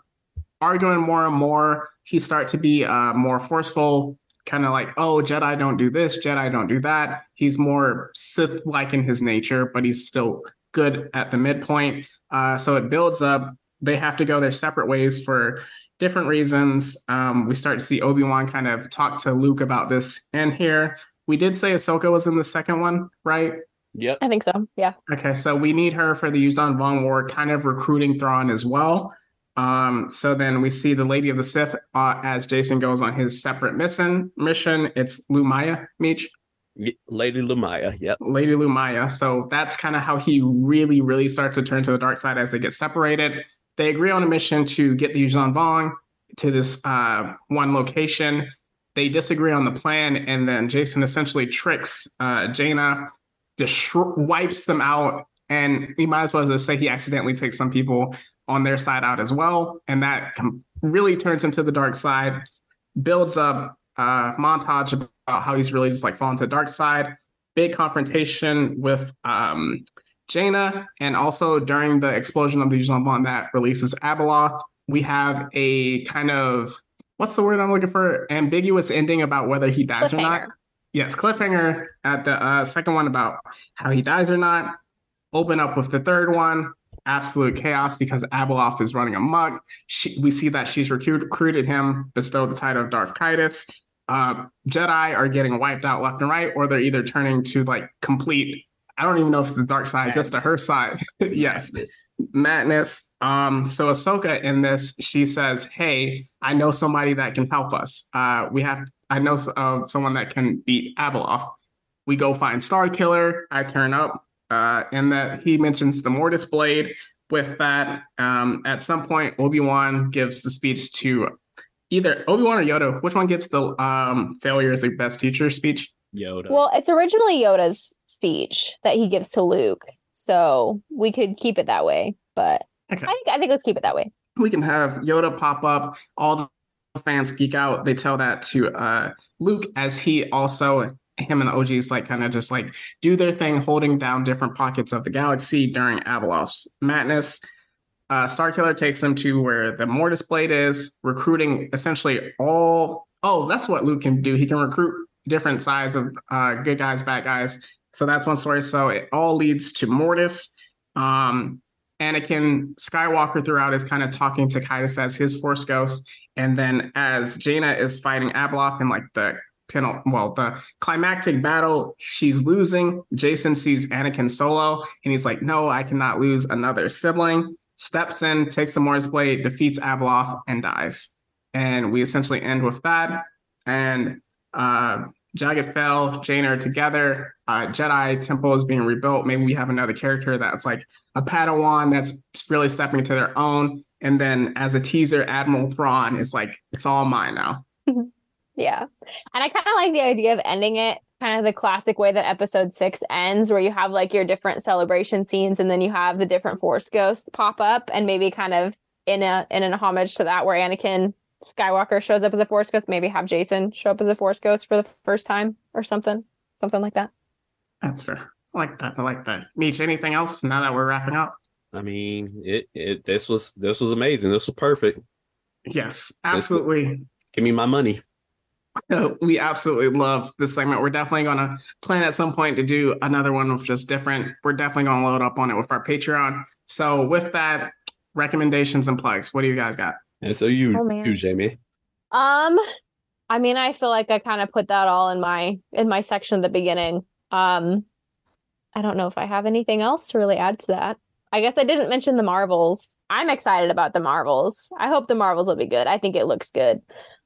arguing more and more. He start to be uh, more forceful, kind of like, oh, Jedi don't do this, Jedi don't do that. He's more Sith-like in his nature, but he's still good at the midpoint. Uh, so it builds up. They have to go their separate ways for different reasons. Um, we start to see Obi Wan kind of talk to Luke about this in here. We did say Ahsoka was in the second one, right? Yep I think so. Yeah. Okay, so we need her for the Yuuzhan Vong War, kind of recruiting Thrawn as well. Um, so then we see the Lady of the Sith uh, as Jacen goes on his separate mission. Mission. It's Lumiya, Meech. Y- Lady Lumiya. Yep. Lady Lumiya. So that's kind of how he really, really starts to turn to the dark side as they get separated. They agree on a mission to get the Yuzhan Vong to this uh, one location. They disagree on the plan, and then Jacen essentially tricks uh, Jaina, destro- wipes them out, and you might as well just say he accidentally takes some people on their side out as well, and that really turns him to the dark side. Builds up uh, montage about how he's really just like fallen to the dark side. Big confrontation with um, Jaina, and also during the explosion of the Vong that releases Abeloth, we have a kind of what's the word I'm looking for? Ambiguous ending about whether he dies or not. Yes, cliffhanger at the uh, second one about how he dies or not. Open up with the third one. Absolute chaos because Abeloth is running amok. She, we see that she's recruit, recruited him, bestowed the title of Darth Caedus. Uh, Jedi are getting wiped out left and right, or they're either turning to like complete. I don't even know if it's the dark side, just to her side. yes, madness. Um, so Ahsoka in this, she says, "Hey, I know somebody that can help us. Uh, we have, I know s- of someone that can beat Abeloth. We go find Starkiller. I turn up, uh, and that he mentions the Mortis blade. With that, um, at some point, Obi Wan gives the speech to either Obi Wan or Yoda. Which one gives the um, failure is the best teacher speech? Yoda. Well, it's originally Yoda's speech that he gives to Luke, so we could keep it that way. But Okay. I think I think let's keep it that way. we can have Yoda pop up. All the fans geek out. They tell that to uh, Luke as he also him and the OGs like kind of just like do their thing, holding down different pockets of the galaxy during Abeloth's madness. Uh, Starkiller takes them to where the Mortis Blade is, recruiting essentially all. Oh, that's what Luke can do. He can recruit different sides of uh, good guys, bad guys. So that's one story. So it all leads to Mortis. Um, Anakin Skywalker throughout is kind of talking to Caedus as his Force Ghost, and then as Jaina is fighting Abeloth in like the penal, well, the climactic battle, she's losing. Jacen sees Anakin solo, and he's like, "No, I cannot lose another sibling." Steps in, takes the Mortis blade, defeats Abeloth, and dies. And we essentially end with that. And uh, Jagged Fel, Jaina are together. Uh, Jedi Temple is being rebuilt. Maybe we have another character that's like a Padawan that's really stepping into their own. And then as a teaser, Admiral Thrawn is like, it's all mine now. Yeah. And I kind of like the idea of ending it kind of the classic way that episode six ends, where you have like your different celebration scenes and then you have the different force ghosts pop up and maybe kind of in a in an homage to that where Anakin Skywalker shows up as a force ghost, maybe have Jacen show up as a force ghost for the first time or something. Something like that. That's fair. I like that. I like that. Meech, anything else now that we're wrapping up? I mean, it, it this was this was amazing. This was perfect. Yes, absolutely. Give me my money. we absolutely love this segment. We're definitely going to plan at some point to do another one with just different. We're definitely going to load up on it with our Patreon. So, with that, recommendations and plugs. What do you guys got? And so you, Oh, you Jamie. Um, I mean, I feel like I kind of put that all in my in my section at the beginning. Um, I don't know if I have anything else to really add to that. I guess I didn't mention the Marvels. I'm excited about the Marvels. I hope the Marvels will be good. I think it looks good,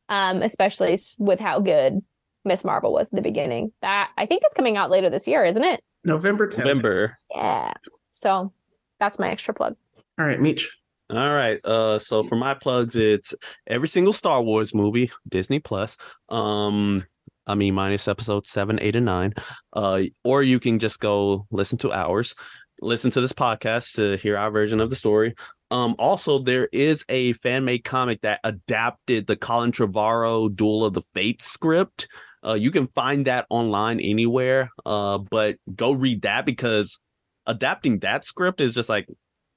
um, especially with how good Miss Marvel was at the beginning. That I think it's coming out later this year, isn't it? November 10th. November. Yeah. So that's my extra plug. All right, Meech. All right. Uh so for my plugs, it's every single Star Wars movie, Disney Plus. Um I mean minus episode seven, eight, and nine. Uh or you can just go listen to ours. Listen to this podcast to hear our version of the story. Um also there is a fan made comic that adapted the Colin Trevorrow Duel of the Fates script. Uh you can find that online anywhere. Uh but go read that because adapting that script is just like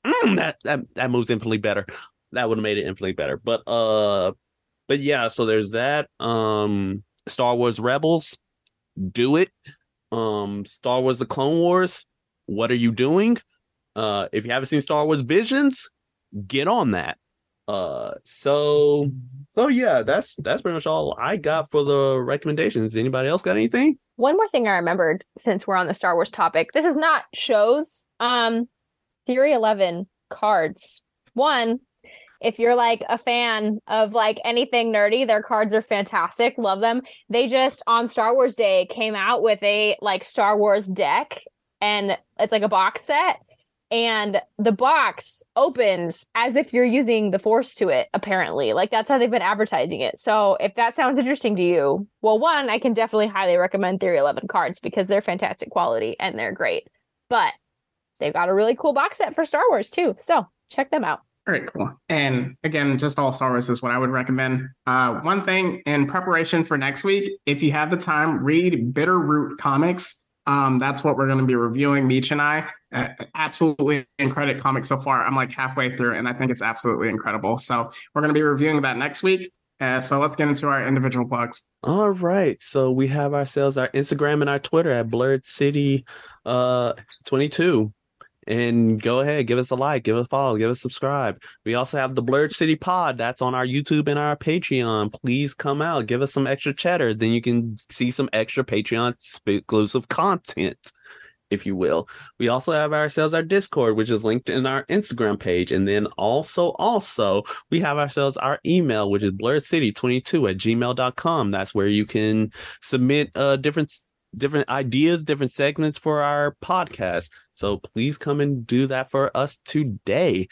mm, that that that moves infinitely better. That would have made it infinitely better. But uh, but yeah. So there's that. Um, Star Wars Rebels, do it. Um, Star Wars: The Clone Wars. What are you doing? Uh, if you haven't seen Star Wars Visions, get on that. Uh, so so yeah, that's that's pretty much all I got for the recommendations. Anybody else got anything? One more thing I remembered since we're on the Star Wars topic. This is not shows. Um, Theory 11 cards. One, if you're like a fan of like anything nerdy, their cards are fantastic. Love them. They just on Star Wars Day came out with a like Star Wars deck and it's like a box set and the box opens as if you're using the force to it apparently like that's how they've been advertising it so if that sounds interesting to you well one i can definitely highly recommend theory 11 cards because they're fantastic quality and they're great but they've got a really cool box set for star wars too so check them out all right, cool. And again, just all Star Wars is what I would recommend. Uh, one thing in preparation for next week, if you have the time, read Bitterroot Comics. Um, that's what we're going to be reviewing, Meech and I. Uh, absolutely incredible comic so far. I'm like halfway through, and I think it's absolutely incredible. So we're going to be reviewing that next week. Uh, so let's get into our individual plugs. All right. So we have ourselves our Instagram and our Twitter at Blurred City uh 22 and go ahead, give us a like, give us a follow, give us a subscribe. We also have the Blurred City Pod that's on our YouTube and our Patreon. Please come out, give us some extra cheddar, then you can see some extra Patreon exclusive content, if you will. We also have ourselves our Discord, which is linked in our Instagram page, and then also, also we have ourselves our email, which is blurredcity22 at gmail.com. That's where you can submit uh different different ideas, different segments for our podcast. So please come and do that for us today.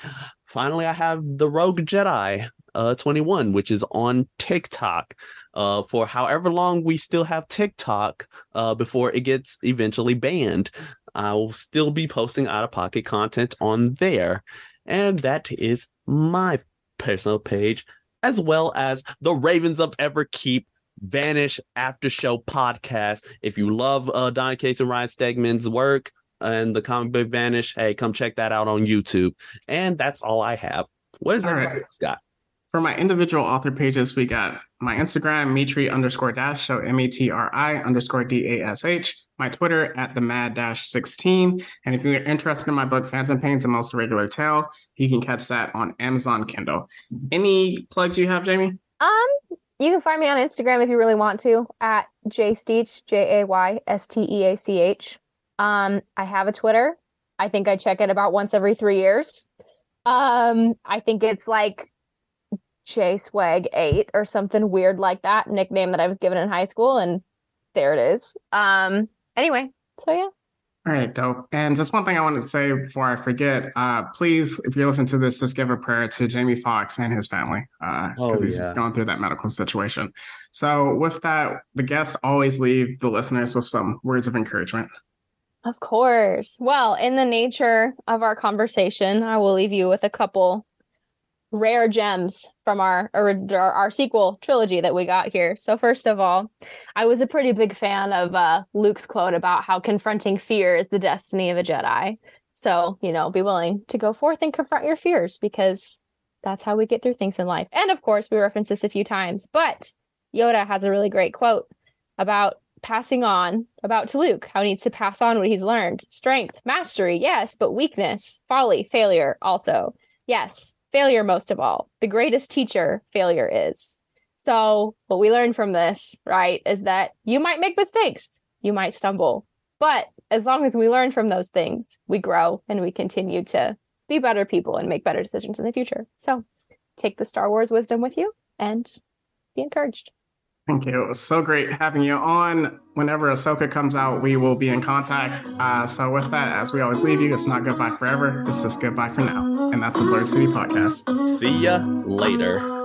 Finally, I have the Rogue Jedi uh 21, which is on TikTok. Uh, for however long we still have TikTok uh, before it gets eventually banned. I will still be posting out of pocket content on there. And that is my personal page, as well as the Ravens of Everkeep Vanish After Show podcast. If you love uh, Donny Cates and Ryan Stegman's work and the comic book Vanish, hey, come check that out on YouTube. And that's all I have. What is that, right. Scott? For my individual author pages, we got my Instagram, Metri underscore dash, so M E T R I underscore D A S H. My Twitter at the mad dash 16. And if you're interested in my book, Phantom Pains, The Most Irregular Tale, you can catch that on Amazon Kindle. Any plugs you have, Jamie? Um, you can find me on Instagram if you really want to at jaysteach, J A Y S T E A C H. Um, I have a Twitter. I think I check it about once every three years. Um, I think it's like J Swag eight or something weird like that, nickname that I was given in high school, and there it is. Um, anyway, so yeah. All right, dope. And just one thing I wanted to say before I forget, uh, please, if you're listening to this, just give a prayer to Jamie Foxx and his family because uh, oh, he's yeah. going through that medical situation. So, with that, the guests always leave the listeners with some words of encouragement. Of course. Well, in the nature of our conversation, I will leave you with a couple rare gems from our, our, our sequel trilogy that we got here. So first of all, I was a pretty big fan of uh, Luke's quote about how confronting fear is the destiny of a Jedi. So you know, be willing to go forth and confront your fears because that's how we get through things in life. And of course, we reference this a few times, but Yoda has a really great quote about passing on about to Luke, how he needs to pass on what he's learned. Strength, mastery, yes, but weakness, folly, failure also. Yes, failure most of all. The greatest teacher failure is. So, what we learn from this, right, is that you might make mistakes, you might stumble, but as long as we learn from those things, we grow and we continue to be better people and make better decisions in the future. So, take the Star Wars wisdom with you and be encouraged. Thank you. It was so great having you on. Whenever Ahsoka comes out, we will be in contact. Uh, so, with that, as we always leave you, it's not goodbye forever. It's just goodbye for now. And that's the Blurred City Podcast. See ya later.